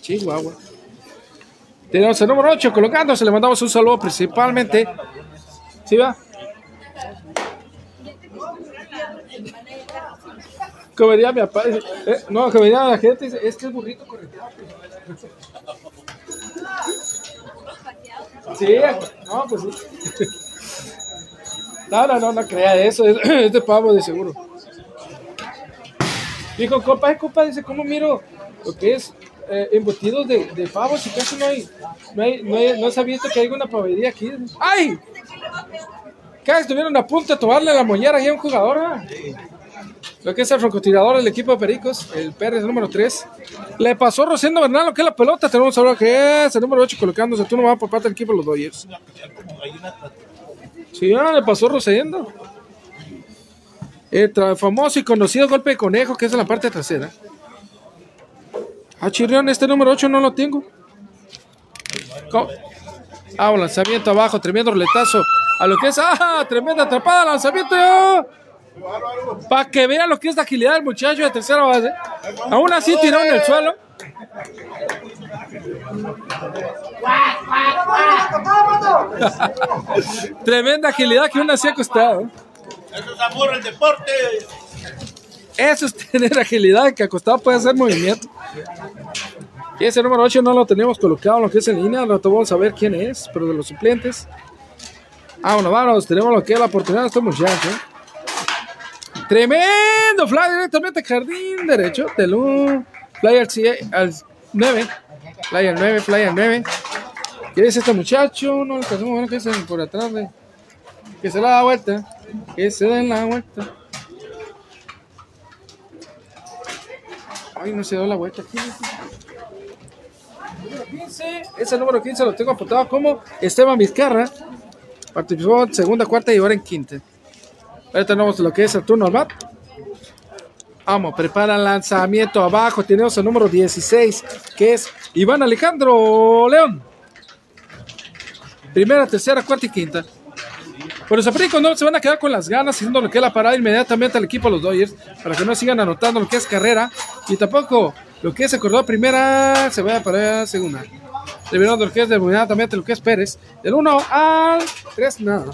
[SPEAKER 1] Chihuahua. Tenemos el número 8 colocándose, le mandamos un saludo principalmente. ¿Sí va? Como diría mi papá, eh, no, como diría la gente, es que es burrito correteado. Sí, no, pues sí. No, no, no, no crea eso, es, de pavo de seguro. Dijo, compa, eh, dice, ¿cómo miro lo que es eh, embutidos de, de pavo? Si casi no hay, no hay, no hay, no se ha visto que hay una pavadería aquí. ¡Ay! Casi estuvieron a punto de tomarle la mollera ahí a un jugador, ¿ah? Lo que es el francotirador del equipo de Pericos, el Pérez número 3. Le pasó Rosendo Bernal lo que es la pelota. Tenemos ahora que es el número 8 colocándose. Tú no va por parte del equipo de los Dodgers. Sí, ah, le pasó Rosendo. El famoso y conocido golpe de conejo que es en la parte trasera. Ah, chirrión, este número 8 no lo tengo. Ah, un lanzamiento abajo, tremendo roletazo a lo que es, ¡ah! Tremenda atrapada, lanzamiento. Para que vean lo que es la agilidad del muchacho de tercera base. Aún así tiró en el suelo. Tremenda agilidad que aún así ha costado.
[SPEAKER 5] Eso es amor al deporte.
[SPEAKER 1] Eso es tener agilidad que acostado puede hacer movimiento. Y ese número 8 no lo tenemos colocado en lo que es en línea. Lo vamos a ver quién es, pero de los suplentes. Vámonos, vámonos. Tenemos lo que es la oportunidad de este muchacho. Tremendo fly directamente jardín derecho. Del 1. Fly al, cie- al 9. Fly al 9, fly al 9. ¿Qué dice este muchacho? No alcanzamos ver qué dice por atrás de. Que se la da vuelta. Que se den la vuelta. Ay, no se da la vuelta. ¿Quién es? Número 15. Ese número 15 lo tengo apuntado como Esteban Vizcarra. Participó en segunda, cuarta y ahora en quinta. Ahora tenemos lo que es el turno al. Vamos, prepara el lanzamiento abajo. Tenemos el número 16, que es Iván Alejandro León. Primera, tercera, cuarta y quinta. Pero los no se van a quedar con las ganas haciendo lo que es la parada inmediatamente al equipo de los Dodgers para que no sigan anotando lo que es carrera y tampoco lo que es el corredor primera se vaya para segunda. Terminando lo que es de inmediatamente lo que es Pérez del 1 al 3 nada.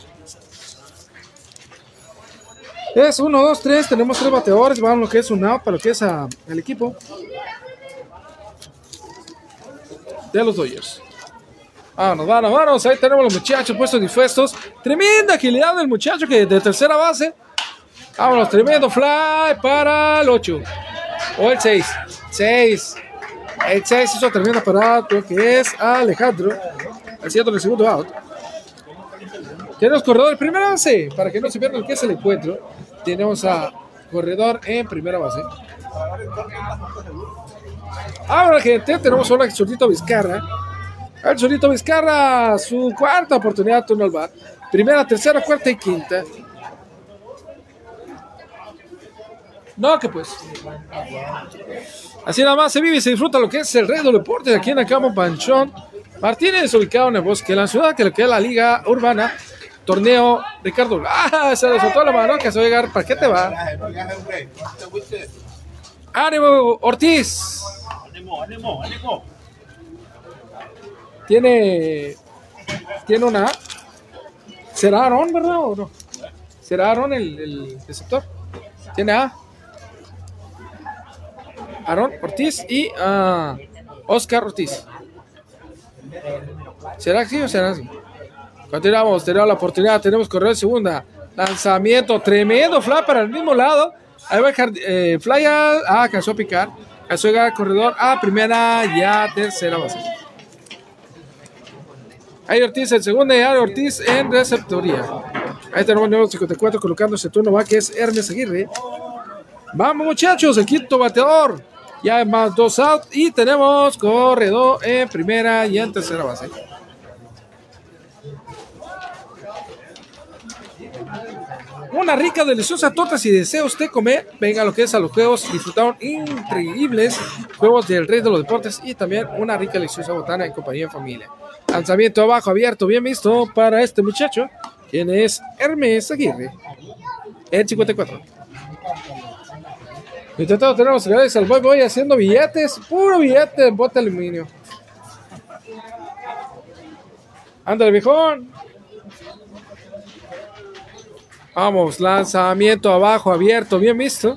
[SPEAKER 1] Es 1, 2, 3, tenemos tres bateadores, van lo que es un out para lo que es el equipo de los Dodgers. Vámonos, vámonos, vámonos. Ahí tenemos los muchachos puestos dispuestos. Tremenda agilidad del muchacho que de tercera base. Vámonos, tremendo fly para el 8. O el 6. 6. El 6 hizo tremenda parada, que es Alejandro. Haciendo el segundo out. Tenemos corredor primera base. Para que no se pierda lo que es el encuentro. Tenemos a corredor en primera base. Ahora, gente, tenemos ahora el Solito Vizcarra. El Solito Vizcarra, su cuarta oportunidad turno al bar. Primera, tercera, cuarta y quinta. No, que pues. Así nada más se vive y se disfruta lo que es el rey del deporte aquí en Acamo Panchón. Martínez, ubicado en el bosque la ciudad, que le queda la liga urbana. Torneo Ricardo. ¡Ah! Se le soltó la mano que se va a llegar. ¿Para qué te va? ¡Ánimo, Ortiz!
[SPEAKER 5] Ánimo, ánimo, ánimo.
[SPEAKER 1] Tiene. Tiene una. A. ¿Será Aarón, verdad? ¿O no? ¿Será Aarón el, el receptor? Tiene A. Aarón Ortiz y ah, Oscar Ortiz. ¿Será así o será así? Continuamos, tenemos la oportunidad, tenemos correo de segunda. Lanzamiento, tremendo fly para el mismo lado. Ahí va eh, fly ah, alcanzó a picar. Alcanzó a llegar corredor a primera y a tercera base. Ahí Ortiz en segunda y Ortiz en receptoría. Ahí tenemos el número 54 colocando ese turno va que es Hermes Aguirre. Vamos muchachos, el quinto bateador. Ya hay más dos out y tenemos corredor en primera y en tercera base. Una rica, deliciosa torta si desea usted comer. Venga lo que es a los juegos. Disfrutaron increíbles juegos del Rey de los Deportes y también una rica, deliciosa botana en compañía en familia. Lanzamiento abajo, abierto, bien visto para este muchacho, quien es Hermes Aguirre. El 54. Mientras tanto tenemos gracias al Boy Boy haciendo billetes, puro billete en bote de aluminio. Ándale, viejón. Vamos, lanzamiento abajo, abierto, bien visto.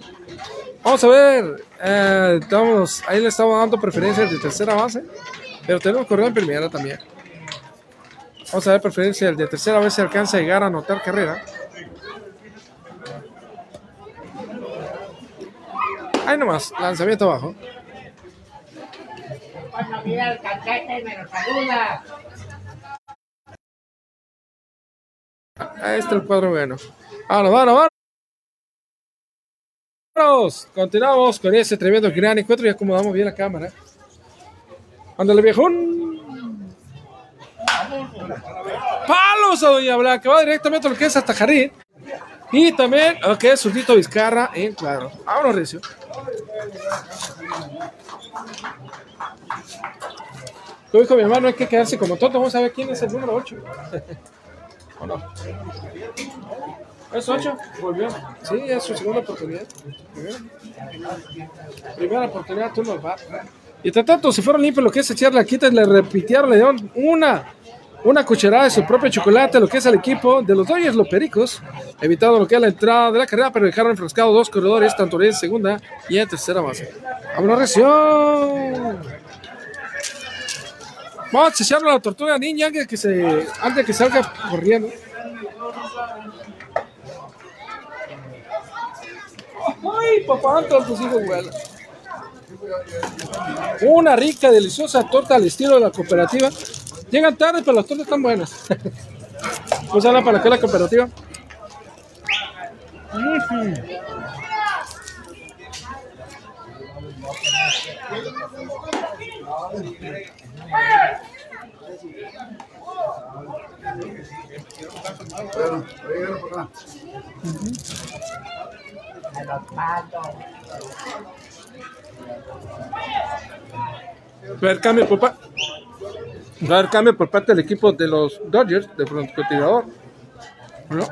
[SPEAKER 1] Vamos a ver, eh, estamos, ahí le estamos dando preferencia de tercera base, pero tenemos correo en primera también. Vamos a ver preferencia el de tercera vez si alcanza a llegar a anotar carrera. Ahí nomás, lanzamiento abajo. Ahí está el cuadro bueno. Vámonos, vámonos, vámonos. Continuamos con ese tremendo gran encuentro y acomodamos bien la cámara. Ándale, viejón. Palos a Doña Blanca. Va directamente a lo que es hasta Jardín. Y también lo que es Surdito Vizcarra en cuadro. Vámonos, Recio. Como dijo mi hermano, hay que quedarse como tonto. Vamos a ver quién es el número 8. ¿O no? ¿Es 8? Volvió. Sí, es su segunda oportunidad. Primera, oportunidad, tú nos va. Y entre tanto, si fueron limpios lo que es echar la quita, le repitieron, le dieron una, una cucharada de su propio chocolate, lo que es el equipo de los Dodgers, los Pericos, evitando lo que es la entrada de la carrera, pero dejaron enfrascados dos corredores, tanto en segunda y en tercera base. ¡Vámonos, reacción! Vamos a echarle a la tortuga ninja antes que, se, antes de que salga corriendo. ¡Ay, papá! Todos tus hijos vuelan. Una rica, deliciosa torta al estilo de la cooperativa. Llegan tarde, pero las tortas están buenas. Pues para acá la cooperativa.
[SPEAKER 2] A los patos.
[SPEAKER 1] Haber cambio por pa- haber cambio por parte del equipo de los Dodgers, de francotirador. ¿No?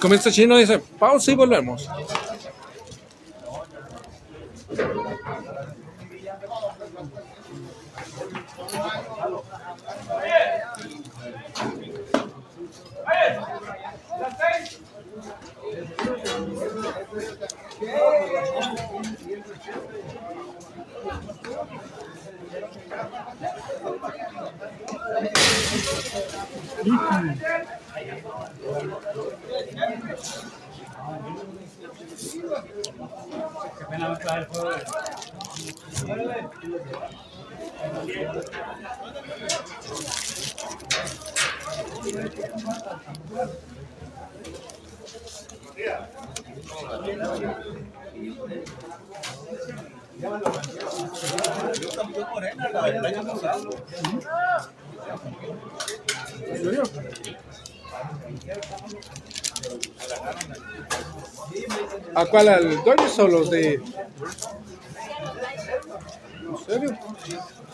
[SPEAKER 1] Comienza Chino y dice, pausa y volvemos. Yeah. ¿A cuál? ¿Al Dodgers o los de.? ¿En serio?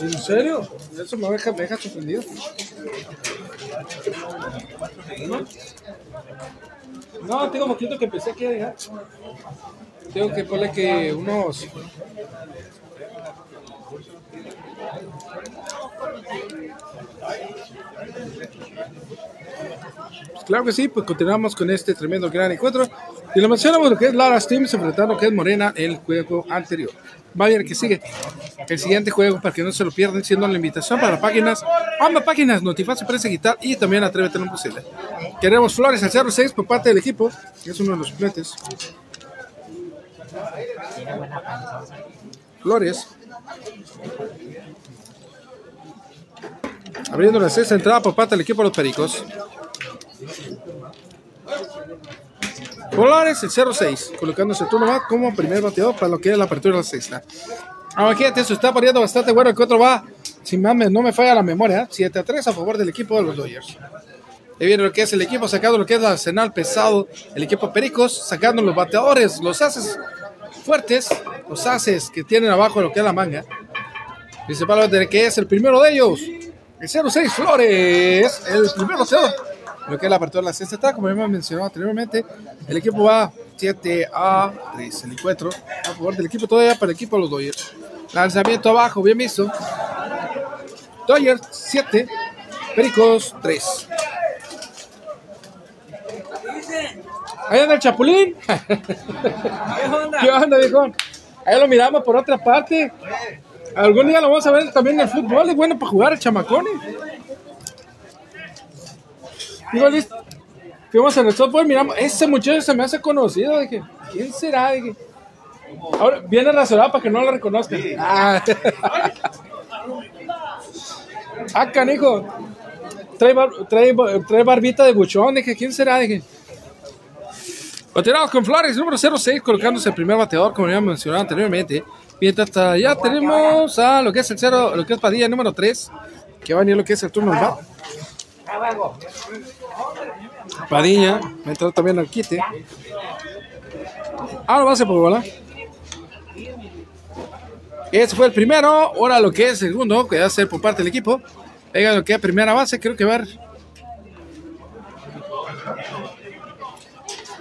[SPEAKER 1] ¿En serio? Eso me deja, me deja sorprendido. ¿No? No, tengo poquito que empecé aquí a dejar. Tengo que ponerle que unos. Pues claro que sí, pues continuamos con este tremendo gran encuentro. Y lo mencionamos lo que es Lara Teams enfrentando lo que es Morena el juego anterior. Vaya el que sigue. El siguiente juego, para que no se lo pierdan, siendo la invitación para páginas, ambas páginas, Notifacio Prensa Digital y también Atrévete lo posible. Queremos Flores al 06 por parte del equipo, que es uno de los
[SPEAKER 2] panzona.
[SPEAKER 1] Flores. Abriendo la sexta entrada por parte del equipo de los Pericos. Flores el 06, colocándose turno más como primer bateador para lo que es la apertura de la sexta. Ahora fíjate, se está poniendo bastante bueno. El que otro va, si mames, no me falla la memoria, 7 a 3 a favor del equipo de los Dodgers. Ahí viene lo que es el equipo sacando lo que es el arsenal pesado, el equipo Pericos sacando los bateadores, los haces fuertes, los haces que tienen abajo lo que es la manga. Principalmente que es el primero de ellos, el 06 Flores, el primer bateador. Lo que es la apertura de la sexta está, como hemos mencionado anteriormente, el equipo va 7 a 3. El encuentro a favor del equipo todavía para el equipo de los Dodgers. Lanzamiento abajo, bien visto. Dodgers 7, Pericos 3. Ahí anda el Chapulín. ¿Qué onda, viejón? Ahí lo miramos por otra parte. Algún día lo vamos a ver también en el fútbol. Es bueno para jugar el chamacón. Digo, listo. Fuimos en el software, miramos. Ese muchacho se me hace conocido. Dije, ¿quién será? Dije, ahora viene rasurado para que no lo reconozcan. Ah, ah canijo. Trae, bar- trae, trae barbita de buchón. Dije, ¿quién será? Dije. Continuamos con Flores, número 06, colocándose el primer bateador, como ya mencionado anteriormente. Mientras hasta allá tenemos a lo que es el cero, lo que es Padilla número 3, que va a venir lo que es el turno.
[SPEAKER 2] Abajo.
[SPEAKER 1] Padilla, va a entrar también al quite. Ahora base por bola. Ese fue el primero. Ahora lo que es segundo, que va a ser por parte del equipo. Venga, lo que es primera base, creo que va a haber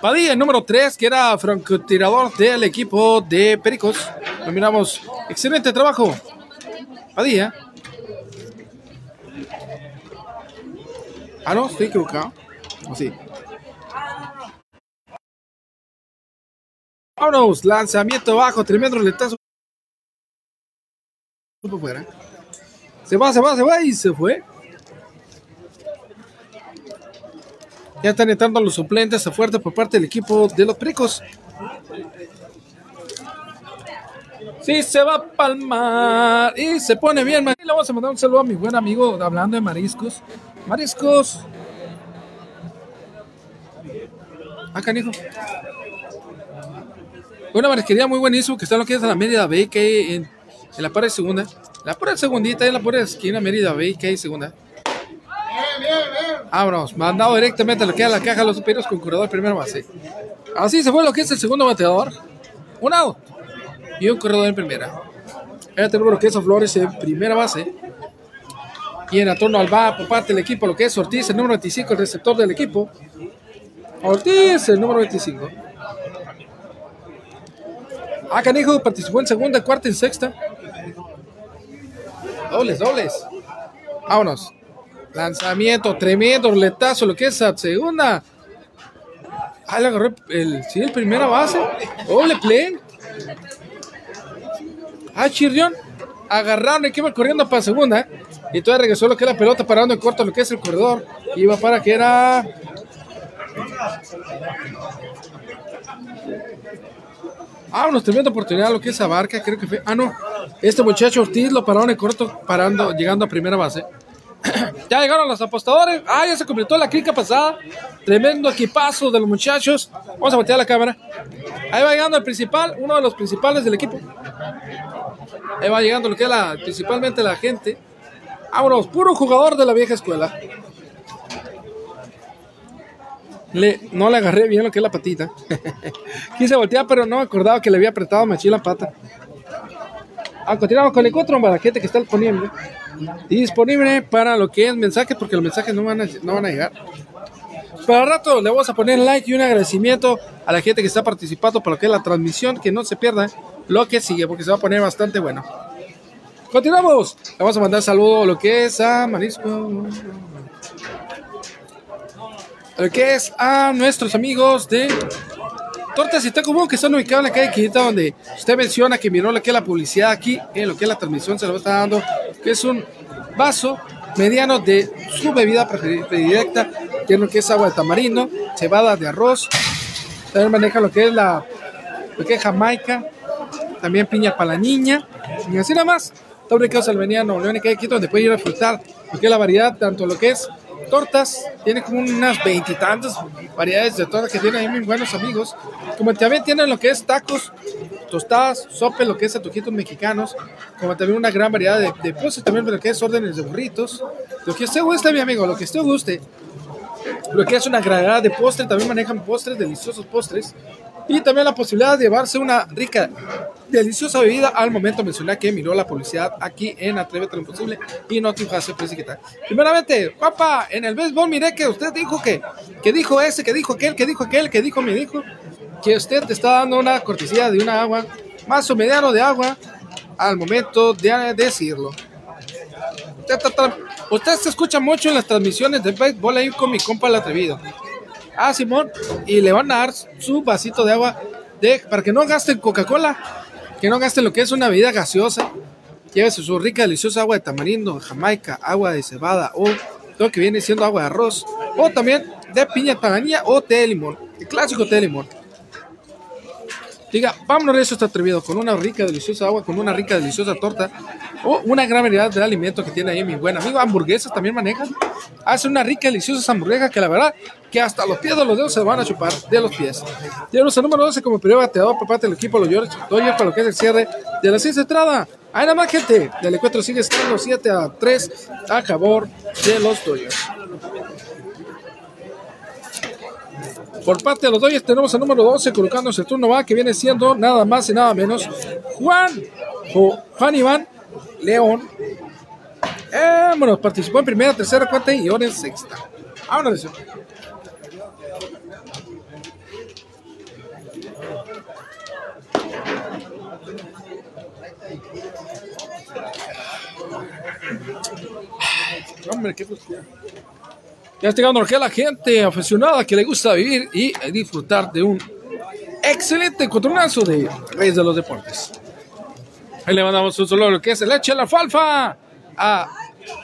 [SPEAKER 1] Padilla, el número 3, que era francotirador del equipo de Pericos. Lo miramos. Excelente trabajo. Padilla. Ah, no, estoy equivocado. ¿O sí? Vámonos, lanzamiento bajo, tremendo letazo. Fuera. Se va, se va, se va y se fue. Ya están entrando los suplentes a fuerte por parte del equipo de los Pericos. Sí, se va a palmar y se pone bien. Y le vamos a mandar un saludo a mi buen amigo hablando de mariscos. Mariscos. Ah, canijo. Una marisquería muy buenísimo que está lo que es la Mérida Bay, que hay en, en la pared segunda. La pared segundita, en la pared esquina Mérida Bay, que hay segunda. Vámonos, mandado directamente a lo que es la caja los superiores con corredor primera base. Así se fue lo que es el segundo bateador. Un out y un corredor en primera. Ya tenemos lo que es a Flores en primera base. Y en el turno al va por parte del equipo lo que es Ortiz, el número 25, el receptor del equipo. Ortiz, el número 25. Ah, Canijo participó en segunda, cuarta y sexta. Dobles, dobles. Vámonos. Lanzamiento, tremendo roletazo, lo que es a segunda. Ah, le agarró el, sí, el primera base. Doble play. Ah, Chirrión. Agarraron el que iba corriendo para segunda. Y todavía regresó lo que es la pelota parando en corto lo que es el corredor. Iba para que era. Ah, unos tremenda oportunidad lo que es Abarca, creo que fue. Ah, no. Este muchacho Ortiz lo pararon en corto, parando, llegando a primera base. ya llegaron los apostadores. Ah, ya se completó la clica pasada. Tremendo equipazo de los muchachos. Vamos a voltear la cámara. Ahí va llegando el principal, uno de los principales del equipo. Ahí va llegando lo que es principalmente la gente. Vámonos, puro jugador de la vieja escuela. Le, no le agarré bien lo que es la patita. Quise voltear, pero no me acordaba que le había apretado machín la pata. Ah, continuamos con el otro baraquete que está disponible. Disponible para lo que es mensaje, porque los mensajes no van a, no van a llegar. Para rato le vamos a poner like y un agradecimiento a la gente que está participando para lo que es la transmisión, que no se pierda lo que sigue, porque se va a poner bastante bueno. Continuamos. Le vamos a mandar saludo a lo que es a Marisco. Lo que es a nuestros amigos de Tortas y Taco que están ubicados en la calle Quinta, donde usted menciona que miró lo que es la publicidad aquí, en lo que es la transmisión, se lo está dando, que es un vaso mediano de su bebida predilecta, que es que es agua de tamarindo, cebada de arroz, también maneja lo que es la lo que es jamaica, también piña para la niña, y así nada más. Está ubicado en Avenida Nuevo León y calle Quito, donde puede ir a disfrutar lo que es la variedad, tanto lo que es tortas, tiene como unas veintitantas variedades de tortas que tiene ahí mis buenos amigos, como también tienen lo que es tacos, tostadas, sope, lo que es antojitos mexicanos, como también una gran variedad de, de postres, también lo que es órdenes de burritos, lo que usted guste, mi amigo, lo que usted guste, lo que es una gran variedad de postres, también manejan postres, deliciosos postres, y también la posibilidad de llevarse una rica, deliciosa bebida al momento mencionar que miró la publicidad aquí en Atrévete lo Imposible y no te hace tal. Primeramente, papá, en el béisbol miré que usted dijo que, que dijo ese, que dijo aquel, que dijo aquel, que dijo me dijo, que usted te está dando una cortesía de una agua, más o mediano de agua, al momento de decirlo. Usted, usted se escucha mucho en las transmisiones de béisbol ahí con mi compa el atrevido. Ah, Simón, y le van a dar su vasito de agua de, para que no gasten Coca-Cola, que no gasten lo que es una bebida gaseosa. Llévese su rica, deliciosa agua de tamarindo, jamaica, agua de cebada o lo que viene siendo agua de arroz, o también de piña panaña o té de limón, el clásico té de limón. Diga, vámonos eso está atrevido, con una rica, deliciosa agua, con una rica, deliciosa torta, o una gran variedad de alimentos que tiene ahí mi buen amigo. Hamburguesas también manejan. Hace una rica, deliciosa hamburguesa que la verdad, que hasta los pies de los dedos se van a chupar de los pies. Tenemos el número 12 como primer bateador por parte del equipo de los Dodgers para lo que es el cierre de la de entrada. Ahí nada más, gente. Del encuentro sigue estando 7 a 3 a favor de los Dodgers. Por parte de los Dodgers tenemos el número 12 colocándose el turno va que viene siendo nada más y nada menos Juan Juan Iván León. Eh, bueno, participó en primera, tercera, cuarta y ahora en sexta. Vámonos. Hombre, qué. Ya está llegando aquí a la gente aficionada que le gusta vivir y disfrutar de un excelente encontronazo de Reyes de los Deportes. Ahí le mandamos un saludo que es el Eche la Falfa a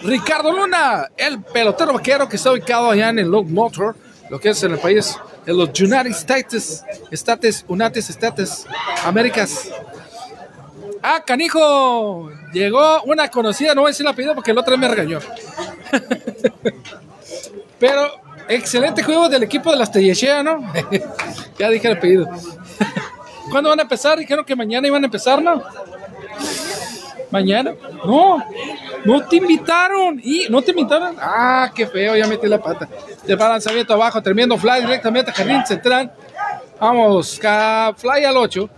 [SPEAKER 1] Ricardo Luna, el pelotero vaquero que está ubicado allá en el Log Motor, lo que es en el país de los United States, States, United States, Américas. Ah, canijo, llegó una conocida, no voy a decir la apellido porque el otro me regañó. Pero excelente juego del equipo de las Tellechea, ¿no? ya dije el apellido. ¿Cuándo van a empezar? Dijeron que mañana iban a empezar, ¿no? Mañana. No, no te invitaron. ¿Y no te invitaron? Ah, qué feo, ya metí la pata. De balanzamiento abajo, tremendo fly directamente a jardín central. Vamos, fly al 8.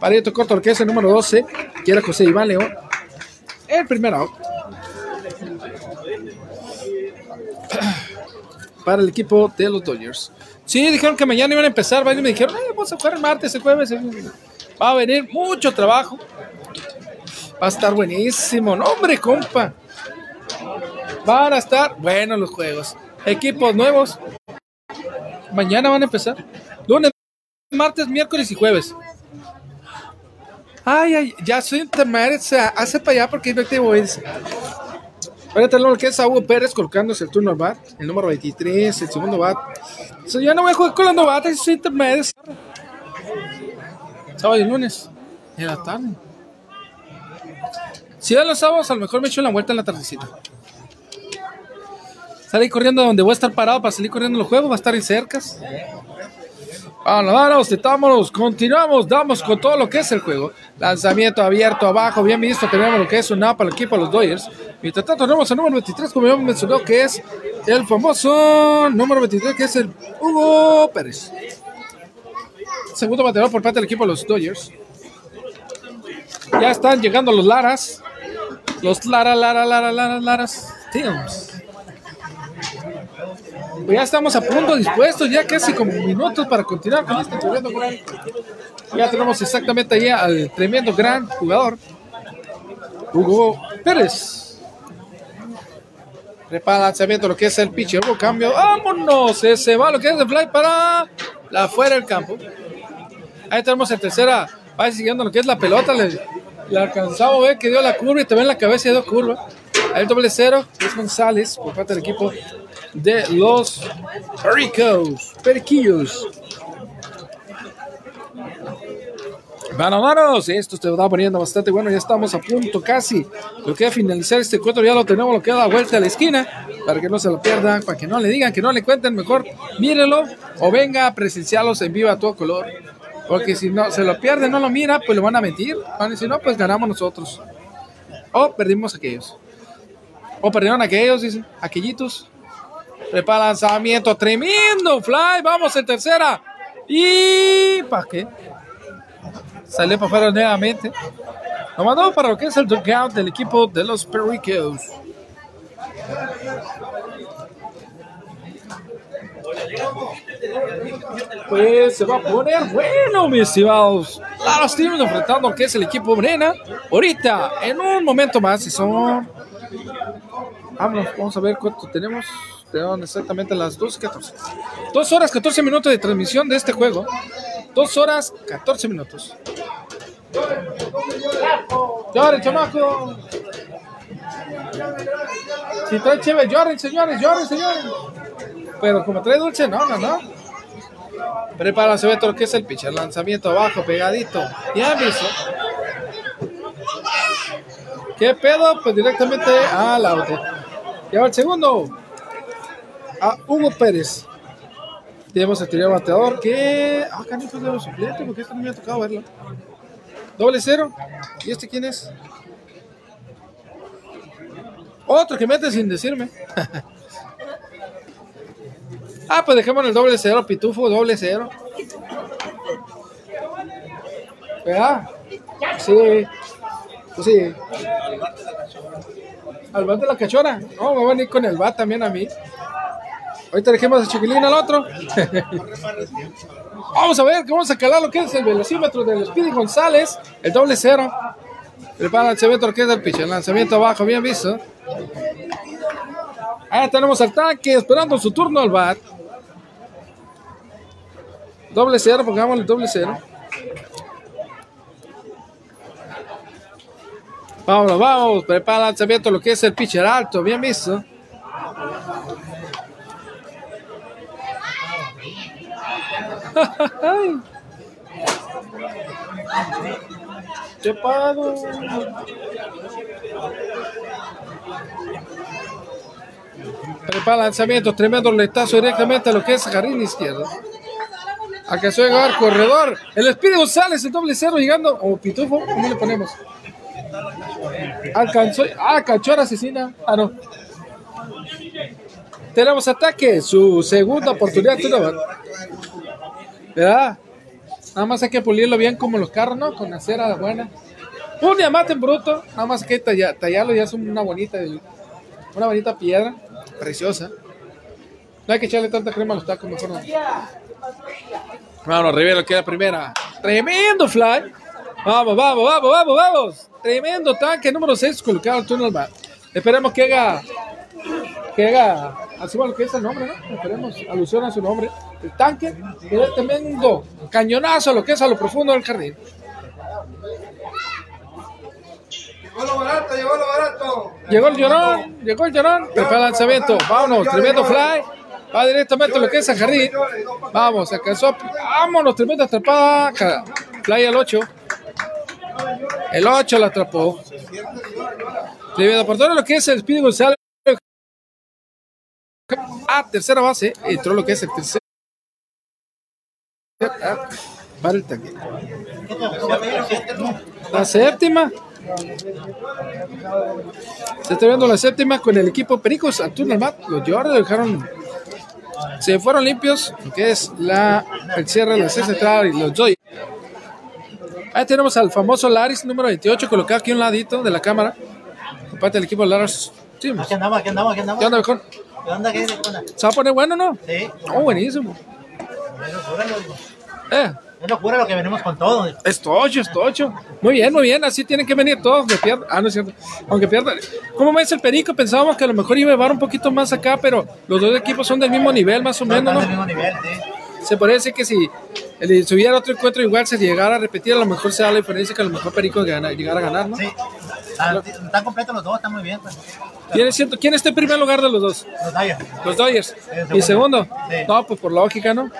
[SPEAKER 1] Pareto corto, orquesta número 12. Quiere José Iván León. El primer out. Para el equipo de los Dodgers. Sí, dijeron que mañana iban a empezar. Varios me dijeron, "Eh, vamos a jugar el martes, el jueves. Va a venir mucho trabajo. Va a estar buenísimo. No, hombre, compa. Van a estar buenos los juegos. Equipos nuevos. Mañana van a empezar. Lunes, martes, miércoles y jueves. Ay, ay, ya soy intermedio. Hace para allá porque te voy. Ahorita lo que es a Hugo Pérez colocándose el turno al bat. El número 23, el segundo bat. O sea, ya no voy a jugar con los novatos, soy intermedio. Sábado y lunes. En la tarde. Si dan los sábados, a lo mejor me echo la vuelta en la tardecita. Salí corriendo donde voy a estar parado para salir corriendo en los juegos, va a estar en cercas. Vamos, vamos, vámonos, continuamos, damos con todo lo que es el juego. Lanzamiento abierto abajo, bien visto, tenemos lo que es un para el equipo de los Dodgers. Mientras tanto, tenemos el número 23, como ya mencionó, que es el famoso número 23, que es el Hugo Pérez. Segundo bateador por parte del equipo de los Dodgers. Ya están llegando los Laras. Los Lara, Lara, Lara, Lara, Laras. Teams. Pues ya estamos a punto dispuestos, ya casi como minutos para continuar con este tremendo gran. Ya tenemos exactamente ahí al tremendo gran jugador, Hugo Pérez. Prepara el lanzamiento, lo que es el pitch, hubo cambio. ¡Vámonos! Se va lo que es de fly para la afuera del campo. Ahí tenemos en tercera, va siguiendo lo que es la pelota. Le, alcanzamos a ver que dio la curva y también la cabeza dio curva. Ahí el doble cero, es González por parte del equipo de los Pericos, Periquillos. Manos, esto se va poniendo bastante bueno. Ya estamos a punto casi. Lo que finalizar este encuentro ya lo tenemos, lo que da vuelta a la esquina. Para que no se lo pierdan, para que no le digan, que no le cuenten, mejor mírenlo o venga a presenciarlos en vivo a todo color. Porque si no se lo pierde, no lo mira, pues le van a mentir. Van a decir, no, pues ganamos nosotros. O perdimos aquellos. O perdieron aquellos, dicen, aquellitos. Prepara lanzamiento, tremendo fly, vamos en tercera. Y ¿para qué? Sale para afuera nuevamente. Lo mandamos para lo que es el dugout del equipo de los Pericos. Pues se va a poner bueno, mis estimados. Claro, estamos enfrentando lo que es el equipo Brena. Ahorita, en un momento más, y son. Vamos a ver cuánto tenemos. Tenemos exactamente las 2.14. 2 horas 14 minutos de transmisión de este juego. 2 horas 14 minutos. Lloren, chamaco. Si trae chévere, lloren, señores, lloren, señores. Pero como trae dulce, no, no, no. Prepara, lo que es el pitcher. Lanzamiento abajo, pegadito. Ya aviso. ¿Qué pedo? Pues directamente a la otra. Lleva el segundo. A Hugo Pérez. Tenemos el tirado bateador que. Ah, canijo de los suplentes, porque esto no me ha tocado verlo. Doble cero. ¿Y este quién es? Otro que mete sin decirme. ah, pues dejemos el doble cero, pitufo, doble cero. ¿Verdad? Sí. Pues sí. Al bat de la cachora. No, me voy a venir con el bat también a mí. Ahorita dejemos a Chiquilín al otro. vamos a ver que vamos a calar lo que es el velocímetro del Speedy González. El doble cero. El lanzamiento que es del pitch. El lanzamiento abajo, bien visto. Ahí tenemos al tanque esperando su turno al bat. Doble cero, pongámosle doble cero. Vamos, vamos, prepara el lanzamiento lo que es el pitcher alto, bien visto. ¿Qué? Prepara el lanzamiento, tremendo letazo directamente a lo que es jardín izquierdo. Alcanzó a llegar corredor. El Espíritu González, el doble cero llegando. O pitufo, ¿cómo le ponemos? Alcanzó. Ah, cachorra asesina. Ah, no. Tenemos ataque. Su segunda oportunidad. ¿Verdad? Nada más hay que pulirlo bien como los carros, ¿no? Con la cera buena. Un diamante en bruto. Nada más hay que talla- tallarlo. Ya es una bonita, una bonita piedra. Preciosa. No hay que echarle tanta crema a los tacos, mejor no. Vamos, Rivero queda primera. Tremendo fly. Vamos, vamos, vamos, vamos, vamos. Tremendo tanque número 6 colocado al túnel. Esperemos que haga. Que haga. Así bueno, que es el nombre, ¿no? Esperemos. Alusión a su nombre. El tanque. Que da tremendo cañonazo a lo que es a lo profundo del jardín.
[SPEAKER 6] Llegó lo barato, llegó lo barato.
[SPEAKER 1] Llegó el llorón. Llegó el llorón. El lanzamiento. Vámonos. Tremendo fly. Va directamente a lo que es el jardín. Vamos, alcanzó. Vámonos, tremenda atrapada. Fly al 8. El 8 la atrapó. Tremendo por todo lo que es el Speedy González. A tercera base. Entró lo que es el tercer. Ah, Para el. La séptima. Se está viendo la séptima con el equipo Pericos. Antuna Mat. Los Jordan dejaron se fueron limpios, lo que es la, el cierre de la C central y los Joy. Ahí tenemos al famoso Laris número 28 colocado aquí a un ladito de la cámara. Por parte del equipo Laris. Sí,
[SPEAKER 2] andamos, aquí andamos, aquí andamos.
[SPEAKER 1] ¿Qué onda, viejón?
[SPEAKER 2] ¿Qué onda? ¿Qué?
[SPEAKER 1] ¿Se va a poner bueno no?
[SPEAKER 2] Sí.
[SPEAKER 1] Oh, buenísimo.
[SPEAKER 2] Es locura, lo-
[SPEAKER 1] Eh,
[SPEAKER 2] es locura lo que venimos con todo.
[SPEAKER 1] es tocho, es tocho. Muy bien, muy bien. Así tienen que venir todos. Que pierdan. Ah, no es cierto. Aunque pierdan. ¿Cómo ves el perico? Pensábamos que a lo mejor iba a llevar un poquito más acá, pero los dos equipos son del mismo nivel, más o menos, ¿no?
[SPEAKER 2] del mismo nivel, sí.
[SPEAKER 1] Se decir que si el- si hubiera otro encuentro igual se llegara a repetir, a lo mejor se da la diferencia que a lo mejor Perico gana, llegara a ganar, ¿no?
[SPEAKER 2] Sí. Están, están completos los dos, están muy bien. Pues.
[SPEAKER 1] ¿Quién, es cierto? ¿Quién está en primer lugar de los dos?
[SPEAKER 2] Los Dodgers.
[SPEAKER 1] Los Dodgers.
[SPEAKER 2] segundo.
[SPEAKER 1] ¿Y segundo?
[SPEAKER 2] Sí.
[SPEAKER 1] No, pues por lógica, ¿no?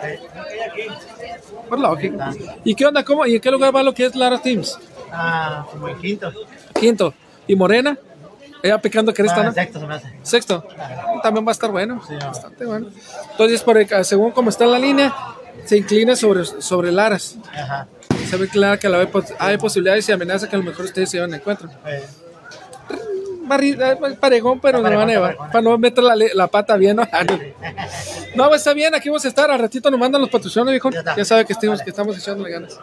[SPEAKER 1] Por lógica. ¿Y qué onda? ¿Cómo? ¿Y en qué lugar va lo que es Lara Teams?
[SPEAKER 2] Ah, como el quinto.
[SPEAKER 1] Quinto. ¿Y Morena? Ella picando cresta,
[SPEAKER 2] Ah,
[SPEAKER 1] ¿no?
[SPEAKER 2] sexto se me hace.
[SPEAKER 1] Sexto. También va a estar bueno.
[SPEAKER 2] Sí,
[SPEAKER 1] Bastante bueno. Entonces, por el- según como está la línea, se inclina sobre, sobre Laras.
[SPEAKER 2] Ajá.
[SPEAKER 1] Se ve claro que la hay posibilidades y amenaza que a lo mejor ustedes se llevan el encuentro.
[SPEAKER 2] Eh,
[SPEAKER 1] parejón, pero no van a llevar. Para no meter la, la pata bien, ¿no? No. Pues está bien, aquí vamos a estar. Al ratito nos mandan los patrocinadores, viejo.
[SPEAKER 2] Ya
[SPEAKER 1] sabe que estamos, que estamos echándole ganas.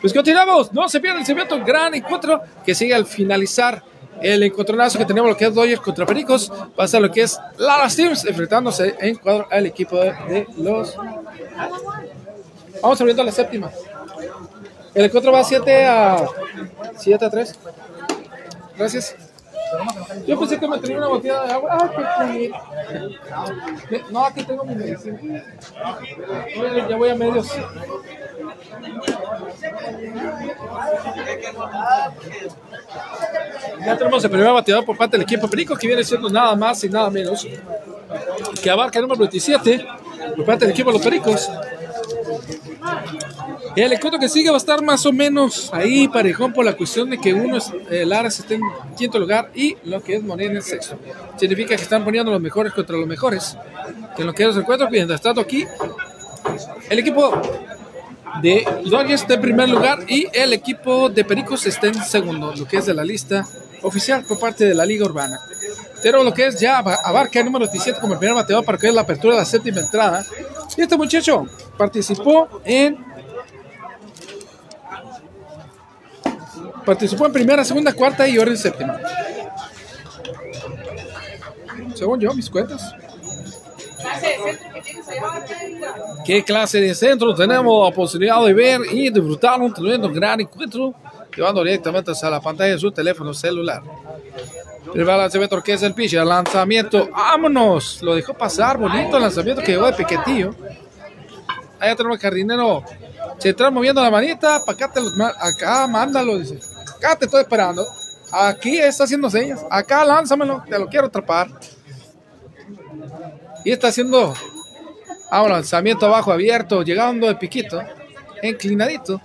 [SPEAKER 1] Pues continuamos. No se pierdan, se pierdan un gran encuentro que sigue al finalizar el encontronazo que tenemos, lo que es Dodgers contra Pericos. Va a ser lo que es Laras Teams enfrentándose en cuadro al equipo de, de los. Vamos abriendo la séptima. El encuentro va 7 a 7 a 3. Gracias. Yo pensé que me tenía una botella de agua. Ah, qué. No, aquí tengo mi medicina. Ya voy a medios. Ya tenemos el primer bateador por parte del equipo Perico, que viene siendo nada más y nada menos que abarca el número 27 por parte del equipo de los Pericos. El encuentro que sigue va a estar más o menos ahí parejón por la cuestión de que uno es, eh, Laras está en quinto lugar y lo que es Morena en sexto. Significa que están poniendo los mejores contra los mejores. Que en lo que es el encuentro, mientras tanto aquí, el equipo de Dodgers está en primer lugar y el equipo de Pericos está en segundo, lo que es de la lista oficial por parte de la Liga Urbana. Pero lo que es ya aba- abarca el número 17 como el primer bateador para que es la apertura de la séptima entrada. Y este muchacho participó en participó en primera, segunda, cuarta y ahora en séptima. Según yo, mis cuentas. ¿Qué clase de centro tenemos la posibilidad de ver y disfrutar un tremendo gran encuentro llevando directamente a la pantalla de su teléfono celular? El lanzamiento que es el pitch, el lanzamiento, vámonos, lo dejó pasar, bonito el lanzamiento que llegó de Piquetillo. Allá tenemos el jardinero, se está moviendo la manita, para acá, te lo- acá, mándalo, dice. Acá te estoy esperando. Aquí está haciendo señas, acá lánzamelo, te lo quiero atrapar. Y está haciendo, ah, lanzamiento abajo abierto, llegando de piquito, inclinadito.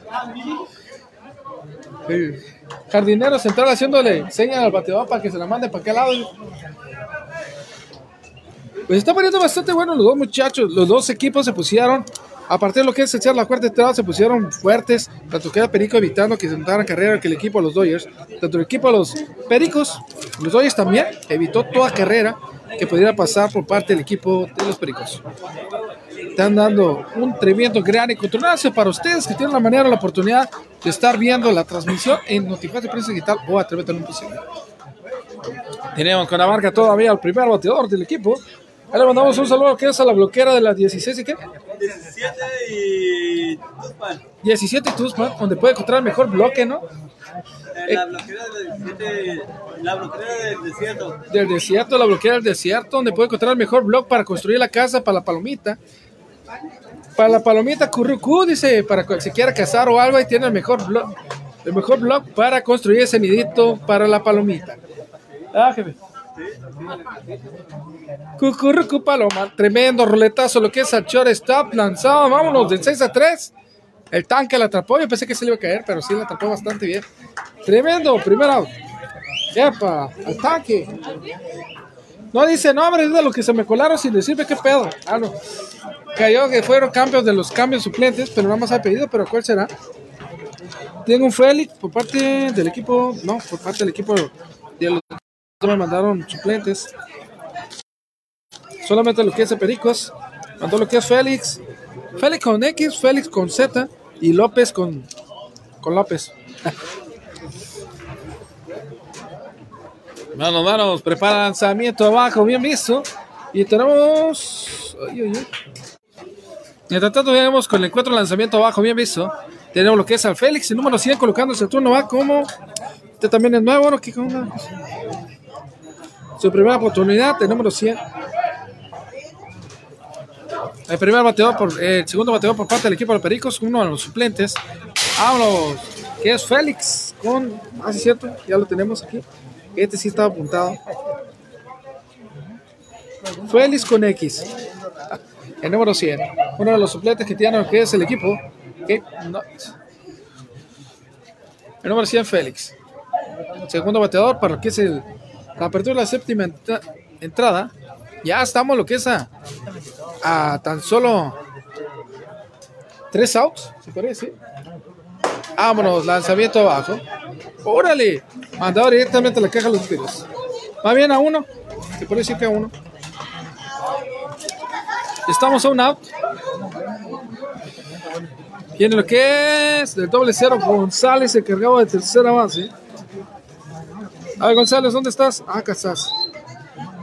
[SPEAKER 1] El jardinero central haciéndole señas al bateador para que se la mande para aquel lado. Pues está poniendo bastante bueno los dos muchachos. Los dos equipos se pusieron, a partir de lo que es echar la cuarta entrada, se pusieron fuertes. Tanto que era Perico evitando que se intentaran carrera que el equipo de los Dodgers. Tanto el equipo de los Pericos, los Dodgers también, evitó toda carrera que pudiera pasar por parte del equipo de los Pericos. Están dando un tremendo gran encontronazo para ustedes que tienen la manera la oportunidad de estar viendo la transmisión en Notificación de Prensa Digital o a través de un. Tenemos con la marca todavía al primer bateador del equipo. Ahí le mandamos un saludo que es a la bloquera de las 16 y qué?
[SPEAKER 5] 17 y Tuxpan.
[SPEAKER 1] 17 Tuxpan, donde puede encontrar el mejor bloque, ¿no?
[SPEAKER 5] Eh, La bloquera del 17, la bloquera del desierto.
[SPEAKER 1] Del desierto, la bloquera del desierto, donde puede encontrar el mejor blog para construir la casa para la palomita. Para la palomita currucú, dice, para cuando se quiera casar o algo, ahí tiene el mejor blog, el mejor blog para construir ese nidito para la palomita. Ah, jefe. Cucurrucu Paloma, tremendo roletazo, lo que es al shortstop lanzado, vámonos, del 6 a 3. El tanque la atrapó, yo pensé que se le iba a caer, pero sí la atrapó bastante bien. Tremendo, primer out. Epa, al tanque. No dice nombre, es de los que se me colaron sin decirme qué pedo. Ah, no. Cayó que fueron cambios de los cambios suplentes, pero nada más ha pedido, pero ¿cuál será? Tengo un Félix por parte del equipo, no, por parte del equipo de los me mandaron suplentes. Solamente lo que es Pericos. Mandó lo que es Félix. Félix con X, Félix con Z y López con, con López. Manos, manos, prepara lanzamiento abajo, bien visto. Y tenemos. Ay, ay, ay. Mientras tanto, vemos con el encuentro lanzamiento abajo, bien visto. Tenemos lo que es al Félix, el número 100, colocándose el turno va como. Este también es nuevo, ¿no? ¿Qué onda? Su primera oportunidad, el número 100. El primer bateador, por, el segundo bateador por parte del equipo de los Pericos, uno de los suplentes. Vámonos, que es Félix, con. Ah, sí, cierto, ya lo tenemos aquí. Este sí estaba apuntado. Félix con X. El número 100. Uno de los suplentes que tiene que es el equipo. El número 100, Félix. Segundo bateador para lo que es el, la apertura de la séptima entra- entrada. Ya estamos lo que es a, a tan solo tres outs, se puede decir. Vámonos, lanzamiento abajo. Órale, mandado directamente a la caja de los tiros. Va bien a uno, se puede decir que a uno. Estamos a un out. Viene lo que es del doble cero González, encargado de tercera base. A ver, González, ¿dónde estás? Ah, acá estás.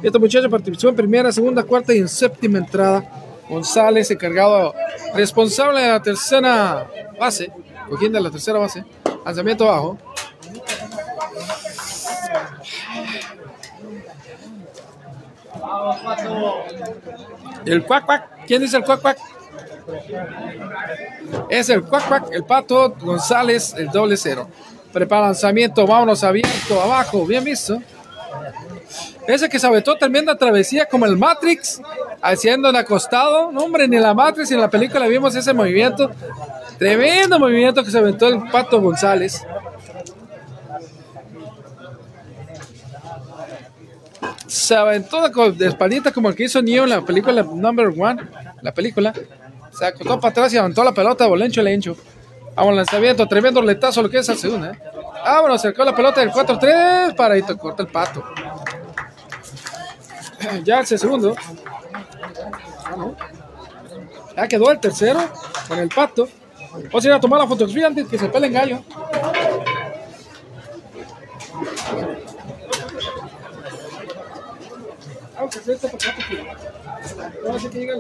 [SPEAKER 1] Este muchacho participó en primera, segunda, cuarta y en séptima entrada. González, encargado, responsable de la tercera base, cogiendo la tercera base. Lanzamiento abajo. El cuac cuac. ¿Quién dice el cuac cuac? Es el cuac cuac, el pato González, el doble cero. Prepara lanzamiento, vámonos abierto, abajo, bien visto. Ese que se aventó tremenda travesía como el Matrix, haciendo el acostado. No, hombre, ni en la Matrix ni en la película vimos ese movimiento. Tremendo movimiento que se aventó el Pato González. Se aventó de, de espaldita como el que hizo Neo en la película Number One. La película. Se acostó para atrás y aventó la pelota, bolencho lencho. Vamos, lanzamiento, tremendo letazo lo que es al segundo. ¿eh? Ah, bueno, acercó la pelota del 4-3. Paradito, corta el pato. Ya el segundo. Ya quedó el tercero con el pato. Vamos a ir a tomar la fotografía antes que se peleen gallo. Vamos a hacer esta para acá. Que llega